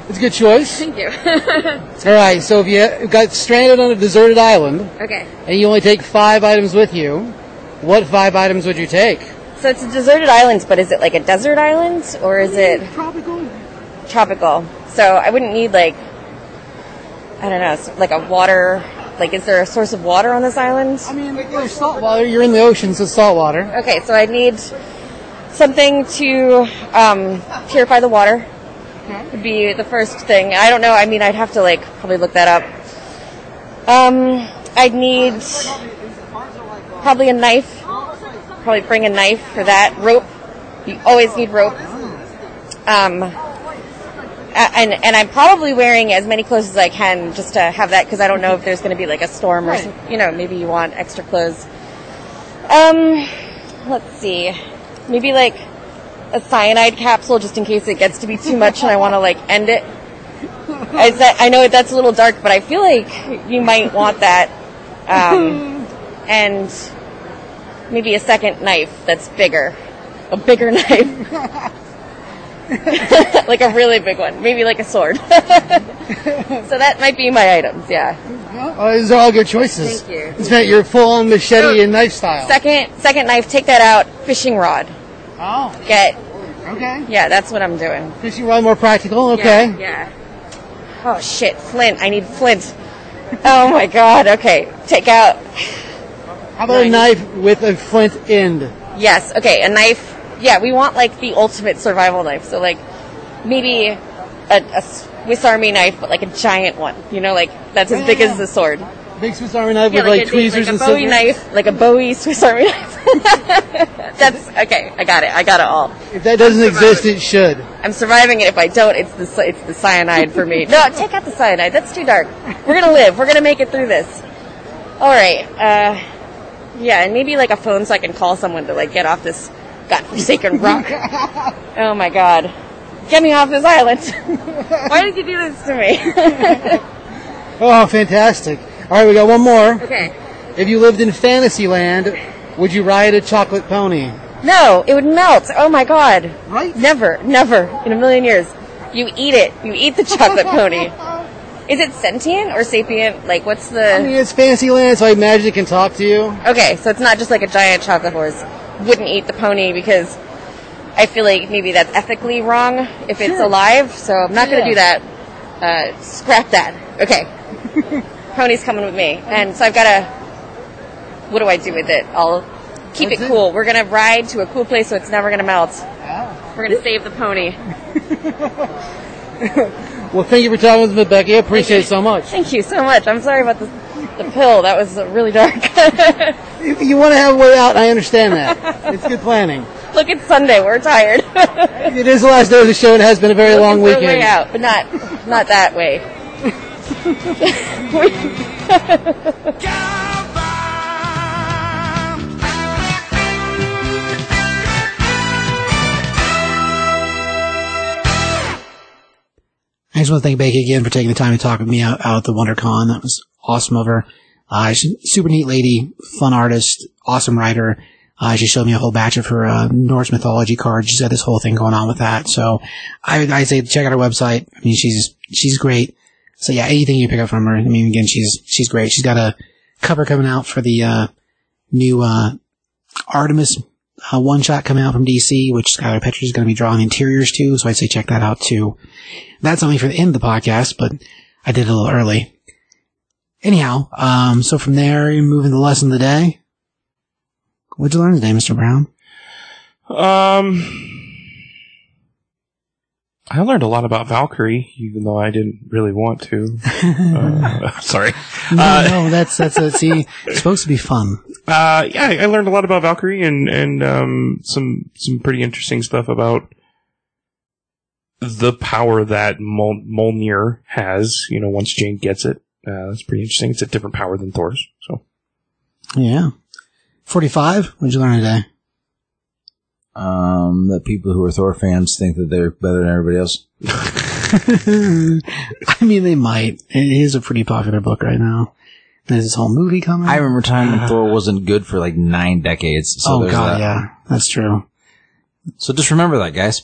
It's a good choice. Thank you. *laughs* All right. So if you got stranded on a deserted island okay. and you only take five items with you, what five items would you take? So it's a deserted island, but is it like a desert island or is it Tropical. tropical? So I wouldn't need like I don't know, like a water. Like, is there a source of water on this island? I mean, there's salt water. You're in the ocean, so salt water. Okay, so I need something to um, purify the water. Would be the first thing. I don't know. I mean, I'd have to like probably look that up. Um, I'd need probably a knife. Probably bring a knife for that. Rope. You always need rope. Um, and and I'm probably wearing as many clothes as I can just to have that because I don't know if there's going to be like a storm or some, you know maybe you want extra clothes. Um, let's see, maybe like a cyanide capsule just in case it gets to be too much and I want to like end it. I said I know that's a little dark, but I feel like you might want that. Um, and maybe a second knife that's bigger, a bigger *laughs* knife. *laughs* like a really big one, maybe like a sword. *laughs* so that might be my items, yeah. Oh, these are all good choices. Thank you. It's meant your full-on machete and knife style. Second, second knife, take that out. Fishing rod. Oh, Get, okay. yeah, that's what I'm doing. Fishing rod more practical. Okay. Yeah. yeah. Oh shit, flint. I need flint. Oh my god. Okay, take out. How about a knife with a flint end? Yes. Okay, a knife. Yeah, we want like the ultimate survival knife. So like maybe a, a Swiss Army knife, but like a giant one. You know, like that's as big as the sword. Big Swiss Army knife Yeah, with like, a, tweezers like a and Bowie knife, like a Bowie Swiss Army knife. *laughs* that's okay. I got it. I got it all. If that doesn't exist, it should. I'm surviving it. If I don't, it's the it's the cyanide for me. No, take out the cyanide. That's too dark. We're gonna live. We're gonna make it through this. All right. Uh, yeah, and maybe like a phone so I can call someone to like get off this godforsaken *laughs* rock. oh my god, get me off this island. *laughs* Why did you do this to me? Oh, fantastic. All right, we got one more. okay. If you lived in Fantasyland, would you ride a chocolate pony? No, it would melt. Oh my god. Right? Never, never in a million years. You eat it. You eat the *laughs* chocolate pony. Is it sentient or sapient? Like, what's the? I mean, it's Fantasyland, so I imagine it can talk to you. Okay, so it's not just like a giant chocolate horse. Wouldn't eat the pony because I feel like maybe that's ethically wrong if it's alive. So I'm not going to do that. Uh, scrap that. Okay, *laughs* pony's coming with me, and so I've got to. What do I do with it? I'll keep it it. cool. We're gonna ride to a cool place so it's never gonna melt. Ah. We're gonna save the pony. *laughs* Well, thank you for talking with me, Becky. I appreciate it so much. Thank you so much. I'm sorry about the the pill. That was really dark. If *laughs* you want to have a way out, I understand that. It's good planning. Look, it's Sunday. We're tired. It is the last day of the show, and it has been a very long Looking for a weekend. way out, but not not that way. I just want to thank Becky again for taking the time to talk with me out, out at the WonderCon. That was awesome of her. Uh, super neat lady, fun artist, awesome writer. Uh, she showed me a whole batch of her uh, Norse mythology cards. She's got this whole thing going on with that. So I, I say check out her website. I mean, she's she's great. So yeah, anything you pick up from her. I mean, again, she's she's great. She's got a cover coming out for the uh, new uh, Artemis uh, one shot coming out from DC, which Skylar Petrie is going to be drawing interiors to. So I'd say check that out too. That's only for the end of the podcast, but I did it a little early. Anyhow, um, so from there, into the lesson of the day. What'd you learn today, Mr. Brown? Um, I learned a lot about Valkyrie, even though I didn't really want to. *laughs* uh, sorry. No, Uh, no, that's, that's, uh, see, it's supposed to be fun. Uh, yeah, I learned a lot about Valkyrie and and um, some some pretty interesting stuff about the power that Mol- Mjolnir has. You know, once Jane gets it, uh, that's pretty interesting. It's a different power than Thor's. So Yeah. 45? What'd you learn today? Um, that people who are Thor fans think that they're better than everybody else. *laughs* I mean, they might. It is a pretty popular book right now. There's this whole movie coming. I remember a time when Thor wasn't good for like nine decades. So oh god, that. yeah. That's true. So just remember that, guys.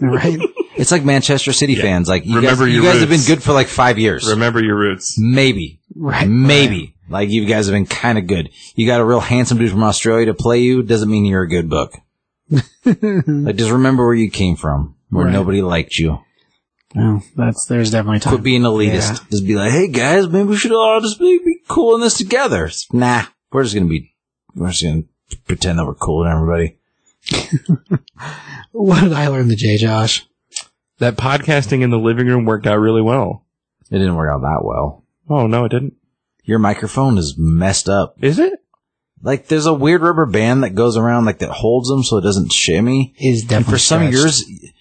Right? *laughs* It's like Manchester City fans. Like you Remember guys, you your guys have been good for like five years. remember your roots. Maybe. Right. Maybe. Like you guys have been kind of good. You got a real handsome dude from Australia to play you doesn't mean you're a good book. Like just remember where you came from, where Right. nobody liked you. No, that's, there's definitely time. Quit being elitist. Just be like, hey guys, maybe we should all just be, be cool in this together. Nah, we're just gonna be, we're just gonna pretend that we're cool than everybody. *laughs* What did I learn today, Josh? That podcasting in the living room worked out really well. It didn't work out that well. Oh no, it didn't. Your microphone is messed up. Is it? Like there's a weird rubber band that goes around like that holds them so it doesn't shimmy. Is And definitely for some stretched. yours,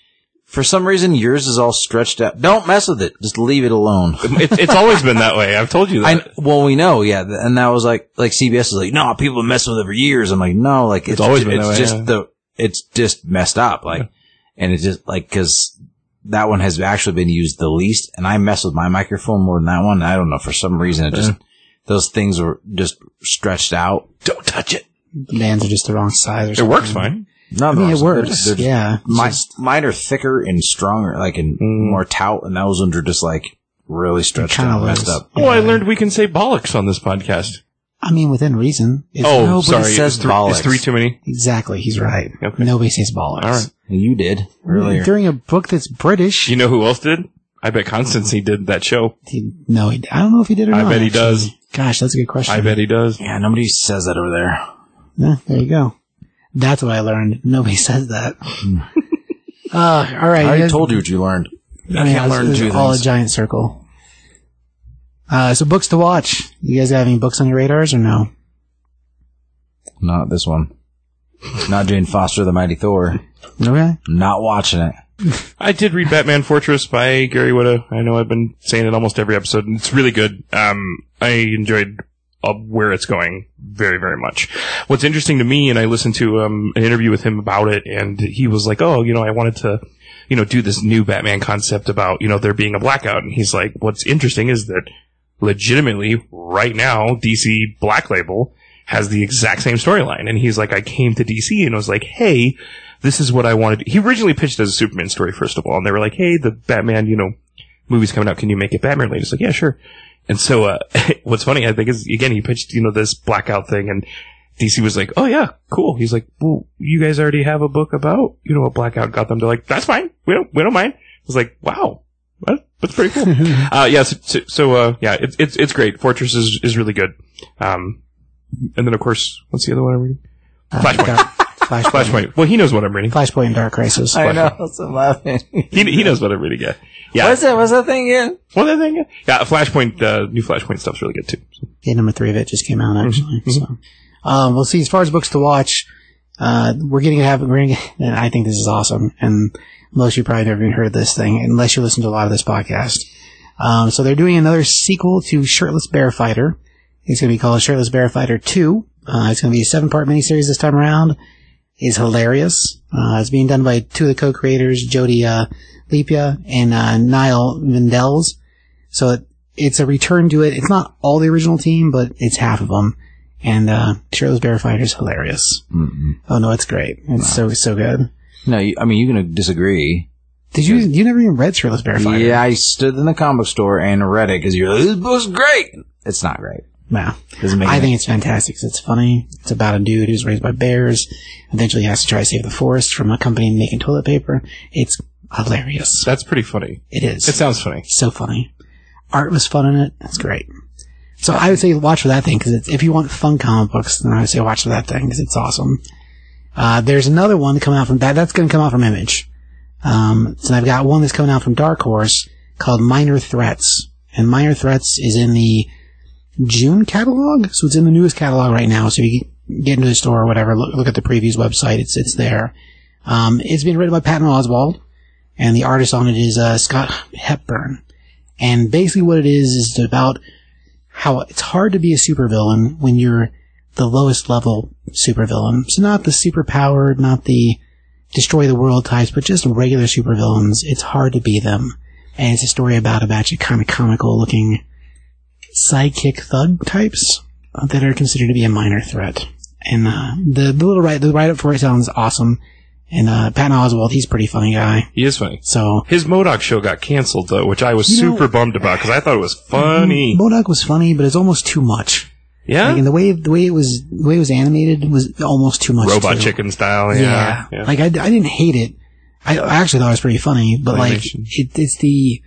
for some reason yours is all stretched out. Don't mess with it. Just leave it alone. It's, it's always been that way. I've told you that. I, well, we know, yeah, and that was like, like CBS is like, no, people have messed with it for years. I'm like, no, like it's, always ju- been it's way, just yeah. the, it's just messed up. Like and it's just like because that one has actually been used the least, and I mess with my microphone more than that one. I don't know for some reason it just mm-hmm. Those things were just stretched out. Don't touch it. The bands are just the wrong size. Or It something. works fine. No, I mean, it they're- works. they're- yeah. It's My, mine are thicker and stronger, like and Mm. more tout, and those ones are just like really stretched out, messed looks- up. Oh, I learned we can say bollocks on this podcast. I mean, within reason. It's- Oh, nobody sorry. says is, three, bollocks. is three too many? Exactly. He's right. Okay. Nobody says bollocks. All right. You did earlier. During a book that's British. You know who else did? I bet Constantine did that show. He, no, he, I don't know if he did or I not. bet he actually. does. Gosh, that's a good question. I bet he does. yeah, nobody says that over there. Yeah, there you go. That's what I learned. Nobody *laughs* says that. *laughs* uh, all right. I already guys- told you what you learned. I mean, can't it's- learn it's two all things. a giant circle. Uh, so books to watch. You guys have any books on your radars or no? Not this one. Not Jane Foster, the Mighty Thor. *laughs* Okay. Not watching it. I did read Batman Fortress by Gary Whitta. I know I've been saying it almost every episode, and it's really good. Um, I enjoyed uh, where it's going very, very much. What's interesting to me, and I listened to um, an interview with him about it, and he was like, "Oh, you know, I wanted to, you know, do this new Batman concept about, you know, there being a blackout." And he's like, "What's interesting is that legitimately, right now, DC Black Label." has the exact same storyline. And he's like, I came to DC and was like, hey, this is what I wanted. He originally pitched as a Superman story, first of all, and they were like, hey, the Batman, you know, movie's coming out. Can you make it Batman related? He's like, yeah, sure. And so, uh, *laughs* what's funny, I think is, again, he pitched, you know, this blackout thing and DC was like, oh yeah, cool. He's like, well, you guys already have a book about, you know, a blackout got them. They're like, that's fine. We don't, we don't mind. I was like, wow. That, that's pretty cool. *laughs* uh, yeah, so, so, so uh, yeah, it's, it's, it's great. Fortress is, is really good. Um, and then of course, what's the other one I'm reading? Flashpoint. Dark- Flashpoint. Flashpoint. Well, he knows what I'm reading. Flashpoint and Dark Crisis. I know. That's I'm. He, he knows what I'm reading. Yeah. Yeah. What's that? What's that thing again? What that thing? Yeah. Flashpoint, uh, new Flashpoint stuff's really good too. So, Yeah, number three of it just came out actually. Mm-hmm. So, um, we'll see. As far as books to watch, uh, we're getting to have. We're gonna get, *laughs* and I think this is awesome, and most of you probably never even heard this thing unless you listen to a lot of this podcast. Um, so they're doing another sequel to Shirtless Bear Fighter. It's going to be called Shirtless Bear Fighter Two. Uh, it's going to be a seven-part miniseries this time around. It's hilarious. Uh, it's being done by two of the co-creators, Jody uh, LeHeup and uh, Niall Vindells. So it, it's a return to it. It's not all the original team, but it's half of them. And uh, Bear Fighter is hilarious. Oh no, it's great. It's so so good. No, you, I mean you're gonna disagree. Did you you never even read Shirtless Bear Fighter? Yeah, I stood in the comic store and read it because you're like, this book's great. It's not great. Wow. Doesn't make I think it's fantastic. 'cause It's funny. It's about a dude who's raised by bears. Eventually has to try to save the forest from a company making toilet paper. It's hilarious. that's pretty funny. It is. It sounds funny. so funny. Art was fun in it. It's great. So I would say watch for that thing because if you want fun comic books, then I would say watch for that thing because it's awesome. Uh, there's another one coming out from that. That's going to come out from Image. Um, so I've got one that's coming out from Dark Horse called Minor Threats, and Minor Threats is in the June catalog, so it's in the newest catalog right now. So if you get into the store or whatever, look, look at the previews website. It's it's there. Um, it's been written by Patton Oswalt, and the artist on it is uh, Scott Hepburn. And basically, what it is is about how it's hard to be a supervillain when you're the lowest level supervillain. So not the superpowered, not the destroy the world types, but just regular supervillains. It's hard to be them. And it's a story about a batch of kind of comical looking sidekick thug types that are considered to be a minor threat. And uh, the, the little write the write up for it sounds awesome. And uh, Patton Oswalt, he's a pretty funny guy. He is funny. So His MODOK show got canceled though, which I was You know- super bummed about because I thought it was funny. MODOK was funny, but it's almost too much. Yeah. Like, and the way the way it was the way it was animated was almost too much. Robot too. chicken style. Yeah. Yeah. yeah. Like I, I didn't hate it. I, I actually thought it was pretty funny, but like it, it's the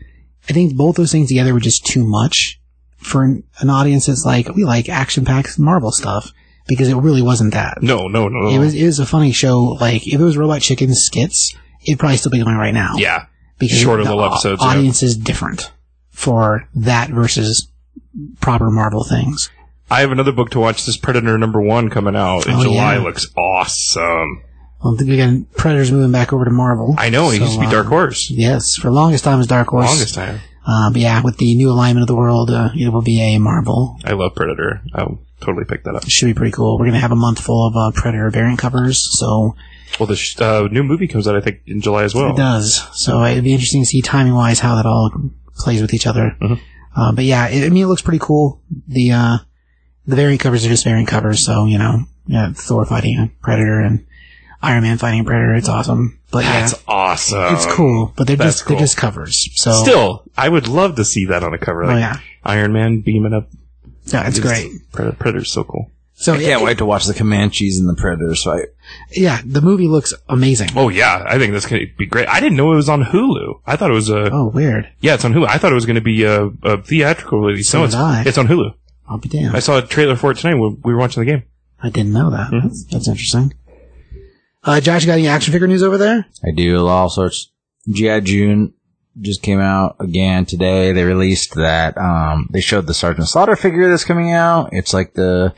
I think both those things together were just too much for an, an audience that's like we like action packed Marvel stuff because it really wasn't that. no, no, no. It was it was a funny show. Like if it was Robot Chicken skits, it'd probably still be going right now. yeah. because shorter the little episodes, yeah. Audience is different for that versus proper Marvel things. I have another book to watch. This Predator number one coming out in Oh, July yeah. looks awesome. Well, we got Predators moving back over to Marvel. I know. It So, used to be uh, Dark Horse. Yes, for longest time it was Dark Horse. Longest time. Uh, but yeah, with the new alignment of the world, uh, it will be a Marvel. I love Predator. Oh, totally pick that up. Should be pretty cool. We're gonna have a month full of uh, Predator variant covers, so Well, the sh- uh, new movie comes out, I think, in July as well. it does. So it'd be interesting to see timing wise how that all plays with each other. Mhm. Uh, but yeah, it, I mean, it looks pretty cool. The uh, the variant covers are just variant covers, so you know, yeah, Thor fighting a Predator and Iron Man fighting a Predator. It's awesome. But That's yeah, awesome. it's cool. But they're that's just cool. they're just covers. So Still, I would love to see that on a cover. oh Like yeah, Iron Man beaming up. yeah, it's great. Predator's so cool. So I can't wait to watch the Comanches and the Predators fight. Yeah, the movie looks amazing. Oh yeah, I think this could be great. I didn't know it was on Hulu. I thought it was a Oh, weird. yeah, it's on Hulu. I thought it was going to be a, a theatrical release. So no, it's, I. it's on Hulu. I'll be damned. I saw a trailer for it tonight when we were watching the game. I didn't know that. Mm-hmm. That's, that's interesting. Uh, Josh, you got any action figure news over there? I do all sorts. GI June just came out again today. They released that. Um, they showed the Sergeant Slaughter figure that's coming out. It's like the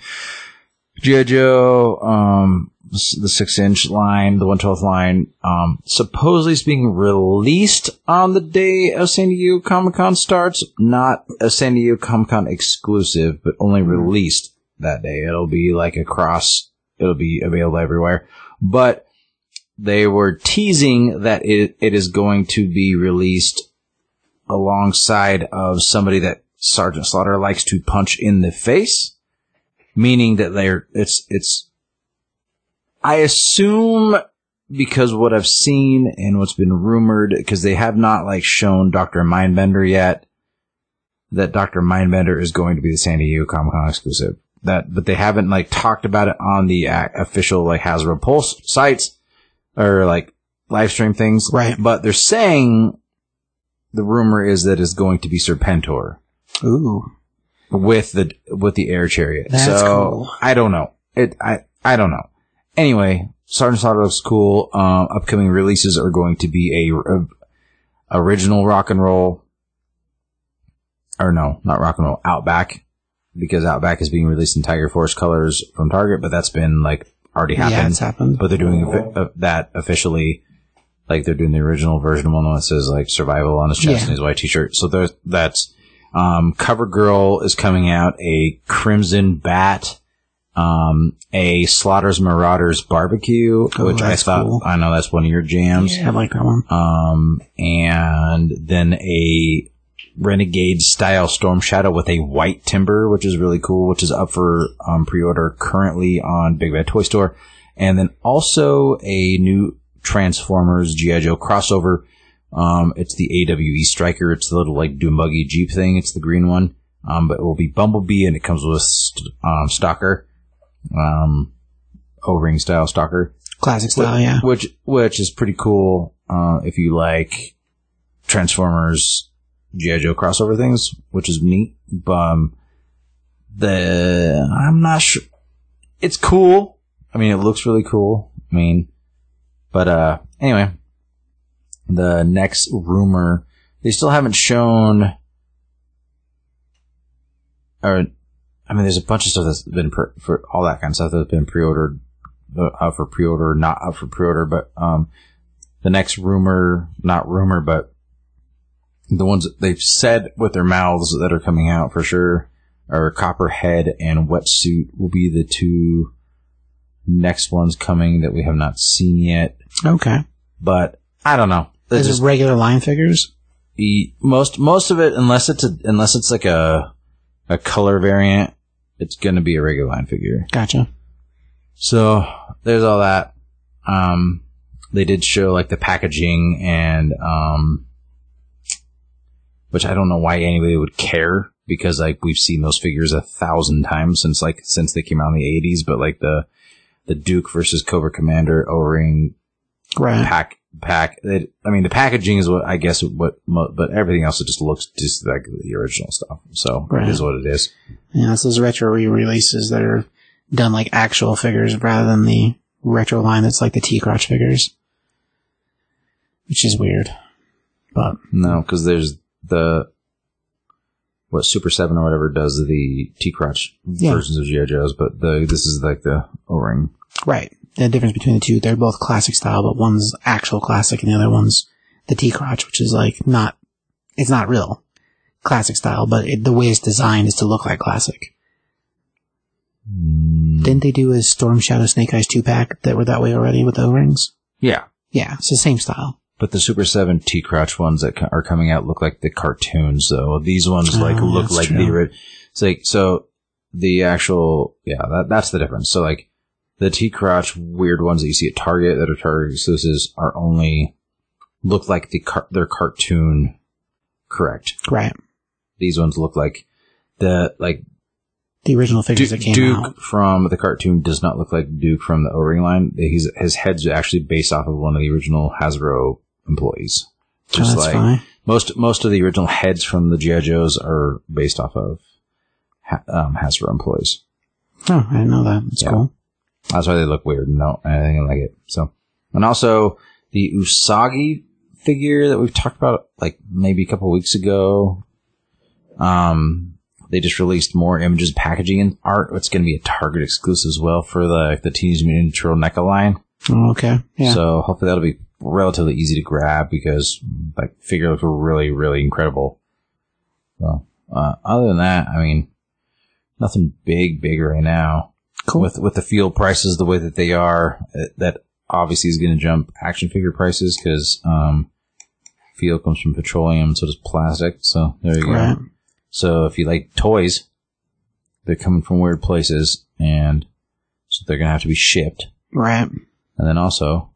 GI Joe, um, the six inch line, the one twelfth line. Um, supposedly it's being released on the day of San Diego Comic Con starts. Not a San Diego Comic Con exclusive, but only released that day. It'll be like across. It'll be available everywhere. But they were teasing that it, it is going to be released alongside of somebody that Sergeant Slaughter likes to punch in the face, meaning that they're it's it's. I assume because what I've seen and what's been rumored, because they have not like shown Doctor Mindbender yet, that Doctor Mindbender is going to be the San Diego Comic Con exclusive. That, but they haven't like talked about it on the uh, official like Hasbro Pulse sites or like live stream things. Right. But they're saying the rumor is that it's going to be Serpentor Ooh. with the with the air chariot. That's so cool. I don't know. It I I don't know. Anyway, Sergeant Slaughter looks cool. Um, upcoming releases are going to be a, a original rock and roll, or no, not rock and roll, Outback, because Outback is being released in Tiger Force colors from Target, but that's been like already Yeah, happened. it's happened. But they're doing offi- uh, that officially. Like they're doing the original version one that says like survival on his chest Yeah. and his white t-shirt. So there's that's um, Cover Girl is coming out. A Crimson Bat. Um, a Slaughter's Marauders Barbecue, Oh, which I thought cool. I know that's one of your jams. Yeah, I like that one. Um, and then a Renegade style Storm Shadow with a white timber, which is really cool, which is up for um, pre-order currently on Big Bad Toy Store. And then also a new Transformers G.I. Joe crossover. Um, it's the AWE Striker. It's the little like Doom Buggy Jeep thing. It's the green one. Um, but it will be Bumblebee and it comes with st- um, Stalker, um, O-ring style Stalker Classic style, yeah. which which is pretty cool uh, if you like Transformers GI Joe crossover things, which is neat. But um, the I'm not sure. It's cool. I mean, it looks really cool. I mean, but uh, anyway, the next rumor they still haven't shown. Or, I mean, there's a bunch of stuff that's been pre- for all that kind of stuff that's been pre-ordered uh, up for pre-order, not up for pre-order, but um, the next rumor, not rumor, but the ones that they've said with their mouths that are coming out for sure are Copperhead and Wetsuit will be the two next ones coming that we have not seen yet. Okay. But I don't know. It's Is just it regular line figures? the most most of it, unless it's a, unless it's like a a color variant, it's going to be a regular line figure. Gotcha. So there's all that. Um, they did show like the packaging and um, which I don't know why anybody would care because like we've seen those figures a thousand times since like since they came out in the 80s. But like the the Duke versus Cobra Commander O-ring Right. pack pack. It, I mean, the packaging is what I guess what, mo- but everything else it just looks just like the original stuff. So Right. it is what it is. Yeah, it's those retro re-releases that are done like actual figures rather than the retro line that's like the T-Crotch figures. Which is weird. But, No, because there's the what Super Seven or whatever does the T crotch Yeah. versions of GI Joes, but the this is like the O ring. right. The difference between the two, they're both classic style, but one's actual classic and the other one's the T-Crotch, which is like not, it's not real classic style, but it, the way it's designed is to look like classic. Hmm. Didn't they do a Storm Shadow Snake Eyes two pack that were that way already with O-rings? Yeah. Yeah, it's the same style. But the Super 7 T Crotch ones that are coming out look like the cartoons, though. These ones like Oh, look like true. the It's like so the actual yeah that that's the difference. So like the T Crotch weird ones that you see at Target that are Target exclusives are only look like the car- their cartoon correct. Right. These ones look like the like The original figures Duke, that came Duke out. from the cartoon does not look like Duke from the O-ring line. He's, his head's actually based off of one of the original Hasbro employees. Oh, Just that's like funny. most most of the original heads from the GI Joes are based off of ha- um, Hasbro employees. Oh, I didn't know that. That's Yeah. cool. That's why they look weird. No, I didn't like it. So, and also the Usagi figure that we've talked about like maybe a couple weeks ago. Um, they just released more images, packaging, and art. It's going to be a Target exclusive as well for the the Teenage Mutant Ninja Turtle NECA line. Oh, okay. Yeah. So hopefully that'll be relatively easy to grab because like figure looks really, really incredible. So uh, other than that, I mean, nothing big, big right now. Cool. With with the fuel prices the way that they are, uh, that obviously is going to jump action figure prices because um, fuel comes from petroleum, so does plastic. So there you Right. go. So if you like toys, they're coming from weird places, and so they're going to have to be shipped. Right. And then also,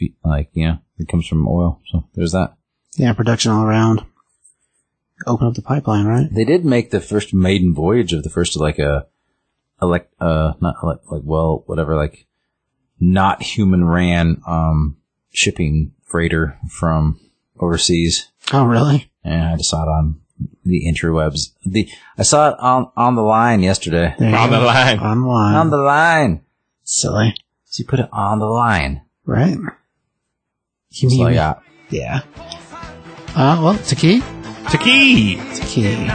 if you- like, yeah, it comes from oil. So there's that. Yeah, production all around. Open up the pipeline, right? They did make the first maiden voyage of the first, like, a, elect, uh, not elect, like, well, whatever, like, not human ran, um, shipping freighter from overseas. Oh, really? Yeah, I just saw it on the interwebs. The, I saw it on, on the line yesterday. There On the line. On the line. On the line. Silly. So you put it on the line. Right? You That's all I mean, got. yeah. Uh, well, it's a key. Taki! It's a key.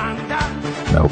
Nope.